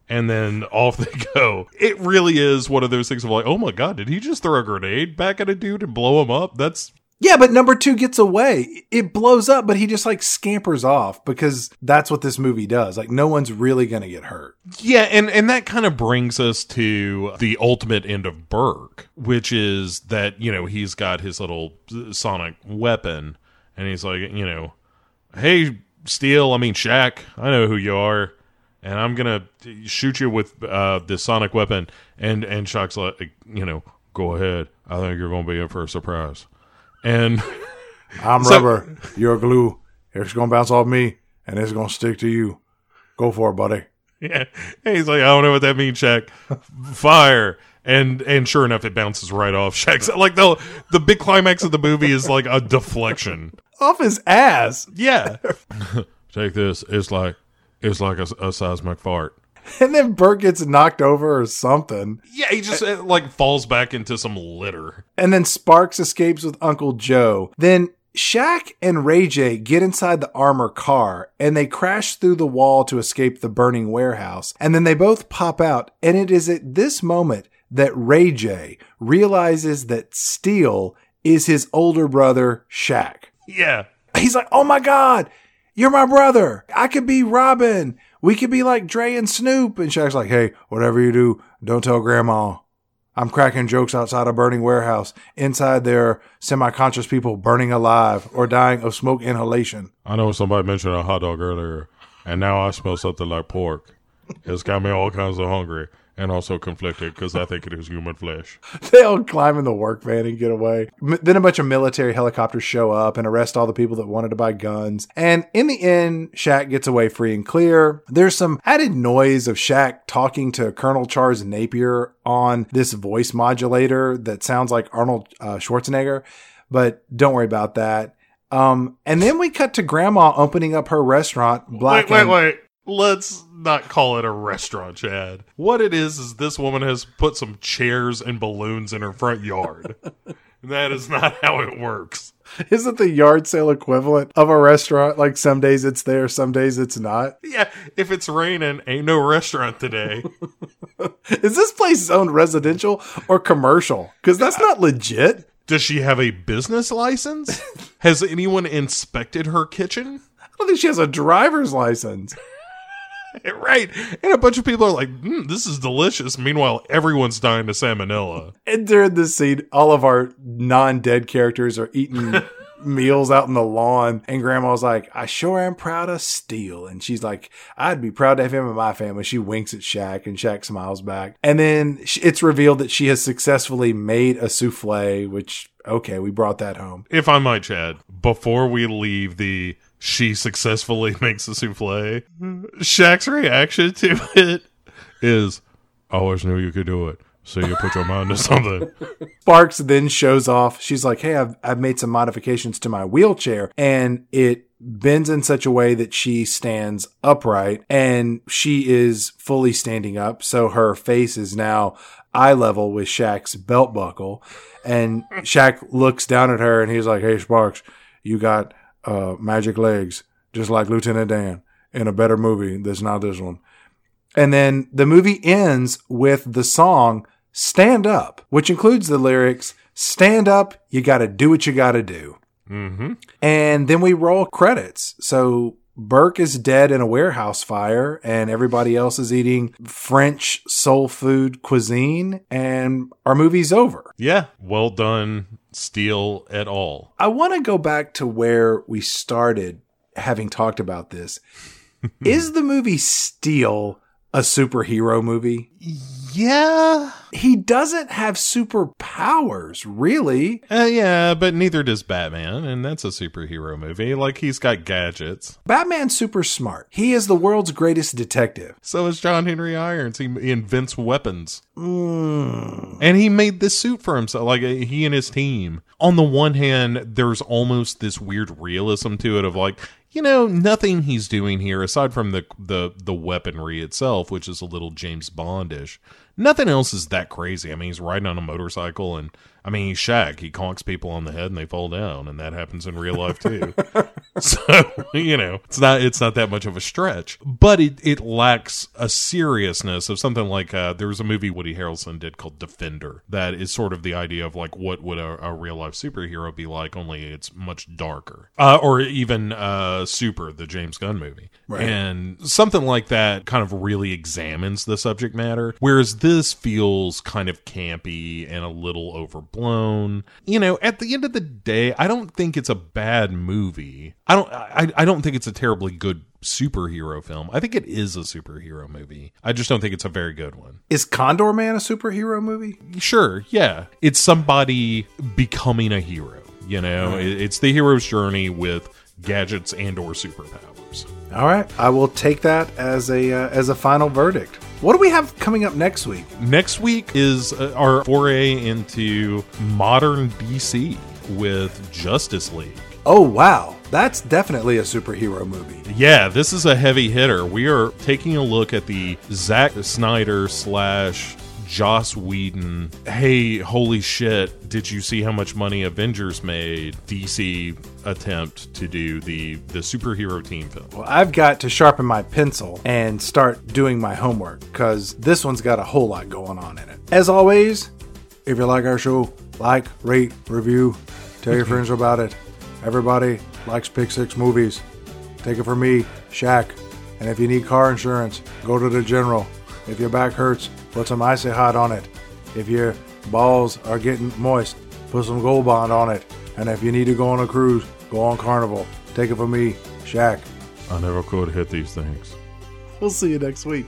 And then off they go. It really is one of those things of like, oh my god, did he just throw a grenade back at a dude and blow him up? That's Yeah, but number two gets away. It blows up, but he just like scampers off because that's what this movie does. Like no one's really gonna get hurt. Yeah, and and that kind of brings us to the ultimate end of Burke, which is that you know he's got his little sonic weapon, and he's like, you know, hey, Steel, I mean Shaq, I know who you are, and I'm gonna shoot you with uh, this sonic weapon, and and Shaq's like, you know, go ahead, I think you're gonna be in for a surprise, and. I'm So- rubber. You're glue. It's gonna bounce off me, and it's gonna stick to you. Go for it, buddy. Yeah. And he's like, I don't know what that means, Shaq. Fire. And and sure enough, it bounces right off Shaq's. Like the the big climax of the movie is like a deflection. Off his ass. Yeah. Take this. It's like it's like a, a seismic fart. And then Bert gets knocked over or something. Yeah, he just uh, like falls back into some litter. And then Sparks escapes with Uncle Joe. Then Shaq and Ray J get inside the armor car and they crash through the wall to escape the burning warehouse. And then they both pop out. And it is at this moment that Ray J realizes that Steel is his older brother, Shaq. Yeah. He's like, Oh my God, you're my brother. I could be Robin. We could be like Dre and Snoop. And Shaq's like, Hey, whatever you do, don't tell grandma. I'm cracking jokes outside a burning warehouse. Inside there are semi-conscious people burning alive or dying of smoke inhalation. I know somebody mentioned a hot dog earlier, and now I smell something like pork. It's got me all kinds of hungry and also conflicted because I think it is human flesh. They all climb in the work van and get away. M- then a bunch of military helicopters show up and arrest all the people that wanted to buy guns. And in the end, Shaq gets away free and clear. There's some added noise of Shaq talking to Colonel Charles Napier on this voice modulator that sounds like Arnold uh, Schwarzenegger, but don't worry about that. Um, and then we cut to Grandma opening up her restaurant. Black wait, and- wait, wait. Let's not call it a restaurant, Chad. What it is is this woman has put some chairs and balloons in her front yard. that is not how it works. Isn't the yard sale equivalent of a restaurant? Like some days it's there, some days it's not. Yeah, if it's raining, ain't no restaurant today. Is this place zoned residential or commercial? Because that's not legit. Does she have a business license? Has anyone inspected her kitchen? I don't think she has a driver's license. Right. And a bunch of people are like, mm, this is delicious. Meanwhile, everyone's dying to salmonella. And during this scene, all of our non-dead characters are eating meals out in the lawn. And Grandma's like, "I sure am proud of Steel." And she's like, "I'd be proud to have him in my family." She winks at Shaq, and Shaq smiles back. And then it's revealed that she has successfully made a souffle. Which, okay, we brought that home. If I might, Chad, before we leave the she successfully makes a souffle, Shaq's reaction to it is, I always knew you could do it. So you put your mind to something. Sparks then shows off. She's like, Hey, I've, I've made some modifications to my wheelchair and it bends in such a way that she stands upright and she is fully standing up. So her face is now eye level with Shaq's belt buckle. And Shaq looks down at her and he's like, Hey, Sparks, you got uh, magic legs, just like Lieutenant Dan in a better movie that's not this one. And then the movie ends with the song Stand Up, which includes the lyrics Stand up, you gotta do what you gotta do. hmm And then we roll credits. So Burke is dead in a warehouse fire, and everybody else is eating French soul food cuisine, and our movie's over. Yeah. Well done, Steel at all. I want to go back to where we started having talked about this. Is the movie Steel a superhero movie? Yeah. He doesn't have superpowers, really. Uh, yeah, but neither does Batman, and that's a superhero movie. Like, he's got gadgets. Batman's super smart. He is the world's greatest detective. So is John Henry Irons. He, he invents weapons. Mm. And he made this suit for himself, like uh, he and his team. On the one hand, there's almost this weird realism to it of like, you know, nothing he's doing here aside from the the the weaponry itself, which is a little James Bondish. Nothing else is that crazy. I mean, he's riding on a motorcycle, and I mean, he's Shaq. He conks people on the head, and they fall down, and that happens in real life too. so you know, it's not it's not that much of a stretch, but it it lacks a seriousness of something like uh, there was a movie Woody Harrelson did called Defendor that is sort of the idea of like what would a, a real life superhero be like, only it's much darker, uh, or even uh, Super, the James Gunn movie, Right. and something like that kind of really examines the subject matter, whereas this feels kind of campy and a little overblown. You know, at the end of the day, I don't think it's a bad movie. I don't. I, I don't think it's a terribly good superhero film. I think it is a superhero movie. I just don't think it's a very good one. Is Condorman a superhero movie? Sure, yeah. It's somebody becoming a hero, you know? It- It's the hero's journey with gadgets and or superpowers. All right, I will take that as a uh, as a final verdict. What do we have coming up next week? Next week is uh, our foray into modern DC with Justice League. Oh wow, that's definitely a superhero movie. Yeah, this is a heavy hitter. We are taking a look at the Zack Snyder slash Joss Whedon. Hey, holy shit! Did you see how much money Avengers made? DC attempt to do the the superhero team film. Well, I've got to sharpen my pencil and start doing my homework because this one's got a whole lot going on in it. As always, if you like our show, like, rate, review, tell your mhm. friends about it. Everybody likes Pick Six movies. Take it from me, Shaq. And if you need car insurance, go to the General. If your back hurts, put some icy hot on it. If your balls are getting moist, put some Gold Bond on it. And if you need to go on a cruise, go on Carnival. Take it from me, Shaq. I never could hit these things. We'll see you next week.